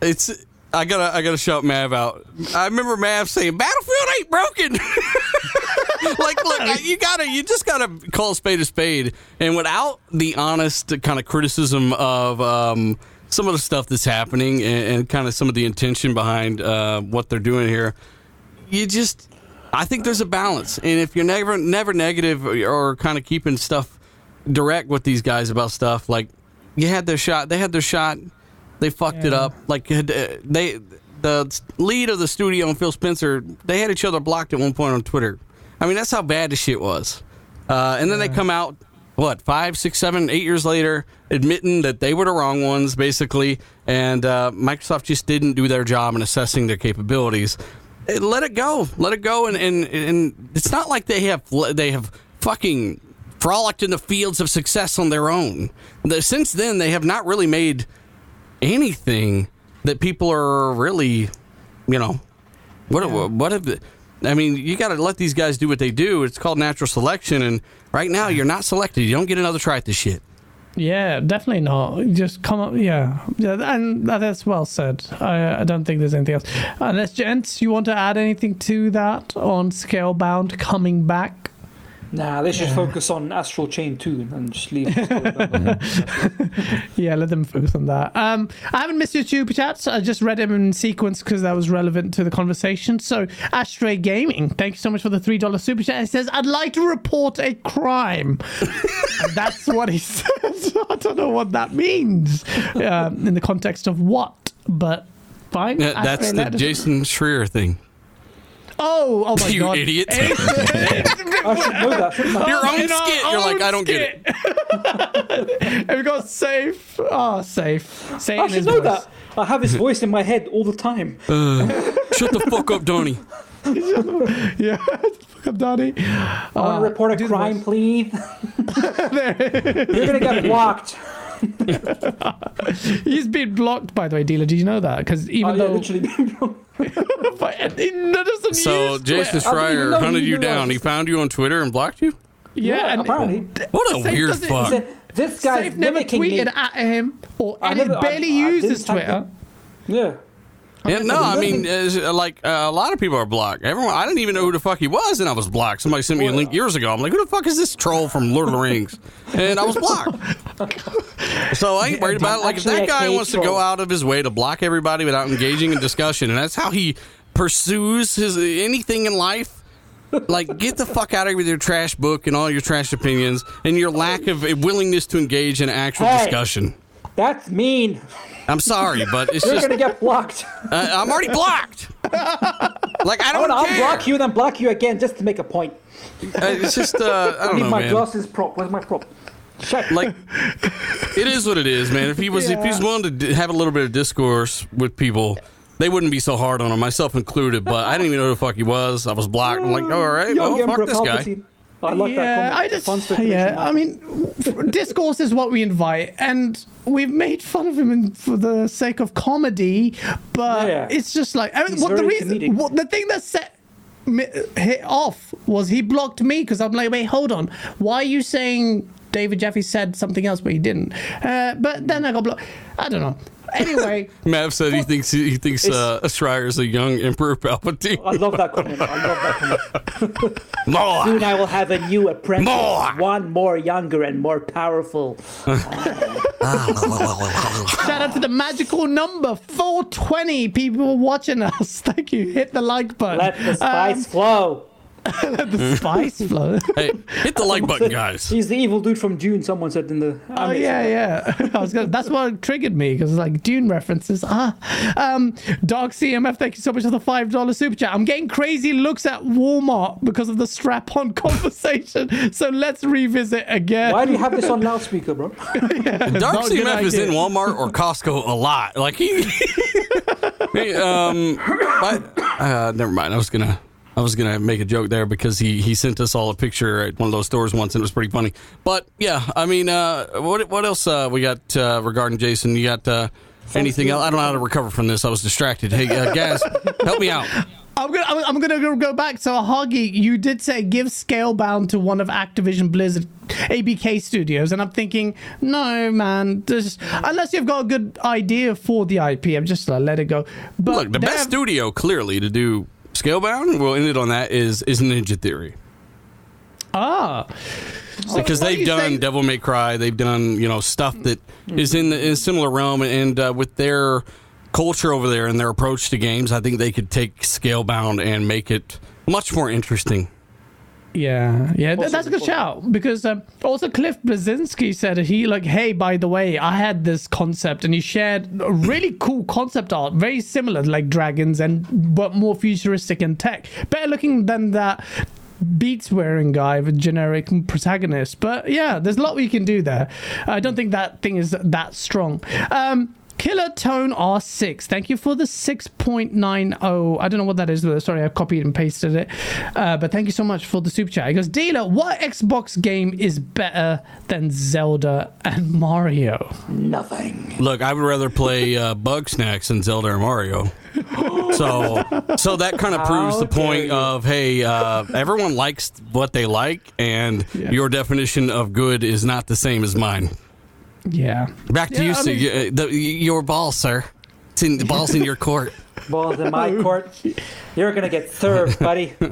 Speaker 4: it's. I gotta I gotta shout Mav out. I remember Mav saying Battlefield ain't broken. like, look, you gotta you just gotta call spade a spade, and without the honest kind of criticism of um, some of the stuff that's happening and, and kind of some of the intention behind uh, what they're doing here, you just I think there's a balance, and if you're never never negative or kind of keeping stuff direct with these guys about stuff, like you had their shot, they had their shot, they fucked it up. Like uh, they, the lead of the studio and Phil Spencer, they had each other blocked at one point on Twitter. I mean, that's how bad the shit was. Uh, and then they come out, what, five, six, seven, eight years later, admitting that they were the wrong ones, basically, and uh, Microsoft just didn't do their job in assessing their capabilities. Eh, Let it go, let it go, and and, and it's not like they have they have fucking frolicked in the fields of success on their own. The- Since then, they have not really made anything that people are really, you know, what what have I mean, you got to let these guys do what they do. It's called natural selection, and right now you're not selected. You don't get another try at this shit.
Speaker 1: Yeah, definitely not. Just come up. Yeah, yeah, and that's well said. I, I don't think there's anything else. Unless, gents, you want to add anything to that on Scalebound coming back?
Speaker 3: Nah, they should focus on Astral Chain 2 and just leave.
Speaker 1: Yeah, let them focus on that. Um, I haven't missed your super chats. I just read them in sequence because that was relevant to the conversation. So, Ashtray Gaming, thank you so much for the three dollar super chat. He says, "I'd like to report a crime." And that's what he says. I don't know what that means um, in the context of what, but fine.
Speaker 4: Yeah, that's the Jason Schreier thing.
Speaker 1: Oh, oh my
Speaker 4: You
Speaker 1: god,
Speaker 4: idiot.
Speaker 3: I should know that, shouldn't I?
Speaker 4: Your own
Speaker 1: in our
Speaker 4: skit. You're like,
Speaker 1: own
Speaker 4: I don't get it.
Speaker 1: and we got safe. Oh, safe. Say
Speaker 3: I should
Speaker 1: his
Speaker 3: know
Speaker 1: voice.
Speaker 3: that. I have his voice in my head all the time.
Speaker 4: Uh, shut the fuck up, Donnie.
Speaker 1: Yeah, fuck up, Donnie.
Speaker 3: Uh, I want to report a
Speaker 1: do the
Speaker 3: crime,
Speaker 1: voice.
Speaker 3: please. You're gonna get blocked.
Speaker 1: He's been blocked, by the way, dealer. Did you know that? Because even
Speaker 3: Oh, yeah,
Speaker 1: though
Speaker 3: literally.
Speaker 1: but he doesn't
Speaker 4: So
Speaker 1: use
Speaker 4: Jason
Speaker 1: Twitter.
Speaker 3: I didn't even
Speaker 4: Schreier hunted you down.
Speaker 3: us.
Speaker 4: He found you on Twitter and blocked you.
Speaker 1: yeah,
Speaker 3: yeah,
Speaker 1: and
Speaker 3: apparently.
Speaker 4: What a
Speaker 1: Safe
Speaker 4: weird
Speaker 1: doesn't-
Speaker 4: fuck.
Speaker 3: Said, this
Speaker 1: guy never
Speaker 3: mimicking me.
Speaker 1: tweeted at him or
Speaker 3: I
Speaker 1: and
Speaker 3: never-
Speaker 1: he barely
Speaker 3: I
Speaker 1: uses
Speaker 3: didn't type
Speaker 1: Twitter.
Speaker 3: Yeah.
Speaker 4: Yeah, no, I mean, uh, like uh, a lot of people are blocked. Everyone, I didn't even know who the fuck he was, and I was blocked. Somebody sent me a link years ago. I'm like, who the fuck is this troll from Lord of the Rings? And I was blocked. so I ain't worried about it. Like, if that guy wants to go out of his way to block everybody without engaging in discussion, and that's how he pursues his anything in life. Like, get the fuck out of here with your trash book and all your trash opinions and your lack of willingness to engage in actual
Speaker 3: Hey.
Speaker 4: discussion.
Speaker 3: That's mean.
Speaker 4: I'm sorry, but it's just.
Speaker 3: You're
Speaker 4: just
Speaker 3: gonna get blocked.
Speaker 4: uh, I'm already blocked. like I
Speaker 3: I
Speaker 4: don't care.
Speaker 3: unblock you, and then block you again, just to make a point.
Speaker 4: Uh, it's just uh, I don't
Speaker 3: Leave
Speaker 4: know,
Speaker 3: my
Speaker 4: man.
Speaker 3: glasses prop. Where's my prop? Shut.
Speaker 4: Like it is what it is, man. If he was if he's willing to d- have a little bit of discourse with people, they wouldn't be so hard on him, myself included. But I didn't even know who the fuck he was. I was blocked. I'm like, all right,
Speaker 3: Young
Speaker 4: well, fuck this guy.
Speaker 3: I like
Speaker 1: yeah,
Speaker 3: that. comment.
Speaker 1: I just yeah. I mean, discourse is what we invite, and we've made fun of him for the sake of comedy. But
Speaker 3: Yeah.
Speaker 1: it's just like I mean, what the reason,
Speaker 3: comedic.
Speaker 1: what, the thing that set me, hit off was he blocked me because I'm like, wait, hold on, why are you saying David Jaffe said something else but he didn't? Uh, but then I got blocked. I don't know. Anyway,
Speaker 4: Mav said he thinks he thinks uh, Schreier is a young Emperor Palpatine.
Speaker 3: I love that comment. I love that comment.
Speaker 4: More.
Speaker 3: Soon I will have a new apprentice,
Speaker 4: More.
Speaker 3: one more younger and more powerful.
Speaker 1: Shout out to the magical number 420 people watching us. Thank you. Hit the like button.
Speaker 3: Let the spice flow.
Speaker 1: Let the spice flow.
Speaker 4: Hey, hit the like button, guys.
Speaker 3: He's the evil dude from Dune. Someone said in the.
Speaker 1: Oh yeah, yeah. I was gonna, that's what triggered me because it's like Dune references. Ah, um, Dog CMF. Thank you so much for the five dollar super chat. I'm getting crazy looks at Walmart because of the strap-on conversation. So let's revisit again.
Speaker 3: Why do you have this on loudspeaker, bro?
Speaker 4: Dark
Speaker 1: not a good
Speaker 4: CMF is in Walmart or Costco a lot. Like he, Hey, um, I, uh, never mind. I was gonna, I was gonna make a joke there because he he sent us all a picture at one of those stores once and it was pretty funny. But yeah, I mean, uh, what what else uh, we got uh, regarding Jason? You got uh, anything else? I don't know how to recover from this. I was distracted. Hey, uh, Gaz, help me out.
Speaker 1: I'm gonna I'm, gonna go- go back. So Hoggy, you did say give Scalebound to one of Activision Blizzard ABK Studios, and I'm thinking, no, man, just unless you've got a good idea for the IP, I'm just like let it go. But
Speaker 4: Look, the best
Speaker 1: have-
Speaker 4: studio clearly to do Scalebound. We'll end it on that. Is is Ninja Theory
Speaker 1: ah, So
Speaker 4: because they've
Speaker 1: you
Speaker 4: done
Speaker 1: think-
Speaker 4: Devil May Cry. They've done you know stuff that is in the in a similar realm, and uh, with their culture over there and their approach to games, I think they could take Scalebound and make it much more interesting.
Speaker 1: Yeah, yeah, th- that's a good shout because um, also Cliff Bleszinski said he like, hey, by the way, I had this concept, and he shared a really cool concept art, very similar like dragons and but more futuristic in tech, better looking than that beats wearing guy with generic protagonist. But yeah, there's a lot we can do there. I don't think that thing is that strong. Um, Killer Tone R6, thank you for the 6.90. I don't know what that is. Sorry, I copied and pasted it. Uh, but thank you so much for the super chat. He goes, Dealer, what Xbox game is better than Zelda and Mario?
Speaker 3: Nothing.
Speaker 4: Look, I would rather play uh, Bugsnax than Zelda or Mario. So, so that kind of proves the
Speaker 3: How dare
Speaker 4: point
Speaker 3: you.
Speaker 4: of hey, uh, everyone likes what they like, and
Speaker 1: Yeah.
Speaker 4: your definition of good is not the same as mine.
Speaker 1: Yeah.
Speaker 4: Back to
Speaker 1: Yeah,
Speaker 4: you,
Speaker 1: I
Speaker 4: sir.
Speaker 1: mean-
Speaker 4: You- uh, the, your ball, sir. It's in, the ball's in your court.
Speaker 3: Balls in my court. You're gonna get served, buddy.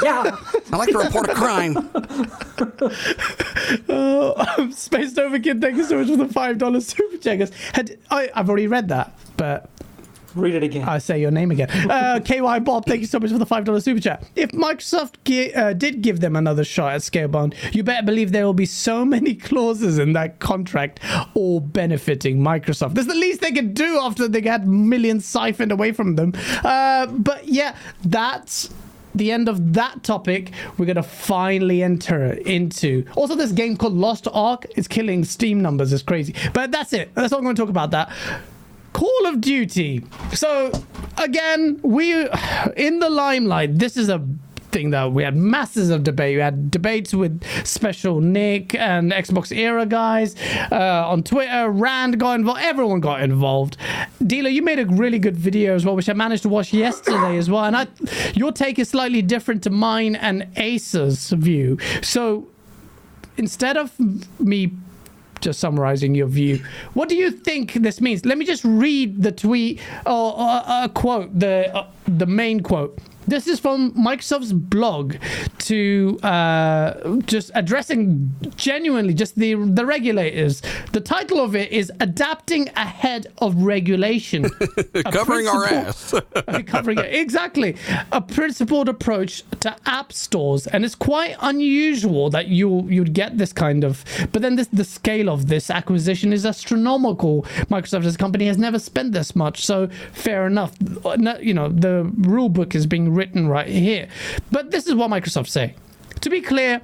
Speaker 3: Yeah.
Speaker 4: I like to report a crime.
Speaker 1: I'm spaced Over Kid, thank you so much for the $5 super chat. He goes, Had, I, I've already read that, but
Speaker 3: Read it again.
Speaker 1: I say your name again. Uh, KY Bob, thank you so much for the $5 super chat. If Microsoft gi- uh, did give them another shot at Scalebound, you better believe there will be so many clauses in that contract all benefiting Microsoft. That's the least they could do after they got millions siphoned away from them. Uh, but yeah, that's the end of that topic, we're gonna finally enter into. Also, this game called Lost Ark is killing Steam numbers. It's crazy, but that's it. That's all I'm going to talk about. That Call of Duty. So again, we in the limelight. This is a thing that we had masses of debate. We had debates with Special Nick and Xbox Era guys uh, on Twitter. Rand got involved. Everyone got involved. Dealer, you made a really good video as well, which I managed to watch yesterday as well. And I, your take is slightly different to mine and Acer's view. So instead of me just summarizing your view. What do you think this means? Let me just read the tweet or a quote, the uh, the main quote. This is from Microsoft's blog to uh, just addressing genuinely just the the regulators. The title of it is "Adapting Ahead of Regulation."
Speaker 4: Covering our ass.
Speaker 1: covering it exactly a principled approach to app stores and it's quite unusual that you you'd get this kind of but then this the scale of this acquisition is astronomical microsoft as a company has never spent this much so fair enough you know the rule book is being written right here. But this is what microsoft say. To be clear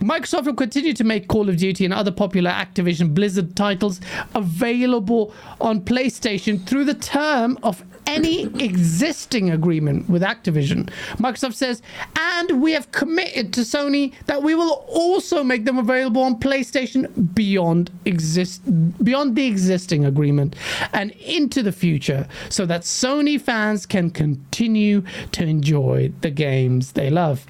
Speaker 1: Microsoft will continue to make Call of Duty and other popular Activision Blizzard titles available on PlayStation through the term of any existing agreement with Activision. Microsoft says, and we have committed to Sony that we will also make them available on PlayStation beyond exist beyond the existing agreement and into the future so that Sony fans can continue to enjoy the games they love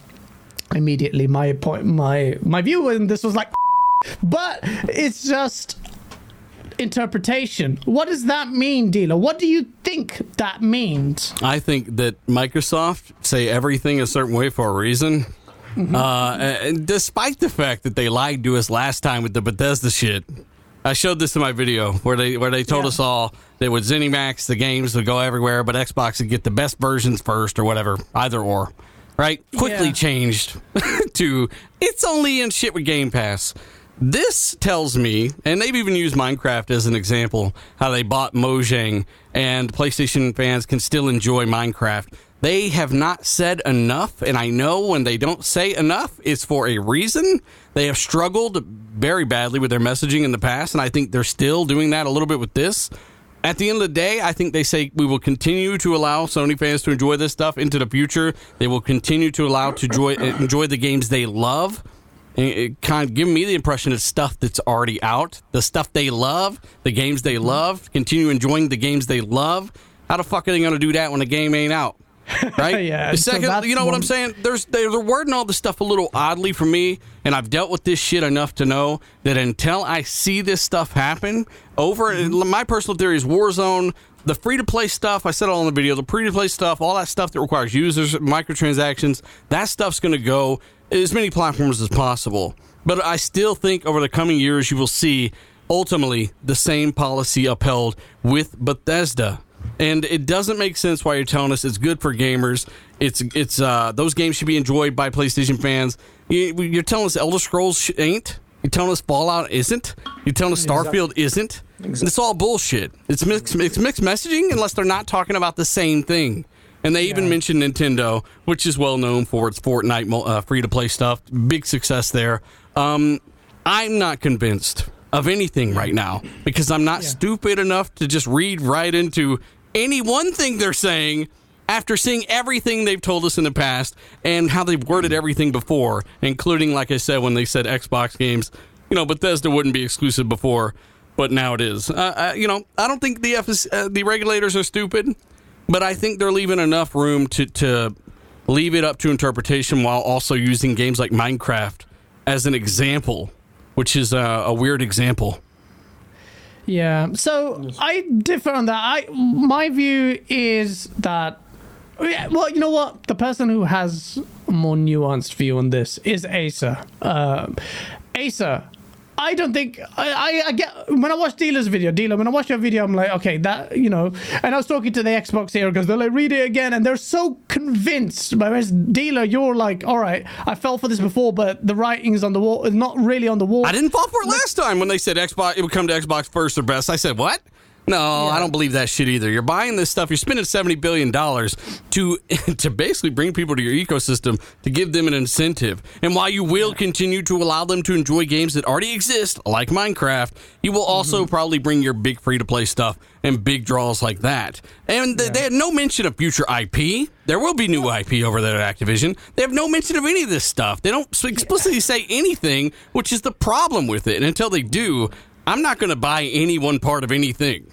Speaker 1: immediately my point my my view and this was like but it's just interpretation what does that mean dealer what do you think that means
Speaker 4: I think that Microsoft say everything a certain way for a reason. Uh, and despite the fact that they lied to us last time with the Bethesda shit, I showed this in my video where they where they told
Speaker 1: Yeah.
Speaker 4: us all that with ZeniMax the games would go everywhere, but Xbox would get the best versions first or whatever, either or. Right? Quickly
Speaker 1: Yeah.
Speaker 4: changed to it's only in shit with Game Pass. This tells me, and they've even used Minecraft as an example, how they bought Mojang and PlayStation fans can still enjoy Minecraft. They have not said enough, and I know when they don't say enough, it's for a reason. They have struggled very badly with their messaging in the past, and I think they're still doing that a little bit with this. At the end of the day, I think they say we will continue to allow Sony fans to enjoy this stuff into the future. They will continue to allow to enjoy enjoy the games they love. It kind of give me the impression it's stuff that's already out. The stuff they love, the games they love, continue enjoying the games they love. How the fuck are they going to do that when the game ain't out? right?
Speaker 1: Yeah,
Speaker 4: The second,
Speaker 1: that's
Speaker 4: you know what I'm saying? There's they're wording all this stuff a little oddly for me, and I've dealt with this shit enough to know that until I see this stuff happen over,
Speaker 1: Mm-hmm.
Speaker 4: my personal theory is Warzone. The free to play stuff, I said it all in the video, the free to play stuff, all that stuff that requires users, microtransactions, that stuff's going to go as many platforms as possible. But I still think over the coming years, you will see ultimately the same policy upheld with Bethesda. And it doesn't make sense why you're telling us it's good for gamers. It's it's uh, those games should be enjoyed by PlayStation fans. You- You're telling us Elder Scrolls ain't. You're telling us Fallout isn't. You're telling us Starfield isn't. It's all bullshit. It's mixed, it's mixed messaging unless they're not talking about the same thing. And they even mentioned Nintendo, which is well known for its Fortnite uh, free to play stuff. Big success there. Um, I'm not convinced of anything right now because I'm not stupid enough to just read right into any one thing they're saying after seeing everything they've told us in the past and how they've worded everything before, including, like I said, when they said Xbox games, you know, Bethesda wouldn't be exclusive before, but now it is. Uh, uh, you know, I don't think the FS, uh, the regulators are stupid, but I think they're leaving enough room to, to leave it up to interpretation while also using games like Minecraft as an example, which is a, a weird example.
Speaker 1: Yeah. So I differ on that. I my view is that well, you know what? The person who has a more nuanced view on this is Acer. Uh, Acer. I don't think I, I, I get when I watch Dealer's video, Dealer, when I watch your video, I'm like, okay, that you know, and I was talking to the Xbox here because they're like, read it again, and they're so convinced. Whereas Dealer, you're like, all right, I fell for this before, but the writing's on the wall, is not really on the wall.
Speaker 4: I didn't fall for it last time when they said Xbox it would come to Xbox first or best. I said, "What? No, I don't believe that shit either. You're buying this stuff. You're spending seventy billion dollars to to basically bring people to your ecosystem to give them an incentive. And while you will continue to allow them to enjoy games that already exist, like Minecraft, you will mm-hmm. also probably bring your big free to play stuff and big draws like that. And th- they had no mention of future IP. There will be new IP over there at Activision. They have no mention of any of this stuff. They don't explicitly say anything, which is the problem with it. And until they do, I'm not going to buy any one part of anything.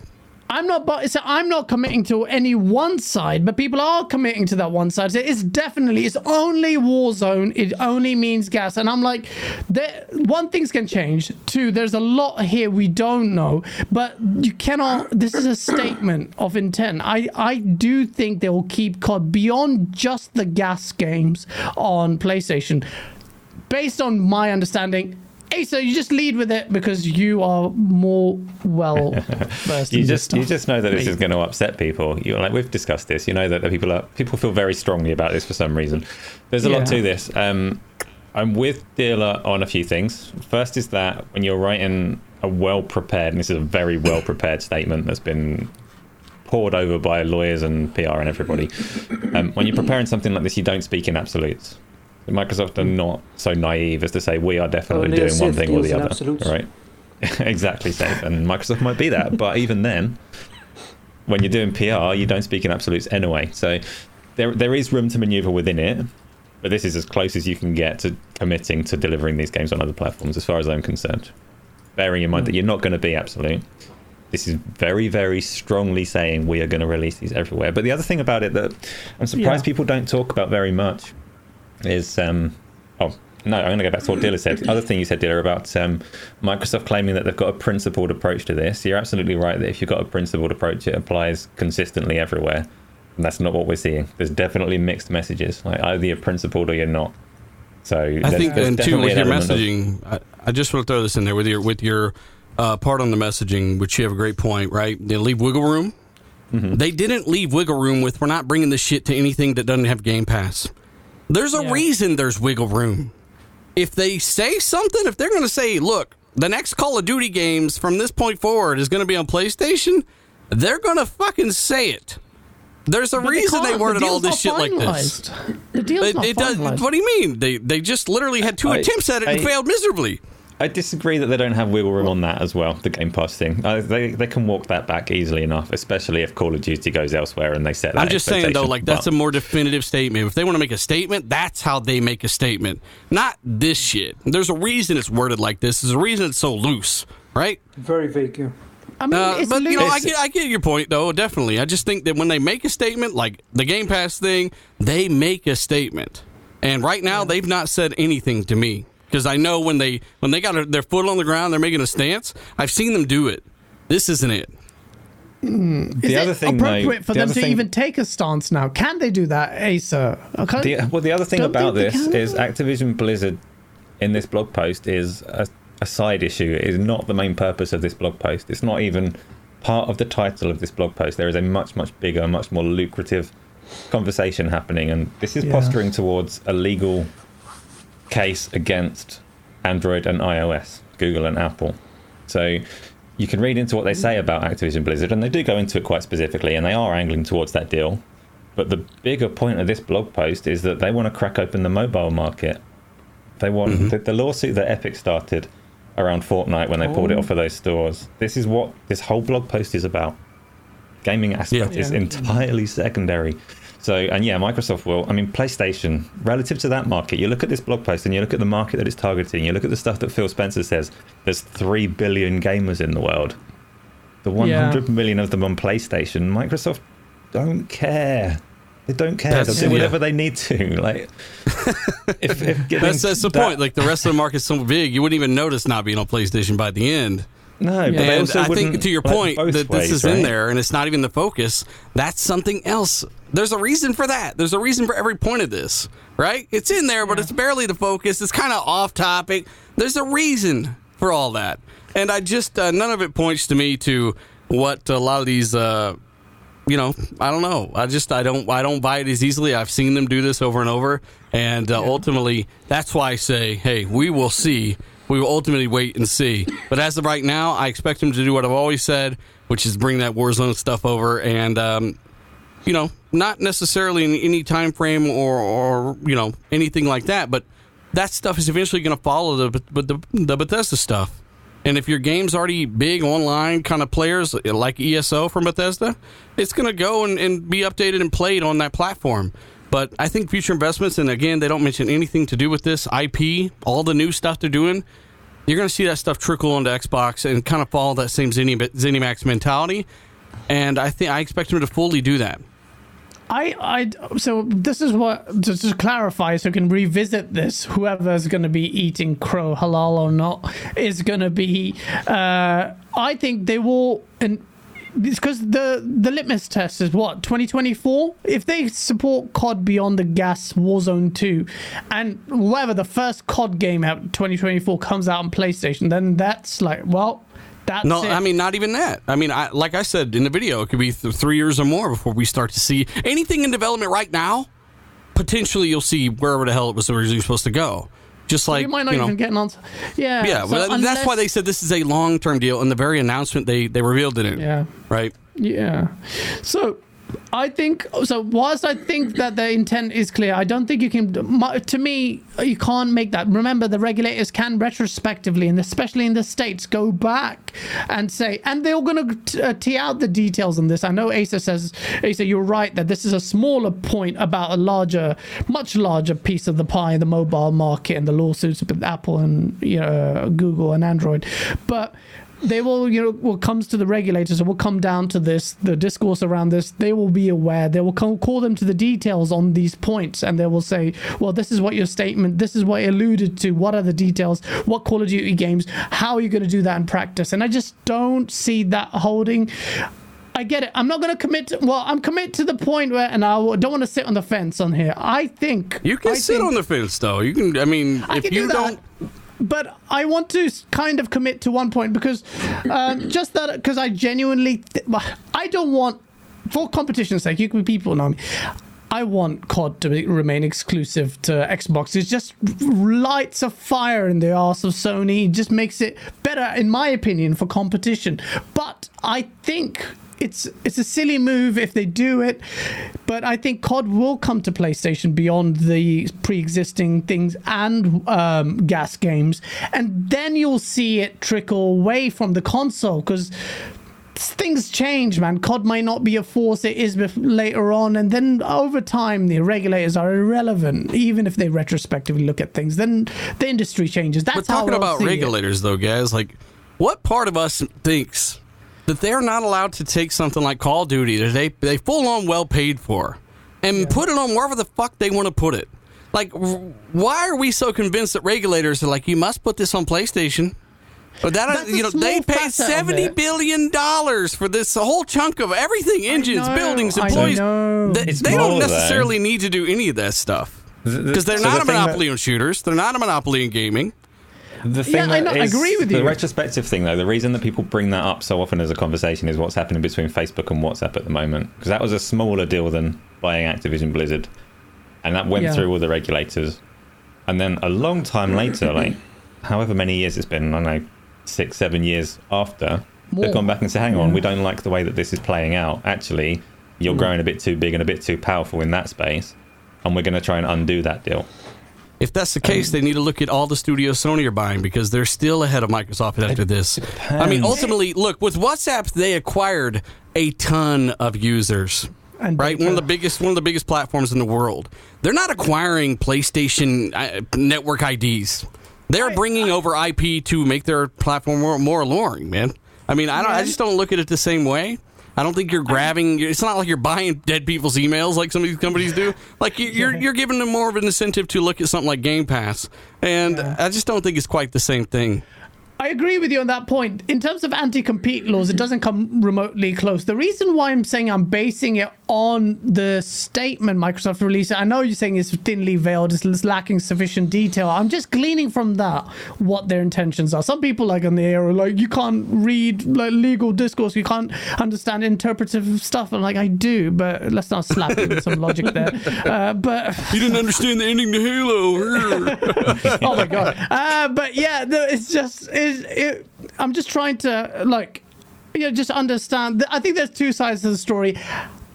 Speaker 1: I'm not, so I'm not committing to any one side, but people are committing to that one side. So It's definitely, it's only war zone. It only means GaaS, and I'm like, there. One things can change. Two, there's a lot here we don't know, but you cannot. This is a statement of intent. I I do think they will keep COD beyond just the GaaS games on PlayStation. Based on my understanding. Asa, you just lead with it because you are more well versed.
Speaker 2: You just you just know that this is going to upset people. You like we've discussed this. You know that the people are people feel very strongly about this for some reason. There's a lot to this. Um, I'm with Dealer on a few things. First is that when you're writing a well prepared, and this is a very well prepared statement that's been poured over by lawyers and PR and everybody. Um, when you're preparing something like this, you don't speak in absolutes. Microsoft are not so naive as to say we are definitely
Speaker 3: Only
Speaker 2: doing one thing or the other.
Speaker 3: absolutes.
Speaker 2: Right? exactly, safe. And Microsoft might be that, but even then, when you're doing PR, you don't speak in absolutes anyway. So there there is room to maneuver within it, but this is as close as you can get to committing to delivering these games on other platforms, as far as I'm concerned. Bearing in mind that you're not going to be absolute. This is very, very strongly saying we are going to release these everywhere. But the other thing about it that I'm surprised
Speaker 1: Yeah.
Speaker 2: people don't talk about very much is um, oh no, I'm going to go back to what Dealer said. Other thing you said, Dealer, about um, Microsoft claiming that they've got a principled approach to this. You're absolutely right that if you've got a principled approach, it applies consistently everywhere. And that's not what we're seeing. There's definitely mixed messages. Like either you're principled or you're not. So
Speaker 4: I think,
Speaker 2: there's
Speaker 4: and two, with your
Speaker 2: element of-
Speaker 4: messaging, I, I just want to throw this in there with your with your uh, part on the messaging, which you have a great point, right? They leave wiggle room.
Speaker 2: Mm-hmm.
Speaker 4: They didn't leave wiggle room with we're not bringing this shit to anything that doesn't have Game Pass. There's a
Speaker 1: Yeah.
Speaker 4: reason there's wiggle room. If they say something, if they're going to say, look, the next Call of Duty games from this point forward is going to be on PlayStation, they're going to fucking say it. There's a
Speaker 1: But
Speaker 4: reason they,
Speaker 1: can't. The
Speaker 4: all this shit like this.
Speaker 1: The deal's
Speaker 4: It,
Speaker 1: not
Speaker 4: it does,
Speaker 1: finalised.
Speaker 4: what do you mean? They they just literally had two
Speaker 2: I-
Speaker 4: attempts at it and failed miserably.
Speaker 2: I disagree that they don't have wiggle room on that as well. The Game Pass thing, uh, they they can walk that back easily enough, especially if Call of Duty goes elsewhere and they set. That
Speaker 4: I'm just saying though, like that's
Speaker 2: But-
Speaker 4: a more definitive statement. If they want to make a statement, that's how they make a statement, not this shit. There's a reason it's worded like this. There's a reason it's so loose, right?
Speaker 3: Very vague. Yeah.
Speaker 1: I mean,
Speaker 4: Uh,
Speaker 1: it's
Speaker 4: but you know, I get, I get your point though. Definitely, I just think that when they make a statement like the Game Pass thing, they make a statement, and right now they've not said anything to me because I know when they when they got their foot on the ground, they're making a stance. I've seen them do it. This isn't it. Hmm.
Speaker 1: Is
Speaker 2: the
Speaker 1: it
Speaker 2: other thing, though,
Speaker 1: appropriate for
Speaker 2: the
Speaker 1: them to
Speaker 2: thing-
Speaker 1: even take a stance now? Can they do that, Acer? Okay.
Speaker 2: The, well, the other thing
Speaker 1: Don't
Speaker 2: about this is Activision Blizzard in this blog post is a, a side issue. It is not the main purpose of this blog post. It's not even part of the title of this blog post. There is a much, much bigger, much more lucrative conversation happening, and this is
Speaker 1: Yeah.
Speaker 2: posturing towards a legal case against Android and iOS, Google and Apple. So you can read into what they say about Activision Blizzard, and they do go into it quite specifically, and they are angling towards that deal. But the bigger point of this blog post is that they want to crack open the mobile market. They want mm-hmm. the, the lawsuit that Epic started around Fortnite when they pulled it
Speaker 1: Oh.
Speaker 2: off of those stores. This is what this whole blog post is about. Gaming aspect
Speaker 4: Yeah.
Speaker 2: is
Speaker 1: Yeah.
Speaker 2: entirely secondary. So, and yeah, Microsoft will. I mean, PlayStation, relative to that market, you look at this blog post and you look at the market that it's targeting, you look at the stuff that Phil Spencer says there's 3 billion gamers in the world. The one
Speaker 1: Yeah.
Speaker 2: hundred million of them on PlayStation, Microsoft don't care. They don't care.
Speaker 4: That's-
Speaker 2: They'll do
Speaker 4: yeah.
Speaker 2: whatever they need to. Like, if, if getting
Speaker 4: That's that's the
Speaker 2: that-
Speaker 4: point. Like the rest of the market's so big, you wouldn't even notice not being on PlayStation by the end.
Speaker 2: No, but they
Speaker 4: and
Speaker 2: also
Speaker 4: I think
Speaker 2: wouldn't,
Speaker 4: to your point
Speaker 2: both
Speaker 4: that
Speaker 2: ways,
Speaker 4: this is
Speaker 2: right?
Speaker 4: in there and it's not even the focus. That's something else. There's a reason for that. There's a reason for every point of this, right? It's in there, but it's barely the focus. It's kind of off topic. There's a reason for all that, and I just uh, none of it points to me to what a lot of these. Uh, you know, I don't know. I just I don't I don't buy it as easily. I've seen them do this over and over, and uh, ultimately that's why I say, hey, we will see. We will ultimately wait and see. But as of right now, I expect him to do what I've always said, which is bring that Warzone stuff over, and um, you know, not necessarily in any time frame or or you know anything like that, but that stuff is eventually going to follow the, the the Bethesda stuff. And if your game's already big online kind of players like ESO from Bethesda, it's going to go and, and be updated and played on that platform. But I think future investments, and again, they don't mention anything to do with this IP, all the new stuff they're doing. You're going to see that stuff trickle onto Xbox and kind of follow that same ZeniMax mentality. And I think I expect them to fully do that.
Speaker 1: I, I, so this is what just to clarify, so we can revisit this. Whoever's going to be eating crow, halal or not, is going to be. Uh, I think they will, and because the the litmus test is what 2024. If they support COD Beyond the GaaS Warzone 2, and whatever the first COD game out 2024 comes out on PlayStation, then that's like well. That's
Speaker 4: No,
Speaker 1: it.
Speaker 4: I mean not even that. I mean, I, like I said in the video, it could be th- three years or more before we start to see anything in development right now. Potentially, you'll see wherever the hell it was originally supposed to go. Just like
Speaker 1: you might not
Speaker 4: you know,
Speaker 1: even get an answer. Yeah,
Speaker 4: yeah.
Speaker 1: so
Speaker 4: well, that's why they said this is a long term deal. In the very announcement, they they revealed it. In,
Speaker 1: Yeah.
Speaker 4: Right.
Speaker 1: Yeah. So I think so. Whilst I think that the intent is clear, I don't think you can. To me, you can't make that. Remember, the regulators can retrospectively, and especially in the states, go back and say, and they're going to uh, tee out the details on this. I know Asa says, Asa, you're right that this is a smaller point about a larger, much larger piece of the pie, the mobile market, and the lawsuits with Apple and you know, Google and Android, but they will you know what comes to the regulators it will come down to this the discourse around this they will be aware they will call, call them to the details on these points and they will say well this is what your statement this is what it alluded to what are the details what call of duty games how are you going to do that in practice and i just don't see that holding I get it. I'm not going to commit. To, well, I'm commit to the point where, and I don't want to sit on the fence on here. I think
Speaker 4: You can
Speaker 1: I
Speaker 4: sit
Speaker 1: think-
Speaker 4: on the fence, though. You can. I mean,
Speaker 1: I
Speaker 4: if
Speaker 1: can
Speaker 4: you
Speaker 1: do that.
Speaker 4: don't.
Speaker 1: But I want to kind of commit to one point because um, just that because I genuinely th- I don't want for competition's sake. You can be people know me. I want COD to be, remain exclusive to Xbox. It just lights a fire in the arse of Sony. It just makes it better, in my opinion, for competition. But I think it's it's a silly move if they do it, but I think COD will come to PlayStation beyond the pre-existing things and um, GaaS games, and then you'll see it trickle away from the console because things change, man. COD might not be a force it is bef- later on, and then over time the regulators are irrelevant, even if they retrospectively look at things. Then the industry changes. That's
Speaker 4: But talking
Speaker 1: how I'll
Speaker 4: about
Speaker 1: see it.
Speaker 4: regulators, though, guys, like, what part of us thinks that they're not allowed to take something like Call of Duty that they they full on well paid for and put it on wherever the fuck they want to put it. Like, why are we so convinced that regulators are like, you must put this on PlayStation? But that
Speaker 1: That's
Speaker 4: you know they
Speaker 1: small
Speaker 4: paid
Speaker 1: facet of
Speaker 4: seventy
Speaker 1: it.
Speaker 4: billion dollars for this whole chunk of everything, engines,
Speaker 1: know,
Speaker 4: buildings, employees.
Speaker 1: know.
Speaker 4: They, they don't necessarily need to do any of that stuff because they're
Speaker 2: So
Speaker 4: not
Speaker 2: the
Speaker 4: a
Speaker 2: thing that-
Speaker 4: monopoly on shooters. They're not a monopoly in gaming.
Speaker 2: The thing
Speaker 1: Yeah, I know- I agree with you.
Speaker 2: The retrospective thing, though, the reason that people bring that up so often as a conversation is what's happening between Facebook and WhatsApp at the moment. Because that was a smaller deal than buying Activision Blizzard, and that went
Speaker 1: Yeah.
Speaker 2: through all the regulators. And then a long time later, like however many years it's been, I don't know, six, seven years after,
Speaker 1: More.
Speaker 2: they've gone back and said, "Hang on,
Speaker 1: Yeah.
Speaker 2: we don't like the way that this is playing out. Actually,
Speaker 1: Mm.
Speaker 2: you're growing a bit too big and a bit too powerful in that space, and we're going to try and undo that deal."
Speaker 4: If that's the case, they need to look at all the studios Sony are buying because they're still ahead of Microsoft after this. I mean, ultimately, look with WhatsApp, they acquired a ton of users.
Speaker 1: And
Speaker 4: right,
Speaker 1: data.
Speaker 4: one of the biggest one of the biggest platforms in the world. They're not acquiring PlayStation uh, network IDs. They're bringing over IP to make their platform more, more alluring, man. I mean, I don't. I just don't look at it the same way. I don't think you're grabbing. It's not like you're buying dead people's emails like some of these companies do. Like you- you're you're giving them more of an incentive to look at something like Game Pass, and I just don't think it's quite the same thing.
Speaker 1: I agree with you on that point. In terms of anti-compete laws, it doesn't come remotely close. The reason why I'm saying I'm basing it on the statement Microsoft released, I know you're saying it's thinly veiled, it's lacking sufficient detail. I'm just gleaning from that what their intentions are. Some people like on the air are like, you can't read like legal discourse, you can't understand interpretive stuff. I'm like, I do, but let's not slap you with some logic there. Uh, but
Speaker 4: You didn't understand the ending to Halo.
Speaker 1: oh my god. Uh, but yeah, no, it's just it's, it, I'm just trying to like you know just understand. I think there's two sides to the story.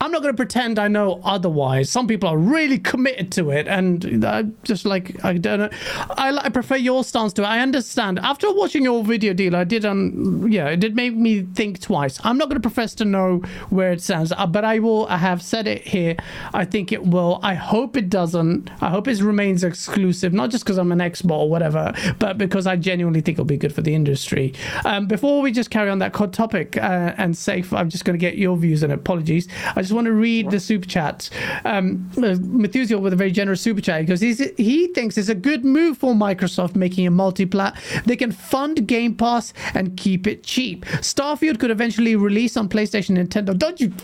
Speaker 1: I'm not going to pretend I know otherwise. Some people are really committed to it, and I just like I don't know. I, I prefer your stance to it. I understand. After watching your video deal, I did um yeah, it did make me think twice. I'm not going to profess to know where it stands, uh, but I will. I have said it here. I think it will. I hope it doesn't. I hope it remains exclusive, not just because I'm an Xbox or whatever, but because I genuinely think it'll be good for the industry. Um, before we just carry on that co- topic uh, and safe, I'm just going to get your views and. Apologies. I just want to read the super chat. Um, Methuselah with a very generous super chat because he's, he thinks it's a good move for Microsoft making a multi-plat. They can fund Game Pass and keep it cheap. Starfield could eventually release on PlayStation, Nintendo. Don't you?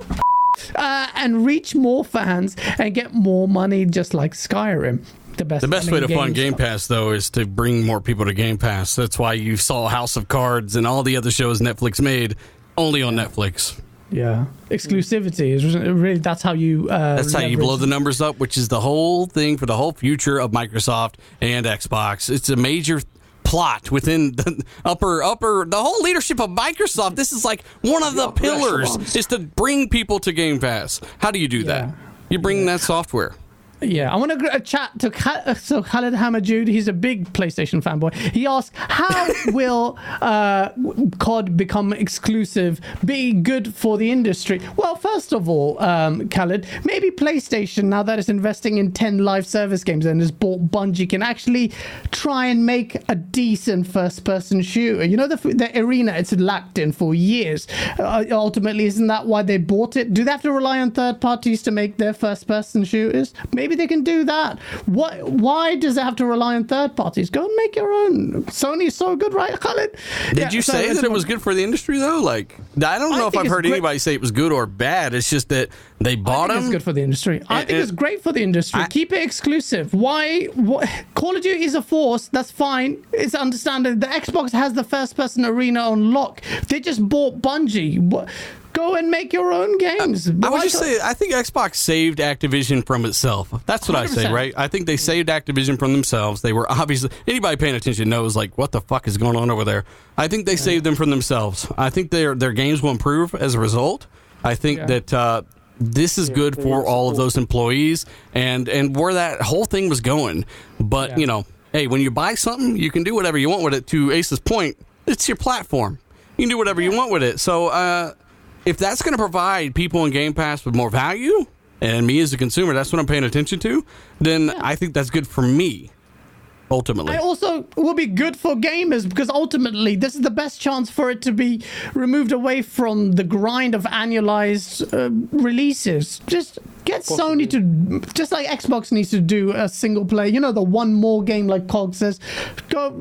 Speaker 1: Uh, and reach more fans and get more money, just like Skyrim. The best.
Speaker 4: The best way to fund. Game Pass, though, is to bring more people to Game Pass. That's why you saw House of Cards and all the other shows Netflix made only on Netflix.
Speaker 1: Yeah, exclusivity is really that's how you. Uh,
Speaker 4: That's how you blow the numbers up, which is the whole thing for the whole future of Microsoft and Xbox. It's a major plot within the upper upper the whole leadership of Microsoft. This is like one of the pillars is to bring people to Game Pass. How do you do that? You bring that software.
Speaker 1: Yeah, I want to uh, chat to Kha- uh, so Khaled Hamajoud. He's a big PlayStation fanboy. He asked, "How will uh, COD become exclusive? Be good for the industry?" Well, first of all, um, Khaled, maybe PlayStation, now that it's investing in ten live service games and has bought Bungie, can actually try and make a decent first-person shooter. You know, the the arena it's lacked in for years. Uh, ultimately, isn't that why they bought it? Do they have to rely on third parties to make their first-person shooters? Maybe they can do that. What? Why does it have to rely on third parties? Go and make your own. Sony's so good, right, Khaled?
Speaker 4: Did
Speaker 1: Yeah,
Speaker 4: you
Speaker 1: so
Speaker 4: say
Speaker 1: it's
Speaker 4: that it was good for the industry though? Like I don't
Speaker 1: I
Speaker 4: know if I've heard
Speaker 1: great-
Speaker 4: anybody say it was good or bad. It's just that they
Speaker 1: I
Speaker 4: bought
Speaker 1: think it's
Speaker 4: them.
Speaker 1: good for the industry. I
Speaker 4: It-
Speaker 1: think
Speaker 4: it-
Speaker 1: it's great for the industry.
Speaker 4: I-
Speaker 1: Keep it exclusive. Why, why? Call of Duty is a force. That's fine. It's understandable. The Xbox has the first-person arena on lock. They just bought Bungie. What? Go and make your own games.
Speaker 4: I would just say I think Xbox saved Activision from itself. That's what I say, right? I think they saved Activision from themselves. They were obviously anybody paying attention knows like what the fuck is going on over there. I think they saved them from themselves. I think their their games will improve as a result. I think
Speaker 1: Yeah.
Speaker 4: that uh, this is good for all of those employees and and where that whole thing was going. But
Speaker 1: Yeah.
Speaker 4: you know, hey, when you buy something, you can do whatever you want with it. To Ace's point, it's your platform. You can do whatever you want with it. So. uh if that's going to provide people in Game Pass with more value, and me as a consumer, that's what I'm paying attention to, then I think that's good for me. ultimately.
Speaker 1: And also will be good for gamers because ultimately this is the best chance for it to be removed away from the grind of annualized uh, releases. Just get Sony to just like Xbox needs to do a single player. You know the one more game like Cog says. Go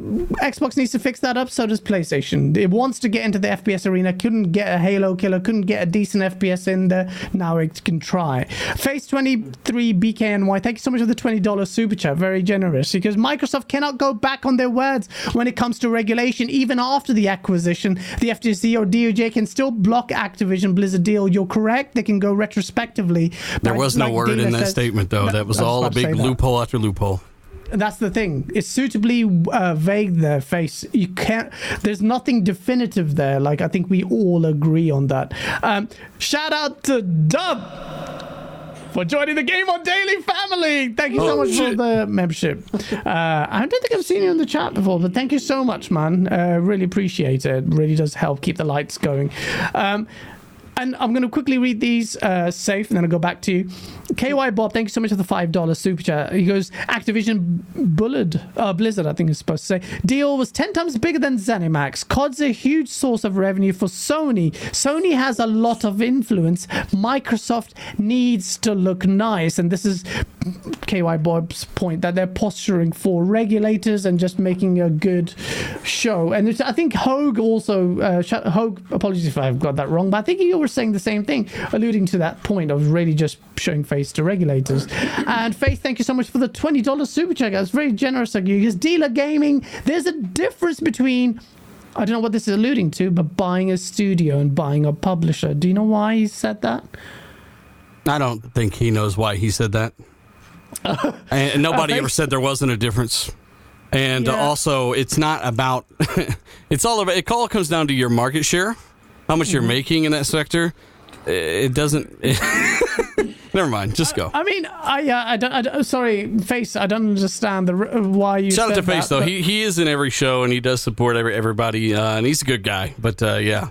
Speaker 1: Xbox needs to fix that up. So does PlayStation. It wants to get into the FPS arena. Couldn't get a Halo killer. Couldn't get a decent FPS in there. Now it can try. Face twenty three BKNY. Thank you so much for the twenty dollars super chat. Very generous because Microsoft cannot go back on their words when it comes to regulation. Even after the acquisition, the FTC or DOJ can still block Activision Blizzard deal. You're correct. They can go retrospectively.
Speaker 4: There was no
Speaker 1: like
Speaker 4: word in that statement, though.
Speaker 1: No,
Speaker 4: that was all a big loophole after loophole.
Speaker 1: That's the thing. It's suitably uh, vague there, face. You can't. There's nothing definitive there. Like I think we all agree on that. Um, shout out to Dub for joining the Game on Daily family. Thank you so
Speaker 4: Oh,
Speaker 1: much
Speaker 4: shit.
Speaker 1: for the membership. Uh, I don't think I've seen you in the chat before, but thank you so much, man. Uh, really appreciate it. Really does help keep the lights going. Um, and I'm going to quickly read these uh, safe, and then I'll go back to you. KY Bob, thank you so much for the five dollars super chat. He goes, Activision Bullard, uh, Blizzard, I think it's supposed to say, deal was ten times bigger than ZeniMax. COD's a huge source of revenue for Sony. Sony has a lot of influence. Microsoft needs to look nice, and this is KY Bob's point that they're posturing for regulators and just making a good show. And I think Hogue also, uh, Hogue, apologies if I've got that wrong, but I think you were saying the same thing, alluding to that point of really just showing face to regulators. and Faith, thank you so much for the $20 super chat. That's very generous of you. Because dealer gaming, there's a difference between. I don't know what this is alluding to, but buying a studio and buying a publisher. Do you know why he said that?
Speaker 4: I don't think he knows why he said that. and nobody ever said there wasn't a difference. And
Speaker 1: Yeah.
Speaker 4: also, it's not about. it's all about. It all comes down to your market share, how much you're
Speaker 1: Mm-hmm.
Speaker 4: making in that sector. It doesn't. never mind. Just go.
Speaker 1: I mean, I, uh, I, don't, I don't. Sorry, face. I don't understand the r- why you.
Speaker 4: Shout out to Face
Speaker 1: that,
Speaker 4: though. He he is in every show and he does support every, everybody. Uh, and he's a good guy. But uh, yeah,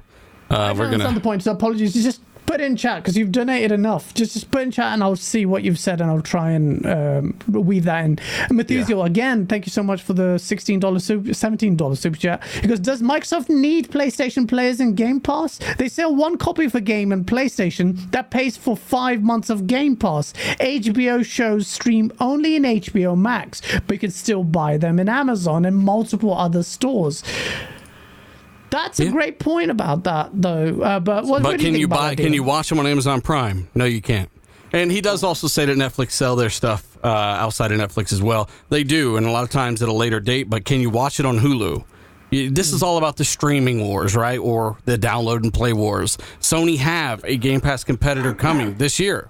Speaker 4: uh,
Speaker 1: I
Speaker 4: we're
Speaker 1: understand
Speaker 4: gonna.
Speaker 1: the point. So apologies. Just put in chat because you've donated enough. Just, just put in chat and I'll see what you've said and I'll try and um, weave that in. Methusiel, again, thank you so much for the sixteen dollars, super, seventeen dollars super chat. Because does Microsoft need PlayStation players in Game Pass? They sell one copy for game and PlayStation that pays for five months of Game Pass. HBO shows stream only in HBO Max, but you can still buy them in Amazon and multiple other stores. That's a great point about that, though. Uh, but what, what
Speaker 4: But
Speaker 1: do
Speaker 4: can
Speaker 1: think
Speaker 4: you buy? Can you watch them on Amazon Prime? No, you can't. And he does also say that Netflix sell their stuff uh, outside of Netflix as well. They do, and a lot of times at a later date. But can you watch it on Hulu? This is all about the streaming wars, right? Or the download and play wars. Sony have a Game Pass competitor coming this year.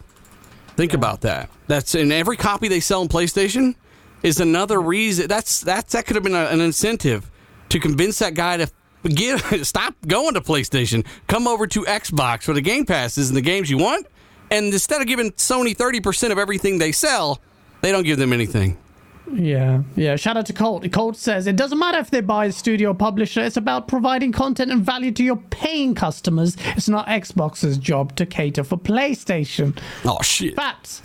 Speaker 4: Think about that. That's in every copy they sell on PlayStation is another reason. That's that's that could have been a, an incentive to convince that guy to get stop going to PlayStation, come over to Xbox for the Game Passes and the games you want, and instead of giving Sony thirty percent of everything they sell, they don't give them anything.
Speaker 1: Yeah, yeah. Shout out to Colt. Colt says it doesn't matter if they buy a studio or publisher. It's about providing content and value to your paying customers. It's not Xbox's job to cater for PlayStation.
Speaker 4: Oh shit!
Speaker 1: Facts,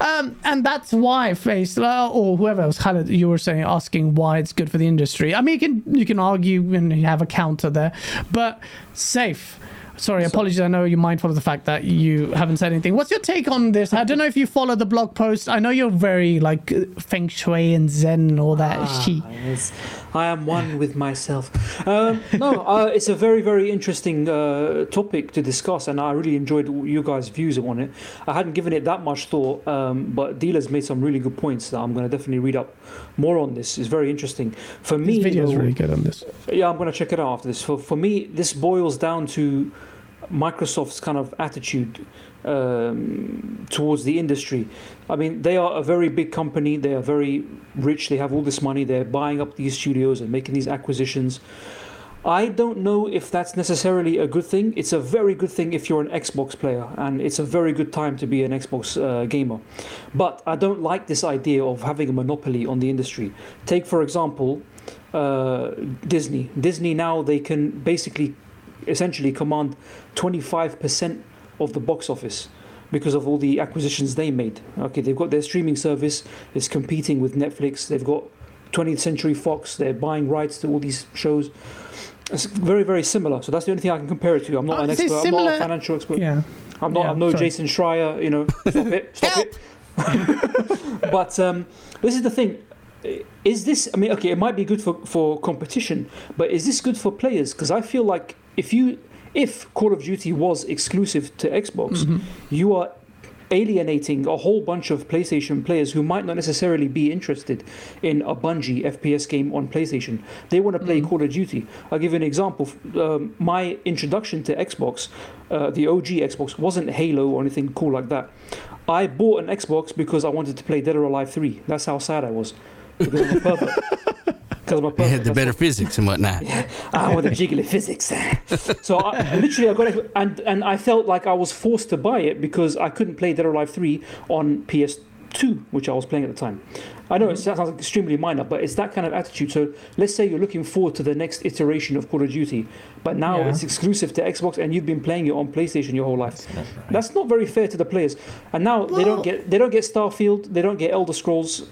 Speaker 1: Um, and that's why Face or whoever else, Khaled, you were saying, asking why it's good for the industry. I mean, you can you can argue and you have a counter there, but safe. Sorry, apologies. I know you're mindful of the fact that you haven't said anything. What's your take on this? I don't know if you follow the blog post. I know you're very like feng shui and zen and all that shit.
Speaker 3: Ah, yes. I am one with myself. Um, no, uh, it's a very, very interesting uh, topic to discuss, and I really enjoyed you guys' views on it. I hadn't given it that much thought, um, but Dealer's made some really good points that I'm going to definitely read up more on this. It's very interesting. For me,
Speaker 1: This video is really good on this.
Speaker 3: yeah, I'm going to check it out after this. For, for me, this boils down to Microsoft's kind of attitude um, towards the industry. I mean, they are a very big company. They are very rich. They have all this money. They're buying up these studios and making these acquisitions. I don't know if that's necessarily a good thing. It's a very good thing if you're an Xbox player, and it's a very good time to be an Xbox uh, gamer. But I don't like this idea of having a monopoly on the industry. Take, for example, uh, Disney. Disney now they can basically, essentially command 25% of the box office because of all the acquisitions they made. Okay, they've got their streaming service. It's competing with Netflix. They've got 20th Century Fox. They're buying rights to all these shows. It's very, very similar. So that's the only thing I can compare it to. I'm not
Speaker 1: Oh,
Speaker 3: an expert. I'm not a financial expert.
Speaker 1: Yeah.
Speaker 3: I'm not.
Speaker 1: Yeah,
Speaker 3: I'm no
Speaker 1: sorry.
Speaker 3: Jason Schreier. You know, stop it. Stop it. but um, this is the thing. Is this? I mean, okay, it might be good for for competition, but is this good for players? Because I feel like if you if Call of Duty was exclusive to Xbox,
Speaker 1: Mm-hmm.
Speaker 3: you are alienating a whole bunch of PlayStation players who might not necessarily be interested in a Bungie FPS game on PlayStation. They want to play
Speaker 1: Mm-hmm.
Speaker 3: Call of Duty. I'll give you an example. Um, my introduction to Xbox, uh, the OG Xbox, wasn't Halo or anything cool like that. I bought an Xbox because I wanted to play Dead or Alive 3. That's how sad I was. Because I'm a pervert. Because I'm a
Speaker 4: They
Speaker 3: pervert.
Speaker 4: had the better physics and whatnot.
Speaker 3: Ah, I want the jiggly physics. so I, literally, I got it, and and I felt like I was forced to buy it because I couldn't play Dead or Alive 3 on PS2, which I was playing at the time. I know it sounds extremely minor, but it's that kind of attitude. So let's say you're looking forward to the next iteration of Call of Duty, but now
Speaker 1: Yeah.
Speaker 3: it's exclusive to Xbox, and you've been playing it on PlayStation your whole life. That's not very fair to the players. And now they don't get they don't get Starfield, they don't get Elder Scrolls.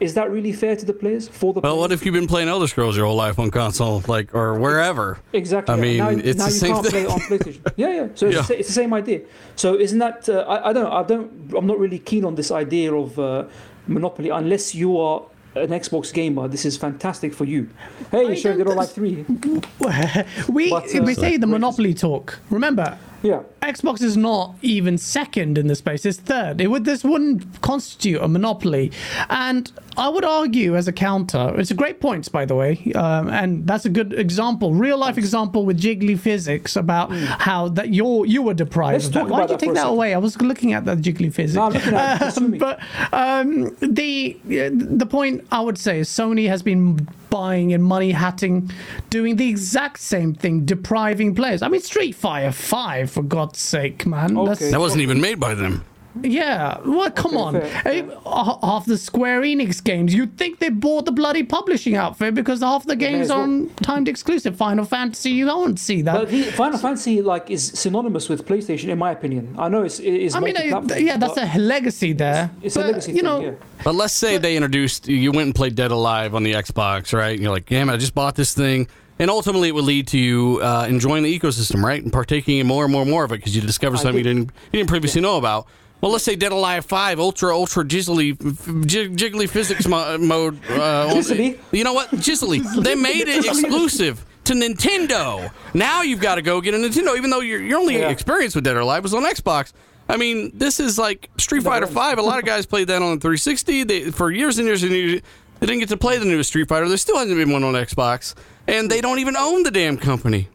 Speaker 3: Is that really fair to the players? For the
Speaker 4: Well, what if you've been playing Elder Scrolls your whole life on console, like or wherever?
Speaker 3: Exactly.
Speaker 4: I mean,
Speaker 3: now,
Speaker 4: it's
Speaker 3: now
Speaker 4: the
Speaker 3: you
Speaker 4: same
Speaker 3: can't
Speaker 4: thing.
Speaker 3: play it on PlayStation. Yeah, yeah. So it's,
Speaker 4: Yeah.
Speaker 3: The, it's the same idea. So isn't that? Uh, I, I don't. know, I don't. I'm not really keen on this idea of uh, monopoly unless you are an Xbox gamer. This is fantastic for you. Hey,
Speaker 1: you
Speaker 3: sure,
Speaker 1: don't-
Speaker 3: they don't like three.
Speaker 1: we
Speaker 3: But, uh,
Speaker 1: we say the monopoly talk. Remember,
Speaker 3: Yeah.
Speaker 1: Xbox is not even second in the space; it's third. It would this wouldn't constitute a monopoly, and I would argue as a counter. It's a great point, by the way, um, and that's a good example, real life example with jiggly physics about how that you you were deprived.
Speaker 3: Let's
Speaker 1: of that. Why
Speaker 3: did
Speaker 1: you take that away? I was looking at that jiggly physics.
Speaker 3: No, I'm looking at it.
Speaker 1: But um, the the point I would say is Sony has been buying and money hatting, doing the exact same thing, depriving players. I mean, Street Fighter Five, for God's sake, man.
Speaker 3: Okay.
Speaker 4: That wasn't even made by them.
Speaker 1: yeah. Well, come on.
Speaker 3: fair,
Speaker 1: Hey, half the Square Enix games, you'd think they bought the bloody publishing outfit because half the games
Speaker 3: as
Speaker 1: are
Speaker 3: well.
Speaker 1: on timed exclusive. Final Fantasy, you won't see that.
Speaker 3: But the Final Fantasy like is synonymous with PlayStation, in my opinion. I know it's it is.
Speaker 1: I mean, uh, yeah, that's a legacy there.
Speaker 3: It's
Speaker 1: but,
Speaker 3: a legacy
Speaker 1: you
Speaker 3: thing.
Speaker 1: know,
Speaker 3: yeah.
Speaker 4: But let's say they introduced you went and played Dead Alive on the Xbox, right? And you're like, damn, I just bought this thing. And ultimately, it would lead to you uh, enjoying the ecosystem, right, and partaking in more and more and more of it because you discover something you
Speaker 3: did.
Speaker 4: didn't you didn't previously know about. Well, let's say Dead Alive Five, ultra ultra jig, jiggly physics mo- mode. Uh,
Speaker 3: Jizzly.
Speaker 4: You know what, jizzly? They made it exclusive to Nintendo. Now you've got to go get a Nintendo, even though your your only
Speaker 3: Yeah.
Speaker 4: experience with Dead or Alive was on Xbox. I mean, this is like Street Fighter Five. A lot of guys played that on 360 they, for years and years and years. They didn't get to play the newest Street Fighter. There still hasn't been one on Xbox, and they don't even own the damn company.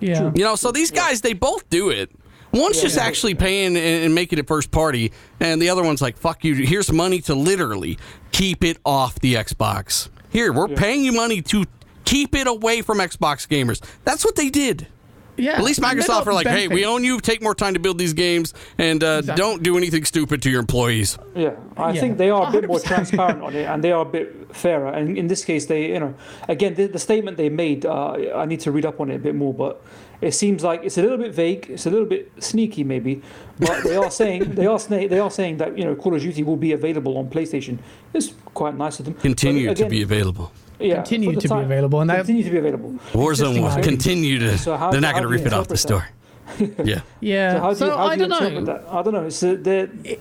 Speaker 1: yeah.
Speaker 4: You know, so these guys they both do it. One's just actually paying and, and making it first party, and the other one's like, "Fuck you! Here's money to literally keep it off the Xbox. Here, we're paying you money to keep it away from Xbox gamers." That's what they did.
Speaker 1: Yeah.
Speaker 4: At least Microsoft are like, "Hey, we own you. Take more time to build these games, and uh,
Speaker 1: Exactly.
Speaker 4: don't do anything stupid to your employees."
Speaker 3: Yeah, I
Speaker 1: Yeah.
Speaker 3: think they are a bit more
Speaker 1: 100%.
Speaker 3: transparent on it, and they are a bit fairer. And in this case, they, you know, again, the, the statement they made, uh, I need to read up on it a bit more, but it seems like it's a little bit vague, it's a little bit sneaky, maybe. But they are saying they are sna- they are saying that you know Call of Duty will be available on PlayStation. It's quite nice of them. But
Speaker 4: Continue to be available.
Speaker 3: Yeah,
Speaker 1: Continue
Speaker 3: for the
Speaker 1: to be available, and that-
Speaker 3: continue to be available.
Speaker 4: Warzone will continue to.
Speaker 3: So how-
Speaker 4: they're not going to rip it off the store. yeah.
Speaker 1: Yeah.
Speaker 3: So how do
Speaker 1: so
Speaker 3: you, how
Speaker 1: I
Speaker 3: do
Speaker 1: don't
Speaker 3: interpret
Speaker 1: know.
Speaker 3: that? I don't know. It's uh, the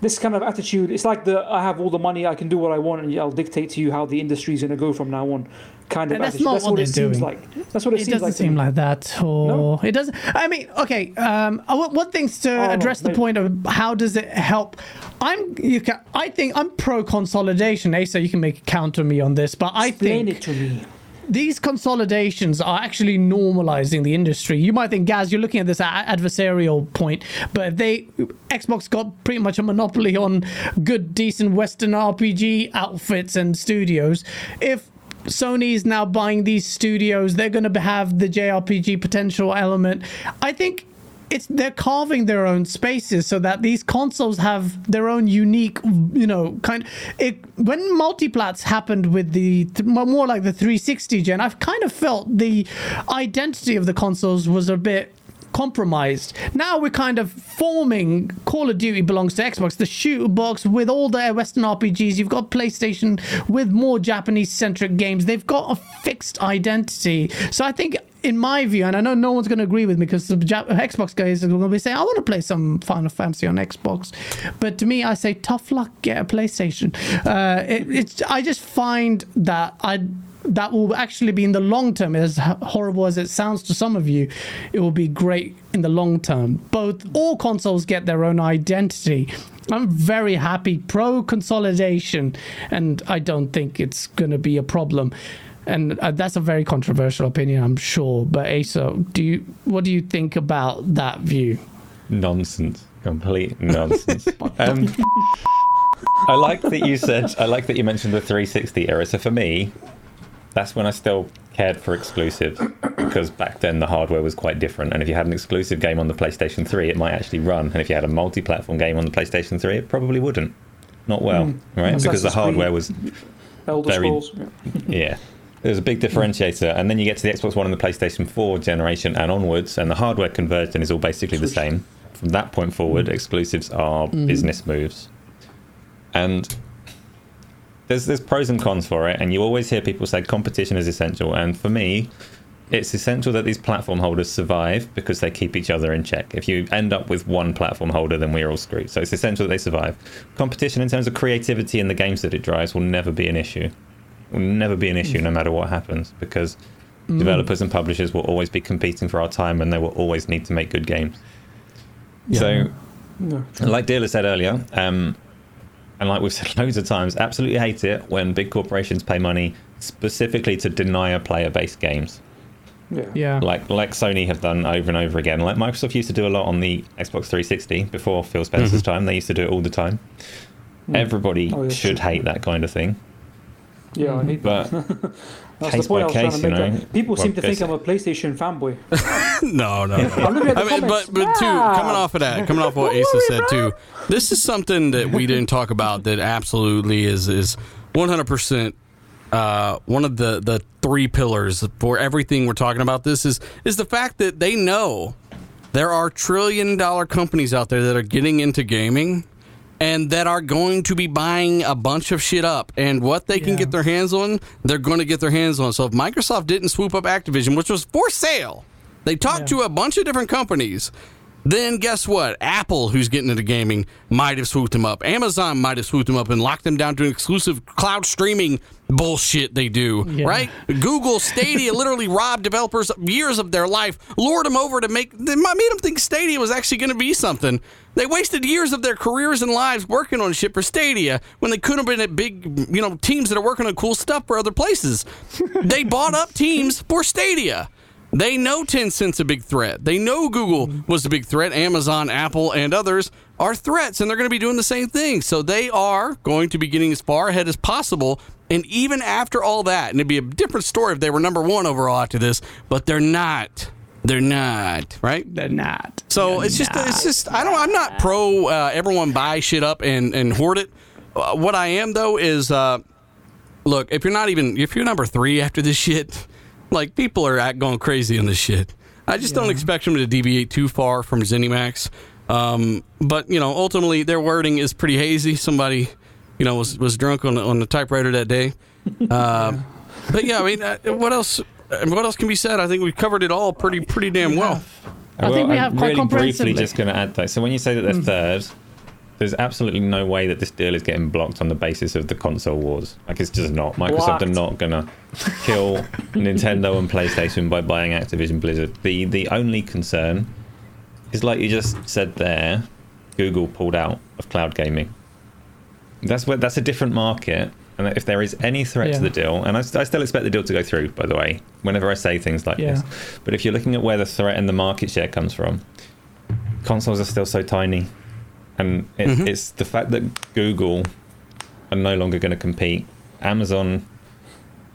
Speaker 3: this kind of attitude. It's like the I have all the money, I can do what I want, and I'll dictate to you how the industry is going to go from now on. Kind of
Speaker 1: And that's
Speaker 3: attitude.
Speaker 1: not
Speaker 3: that's
Speaker 1: what
Speaker 3: what, it seems
Speaker 1: doing.
Speaker 3: like. That's what it,
Speaker 1: It
Speaker 3: seems
Speaker 1: doesn't
Speaker 3: like.
Speaker 1: seem like that, or it doesn't. I mean, okay. Um, one things to
Speaker 3: Oh, no,
Speaker 1: address the point of how does it help. I'm. You can. I think I'm pro consolidation. Asa, you can make a counter me on this, but I
Speaker 3: Explain
Speaker 1: think
Speaker 3: it to me.
Speaker 1: these consolidations are actually normalizing the industry. You might think, Gaz, you're looking at this adversarial point, but they Xbox got pretty much a monopoly on good, decent Western RPG outfits and studios. If Sony is now buying these studios, they're going to have the JRPG potential element. I think it's they're carving their own spaces so that these consoles have their own unique you know kind it when multiplats happened with the more like the 360 gen i've kind of felt the identity of the consoles was a bit compromised. Now we're kind of forming Call of Duty belongs to Xbox, the shooter box with all their Western RPGs. You've got PlayStation with more Japanese centric games. They've got a fixed identity. So I think in my view, and I know no one's going to agree with me because the Xbox guys are going to be saying, I want to play some Final Fantasy on Xbox. But to me, I say, tough luck, get a PlayStation. Uh, it, it's, I just find that I that will actually be in the long term, as horrible as it sounds to some of you, it will be great in the long term. Both all consoles get their own identity. I'm very happy pro consolidation, and I don't think it's going to be a problem and uh, that's a very controversial opinion, I'm sure. But Asa, do you what do you think about that view?
Speaker 2: Nonsense, complete nonsense. um, I like that you said. I like that you mentioned the 360 era. So for me, that's when I still cared for exclusives because back then the hardware was quite different. And if you had an exclusive game on the PlayStation 3, it might actually run. And if you had a multi-platform game on the PlayStation 3, it probably wouldn't. Not well, mm. right? Because the hardware was
Speaker 3: Elder very, Scrolls.
Speaker 2: yeah. There's a big differentiator, and then you get to the Xbox One and the PlayStation 4 generation and onwards, and the hardware conversion is all basically the same. From that point forward, mm. exclusives are mm. business moves, and there's there's pros and cons for it. And you always hear people say competition is essential, and for me, it's essential that these platform holders survive because they keep each other in check. If you end up with one platform holder, then we're all screwed. So it's essential that they survive. Competition in terms of creativity and the games that it drives will never be an issue will never be an issue no matter what happens because mm. developers and publishers will always be competing for our time and they will always need to make good games. Yeah. So, no. like Dealer said earlier, um, and like we've said loads of times, absolutely hate it when big corporations pay money specifically to deny a player-based games.
Speaker 1: Yeah. yeah.
Speaker 2: Like like Sony have done over and over again. Like Microsoft used to do a lot on the Xbox 360 before Phil Spencer's mm-hmm. time. They used to do it all the time. Mm. Everybody oh, yeah, should hate that kind of thing.
Speaker 3: Yeah, I hate
Speaker 2: but
Speaker 3: that. That's the point I was case, trying to make. You know, People well, seem to think I'm a PlayStation fanboy.
Speaker 4: no, no. no. I mean, but but too coming off of that, coming off what Asa said too, this is something that we didn't talk about that absolutely is is 100 percent uh, one of the the three pillars for everything we're talking about. This is is the fact that they know there are trillion dollar companies out there that are getting into gaming and that are going to be buying a bunch of shit up. And what they can yeah. get their hands on, they're going to get their hands on. So if Microsoft didn't swoop up Activision, which was for sale, they talked yeah. to a bunch of different companies then guess what? Apple, who's getting into gaming, might have swooped them up. Amazon might have swooped them up and locked them down to an exclusive cloud streaming bullshit they do, yeah. right? Google Stadia literally robbed developers years of their life, lured them over to make, they made them think Stadia was actually going to be something. They wasted years of their careers and lives working on shit for Stadia when they could have been at big, you know, teams that are working on cool stuff for other places. they bought up teams for Stadia. They know Tencent's a big threat. They know Google was a big threat. Amazon, Apple, and others are threats, and they're going to be doing the same thing. So they are going to be getting as far ahead as possible. And even after all that, and it'd be a different story if they were number one overall after this, but they're not. They're not, right?
Speaker 1: They're not.
Speaker 4: So
Speaker 1: they're
Speaker 4: it's just, not. it's just. I don't. I'm not pro. Uh, everyone buy shit up and and hoard it. Uh, what I am though is, uh, look, if you're not even, if you're number three after this shit, like people are at going crazy on this shit. I just yeah. don't expect them to deviate too far from ZeniMax. Um, but you know, ultimately, their wording is pretty hazy. Somebody, you know, was was drunk on on the typewriter that day. Uh, yeah. But yeah, I mean, uh, what else? What else can be said? I think we've covered it all pretty pretty damn well.
Speaker 1: I think we have
Speaker 2: I'm
Speaker 1: quite
Speaker 2: really briefly just going to add that. So when you say that they're mm. third, there's absolutely no way that this deal is getting blocked on the basis of the console wars. Like it's just not. Microsoft are not gonna kill Nintendo and PlayStation by buying Activision Blizzard. The the only concern is like you just said there, Google pulled out of cloud gaming. That's where that's a different market. And if there is any threat yeah. to the deal, and I, I, still expect the deal to go through, by the way, whenever I say things like yeah. this. But if you're looking at where the threat and the market share comes from, consoles are still so tiny and it, mm-hmm. it's the fact that Google are no longer going to compete. Amazon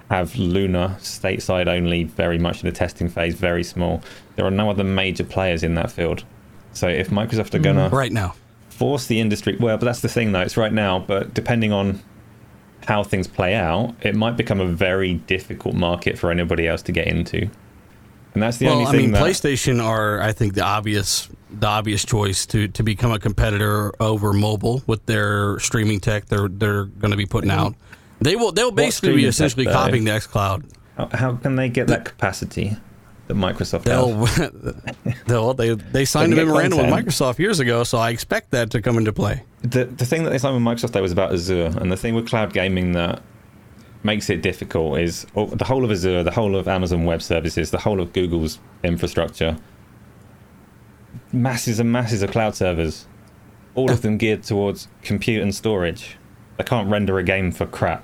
Speaker 2: have Luna stateside only, very much in the testing phase, very small. There are no other major players in that field. So if Microsoft are going to
Speaker 4: mm, right now
Speaker 2: force the industry, well, but that's the thing though. It's right now, but depending on how things play out, it might become a very difficult market for anybody else to get into. and that's the
Speaker 4: well,
Speaker 2: only thing.
Speaker 4: I mean,
Speaker 2: that
Speaker 4: PlayStation are, I think, the obvious the obvious choice to, to become a competitor over mobile with their streaming tech. They're they're going to be putting out. They will they'll basically be
Speaker 2: streaming tech,
Speaker 4: essentially copying the XCloud.
Speaker 2: how, how can they get that capacity that Microsoft
Speaker 4: They'll,
Speaker 2: has?
Speaker 4: they'll they they signed a
Speaker 2: They can get
Speaker 4: memorandum with. Microsoft years ago, so I expect that to come into play.
Speaker 2: The the thing that they signed with Microsoft though was about Azure, and the thing with cloud gaming that makes it difficult is oh, the whole of Azure, the whole of Amazon Web Services, the whole of Google's infrastructure, masses and masses of cloud servers, all of them geared towards compute and storage. They can't render a game for crap,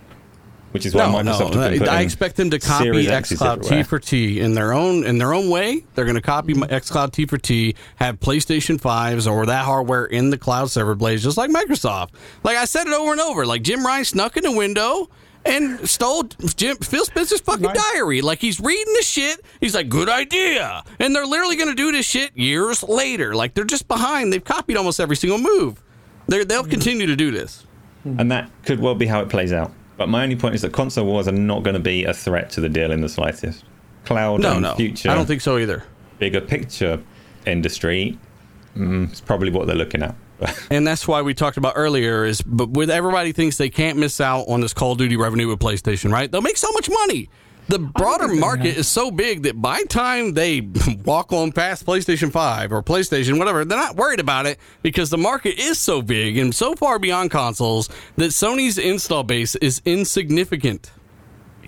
Speaker 2: which is why
Speaker 4: No,
Speaker 2: Microsoft
Speaker 4: no,
Speaker 2: been
Speaker 4: I expect them to copy XCloud T for T in their own in their own way. They're going to copy
Speaker 2: Mm-hmm.
Speaker 4: XCloud T for T, have PlayStation fives or that hardware in the cloud server blades, just like Microsoft. Like I said it over and over. Like Jim Ryan snuck in the window and stole Jim Phil Spencer's fucking
Speaker 1: Right.
Speaker 4: diary. Like he's reading the shit. He's like, "Good idea," and they're literally going to do this shit years later. Like they're just behind. They've copied almost every single move. They're, they'll continue to do this.
Speaker 2: and that could well be how it plays out. But my only point is that console wars are not going to be a threat to the deal in the slightest. Cloud
Speaker 4: No,
Speaker 2: and
Speaker 4: no,
Speaker 2: future,
Speaker 4: I don't think so either.
Speaker 2: bigger picture industry mm, is probably what they're looking at.
Speaker 4: and that's why we talked about earlier is but with everybody thinks they can't miss out on this Call of Duty revenue with PlayStation, right? They'll make so much money. The broader market is so big that by time they walk on past PlayStation 5 or PlayStation whatever, they're not worried about it because the market is so big and so far beyond consoles that Sony's install base is insignificant.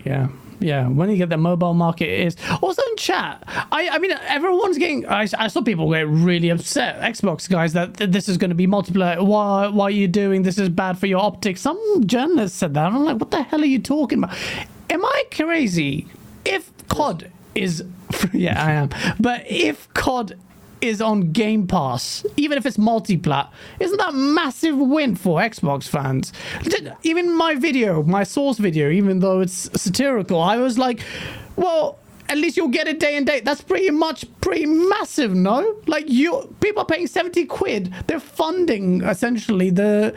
Speaker 1: Yeah. Yeah, when you get the mobile market it is also in chat. I, I mean, everyone's getting. I, I saw people get really upset, Xbox guys, that th- this is going to be multiplayer. Why, why are you doing this? Is bad for your optics. Some journalist said that. I'm like, what the hell are you talking about? Am I crazy? If COD is, yeah, I am. But if COD is on Game Pass, even if it's multiplat, isn't that massive win for Xbox fans? Even my video, my source video, even though it's satirical, I was like, well, at least you'll get a day and date. That's pretty much pretty massive, no? Like you people are paying 70 quid. They're funding essentially the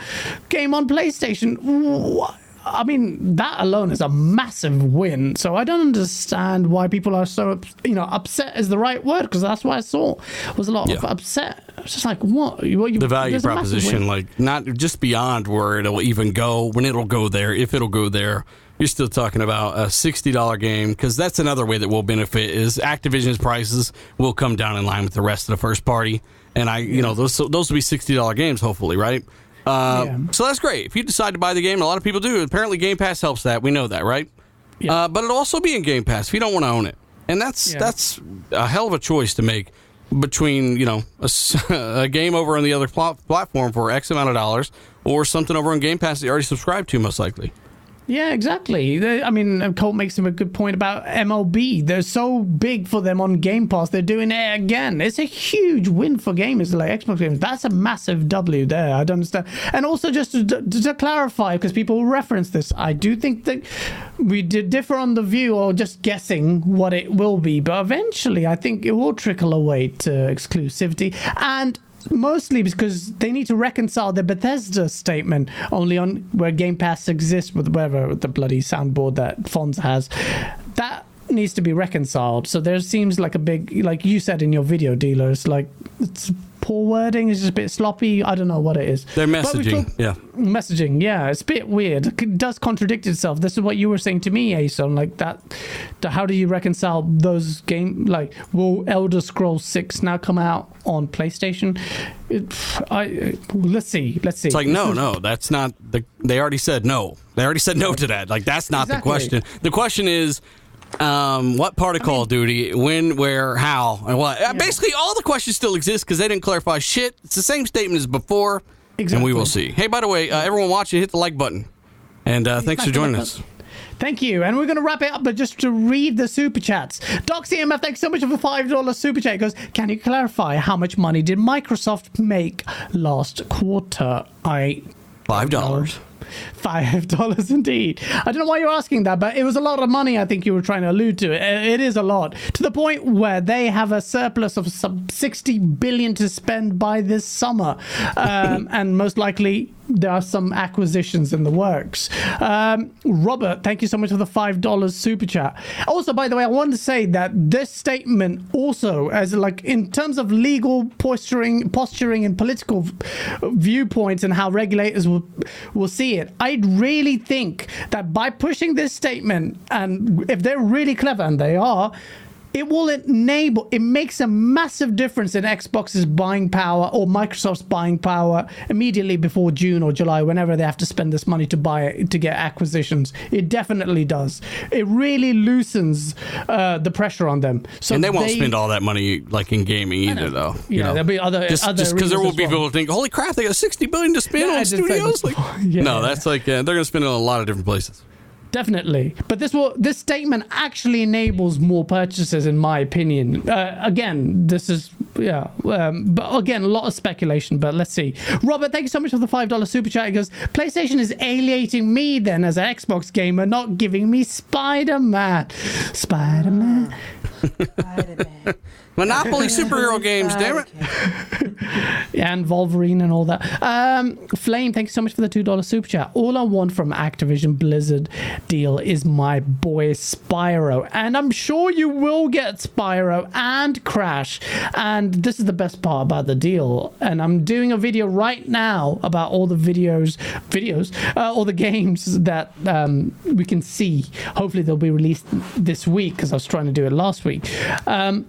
Speaker 1: game on PlayStation. What? I mean, that alone is a massive win. So I don't understand why people are so, you know, upset is the right word because that's what I saw was a lot of upset. It's just like what? what you,
Speaker 4: the value
Speaker 1: there's a massive
Speaker 4: proposition, like not just beyond where it'll even go, when it'll go there, if it'll go there. You're still talking about a sixty dollar game because that's another way that will benefit is Activision's prices will come down in line with the rest of the first party, and I, you know, those those will be sixty dollar games, hopefully, right? Uh,
Speaker 1: Yeah.
Speaker 4: So that's great. If you decide to buy the game, a lot of people do. Apparently, Game Pass helps that. We know that, right?
Speaker 1: Yeah.
Speaker 4: Uh, but it'll also be in Game Pass if you don't want to own it, and that's
Speaker 1: Yeah.
Speaker 4: that's a hell of a choice to make between you know a game over on the other pl- platform for X amount of dollars or something over on Game Pass that you already subscribed to, most likely.
Speaker 1: Yeah, exactly. I mean, uh, Colt makes him a good point about MLB. They're so big for them on Game Pass. They're doing it again. It's a huge win for gamers like Xbox games. That's a massive W there. I don't understand. And also, just to, to, to clarify, because people reference this, I do think that we differ on the view or just guessing what it will be. But eventually, I think it will trickle away to exclusivity. And mostly because they need to reconcile the Bethesda statement only on where Game Pass exists with whatever the bloody soundboard that Fonz has. That needs to be reconciled. So there seems like a big, like you said in your video, dealers, like it's poor wording, it's just a bit sloppy. I don't know what it is. They're
Speaker 4: messaging,
Speaker 1: talk-
Speaker 4: yeah.
Speaker 1: messaging yeah it's a bit weird it does contradict itself this is what you were saying to me Ason like that how do you reconcile those game like will elder scrolls 6 now come out on playstation it, I, let's see let's see
Speaker 4: It's like no, no, that's not the. They already said no. They already said no to that. Like that's not
Speaker 1: Exactly.
Speaker 4: the question. The question is. Um, what part of Call of Duty, when, where, how, and what? Uh, Basically, all the questions still exist because they didn't clarify shit. It's the same statement as before, exactly. and we will see. Hey, by the way, uh, everyone watching, hit the like button, and uh, thanks for joining us.
Speaker 1: Thank you. And we're going to wrap it up, but just to read the super chats. Doc CMF, thanks so much for the $5 super chat. Goes, Can you clarify how much money did Microsoft make last quarter? I
Speaker 4: Five dollars.
Speaker 1: Five dollars indeed. I don't know why you're asking that, but it was a lot of money. I think you were trying to allude to. It, it is a lot to the point where they have a surplus of some sixty billion to spend by this summer, um, and most likely there are some acquisitions in the works. Um, Robert, thank you so much for the five dollars super chat. Also, by the way, I wanted to say that this statement also, as like in terms of legal posturing, posturing and political viewpoints and how regulators will will see it, I really think that by pushing this statement, and if they're really clever, and they are it will enable it makes a massive difference in xbox's buying power or microsoft's buying power immediately before june or july whenever they have to spend this money to buy it to get acquisitions it definitely does it really loosens uh, the pressure on them so
Speaker 4: and they won't spend all that money like in gaming either, though.
Speaker 1: you know, there'll be other
Speaker 4: just because there will be
Speaker 1: well.
Speaker 4: people who think, "Holy crap, they got sixty billion to spend
Speaker 1: Yeah,
Speaker 4: on studios!" Like.
Speaker 1: Yeah.
Speaker 4: no, that's like uh, they're going to spend it in a lot of different places.
Speaker 1: Definitely, but this will this statement actually enables more purchases, in my opinion. Uh, again, this is yeah, um, but again, a lot of speculation. But let's see. Robert, thank you so much for the five dollar super chat. He goes, PlayStation is alienating me then as an Xbox gamer, not giving me Spider Man. Spider Man. Spider Man.
Speaker 4: Monopoly superhero games, damn it!
Speaker 1: and Wolverine and all that. Um, Flame, thank you so much for the two dollar super chat. All I want from Activision Blizzard deal is my boy Spyro, and I'm sure you will get Spyro and Crash. And this is the best part about the deal. And I'm doing a video right now about all the videos, videos, uh, all the games that um, we can see. Hopefully they'll be released this week because I was trying to do it last week. Um,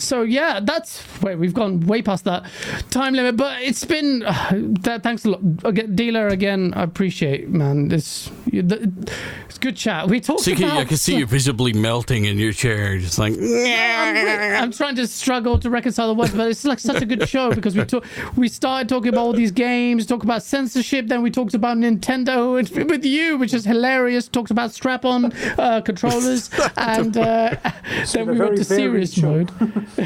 Speaker 1: so yeah, that's wait. We've gone way past that time limit, but it's been. Uh, that, thanks a lot, again, dealer. Again, I appreciate, man. This it's good chat. We talked
Speaker 4: So you can,
Speaker 1: about.
Speaker 4: I can see you visibly melting in your chair, just like.
Speaker 1: I'm trying to struggle to reconcile the words, but it's like such a good show because we talk, we started talking about all these games, talked about censorship, then we talked about Nintendo and with you, which is hilarious. Talked about strap-on uh, controllers, and uh, then we went to serious
Speaker 3: show.
Speaker 1: mode.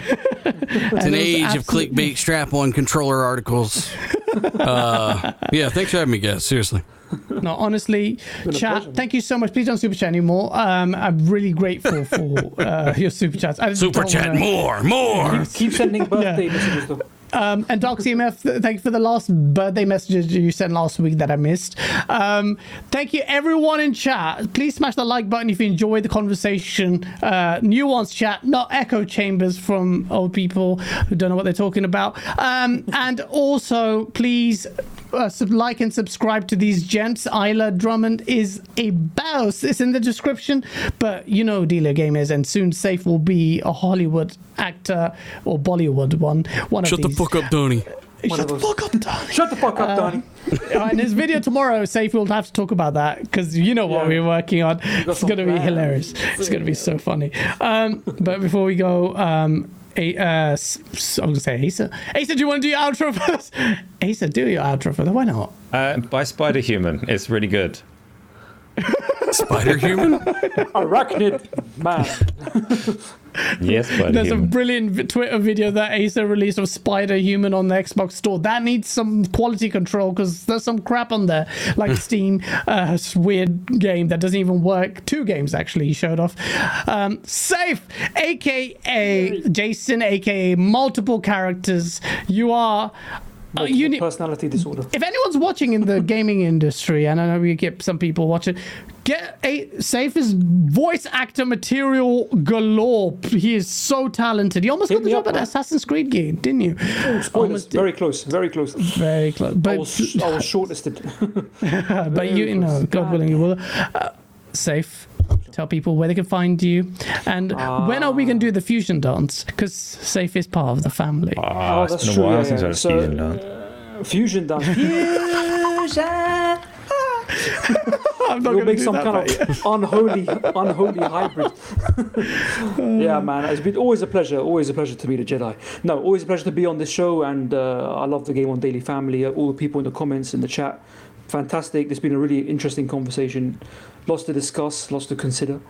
Speaker 4: It's an age of clickbait strap-on controller articles. Uh, yeah, thanks for having me, guys. Seriously.
Speaker 1: No, honestly, chat.
Speaker 3: pleasure.
Speaker 1: Thank you so much. Please don't super chat anymore. Um, I'm really grateful for uh, your super chats. I
Speaker 4: Super chat,
Speaker 1: wanna-
Speaker 4: more, more.
Speaker 3: Keep sending birthday messages though.
Speaker 1: Um, and Doc CMF, thank you for the last birthday messages you sent last week that I missed. Um, thank you, everyone in chat. Please smash the like button if you enjoyed the conversation. Uh, nuanced chat, not echo chambers from old people who don't know what they're talking about. Um, and also, please uh, sub- like and subscribe to these gents. Isla Drummond is a boss. It's in the description. But you know, Dealer Gamers, and soon Safe will be a Hollywood actor or Bollywood one. One
Speaker 4: Shut
Speaker 1: of
Speaker 4: the
Speaker 1: these.
Speaker 4: Fuck up, Tony.
Speaker 3: One
Speaker 1: Shut the fuck up, Donnie.
Speaker 3: Shut the fuck up, Donnie.
Speaker 1: In his video tomorrow, Safe will have to talk about that because you know what
Speaker 3: Yeah.
Speaker 1: we're working on. It's going to be hilarious. It's going to be so funny. Um, but before we go, um, a, uh, s- s- I was going to say Asa. Asa, do you want to do your outro first? Asa, do your outro first. Why not?
Speaker 2: Uh, by Spider Human. It's really good.
Speaker 4: Spider human?
Speaker 3: Arachnid man.
Speaker 2: Yes, Spider
Speaker 1: There's a brilliant Twitter video that Asa released of Spider Human on the Xbox Store. That needs some quality control because there's some crap on there, like Steam, uh, weird game that doesn't even work. Two games actually he showed off. Um, Safe, aka Jason, aka multiple characters. You are. Uh, you need,
Speaker 3: personality disorder.
Speaker 1: if anyone's watching in the gaming industry, and I know we get some people watching, get a safe is voice actor material galore. He is so talented. He almost
Speaker 3: Hit
Speaker 1: got the job
Speaker 3: up,
Speaker 1: at. Assassin's Creed game, didn't you?
Speaker 3: Spoilers.
Speaker 1: Almost did.
Speaker 3: Very close. Very close.
Speaker 1: Very close.
Speaker 3: I
Speaker 1: But
Speaker 3: was, I was shortlisted.
Speaker 1: but you, you know, God willing, you will. Uh, safe. Tell people where they can find you, and when are we going to do the fusion dance? Because Safe is part of the family.
Speaker 2: Ah,
Speaker 3: Oh,
Speaker 2: it's
Speaker 3: that's
Speaker 2: been a
Speaker 3: true,
Speaker 2: while
Speaker 3: yeah,
Speaker 2: since
Speaker 3: yeah.
Speaker 2: I've
Speaker 3: So,
Speaker 2: seen that.
Speaker 3: uh, Fusion dance. Fusion.
Speaker 1: I'm not
Speaker 3: We'll make
Speaker 1: do
Speaker 3: some
Speaker 1: that.
Speaker 3: kind
Speaker 1: but-
Speaker 3: of unholy, unholy hybrid. yeah, man, it's been always a pleasure. Always a pleasure to meet a Jedi. No, always a pleasure to be on this show, and uh, I love the game on Daily Family. uh, All the people in the comments in the chat, fantastic. There's been a really interesting conversation. Lots to discuss, lots to consider.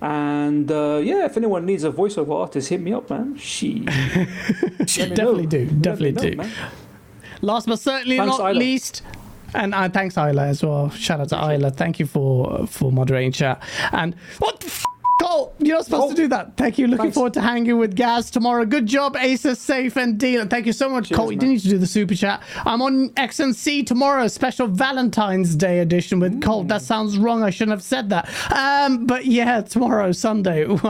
Speaker 3: And uh, yeah, if anyone needs a voiceover artist, hit me up, man. She
Speaker 1: Definitely do. Definitely do. Last but certainly
Speaker 3: Thanks,
Speaker 1: not
Speaker 3: Isla.
Speaker 1: least, and uh, thanks Isla as well. Shout out to Isla. Thank you for for moderating chat. And what the f- Colt, you're not supposed to do that. Thank you. Looking
Speaker 3: Thanks.
Speaker 1: forward to hanging with Gaz tomorrow. Good job, Asa, Safe, and Dealer. Thank you so much, Colt. You didn't need to do the super chat. I'm on X and C tomorrow, special Valentine's Day edition with Colt. That sounds wrong. I shouldn't have said that. Um, but yeah, tomorrow, Sunday,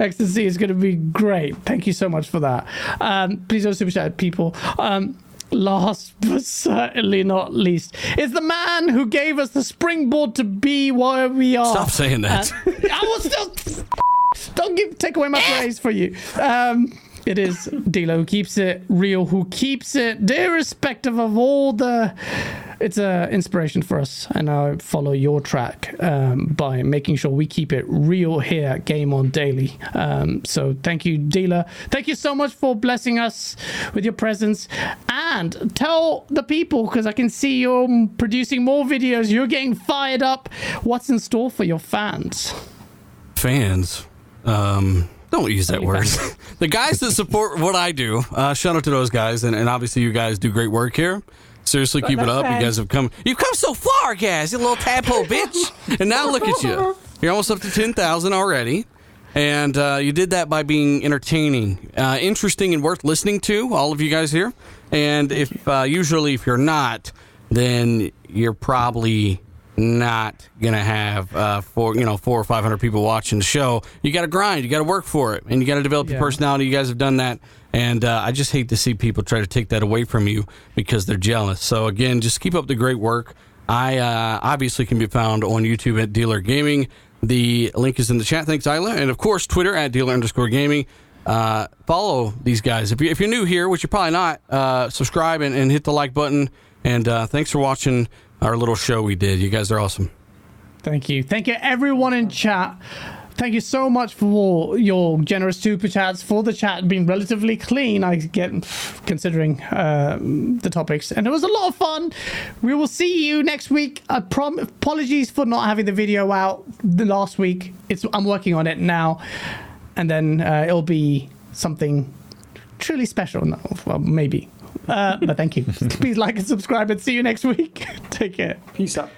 Speaker 1: X and C is going to be great. Thank you so much for that. Um, please don't super chat, people. Um, last but certainly not least is the man who gave us the springboard to be where we are.
Speaker 4: Stop saying that.
Speaker 1: Uh, I will still. Don't give, take away my praise for you. Um, it is Dealer who keeps it real, who keeps it irrespective of all the. It's a inspiration for us, and I follow your track um, by making sure we keep it real here at Game On Daily. Um, so thank you, Dealer. Thank you so much for blessing us with your presence, and tell the people because I can see you're producing more videos. You're getting fired up. What's in store for your fans?
Speaker 4: fans. Um, don't use that word. the guys that support what I do, uh, shout out to those guys, and, and obviously you guys do great work here. Seriously, keep it up. You guys have come. You've come so far, guys. You little tadpole bitch. And now look at you. You're almost up to ten thousand already, and uh, you did that by being entertaining, uh, interesting, and worth listening to. All of you guys here. And if uh, usually if you're not, then you're probably not gonna have uh, four, you know, four or five hundred people watching the show. You got to grind. You got to work for it, and you got to develop your personality. You guys have done that, and uh, I just hate to see people try to take that away from you because they're jealous. So again, just keep up the great work. I uh, obviously can be found on YouTube at Dealer Gaming. The link is in the chat. Thanks, Isla, and of course Twitter at Dealer underscore Gaming. Uh, follow these guys. If, you, if you're new here, which you're probably not, uh, subscribe and, and hit the like button. And uh, thanks for watching our little show we did. You guys are awesome.
Speaker 1: Thank you. Thank you, everyone in chat. Thank you so much for your generous super chats, for the chat being relatively clean, I get, considering um, the topics. And it was a lot of fun. We will see you next week. Prom- apologies for not having the video out the last week. It's I'm working on it now. And then uh, it'll be something truly special. Well, maybe. Uh, but thank you. Please like and subscribe and see you next week. Take care.
Speaker 3: Peace out.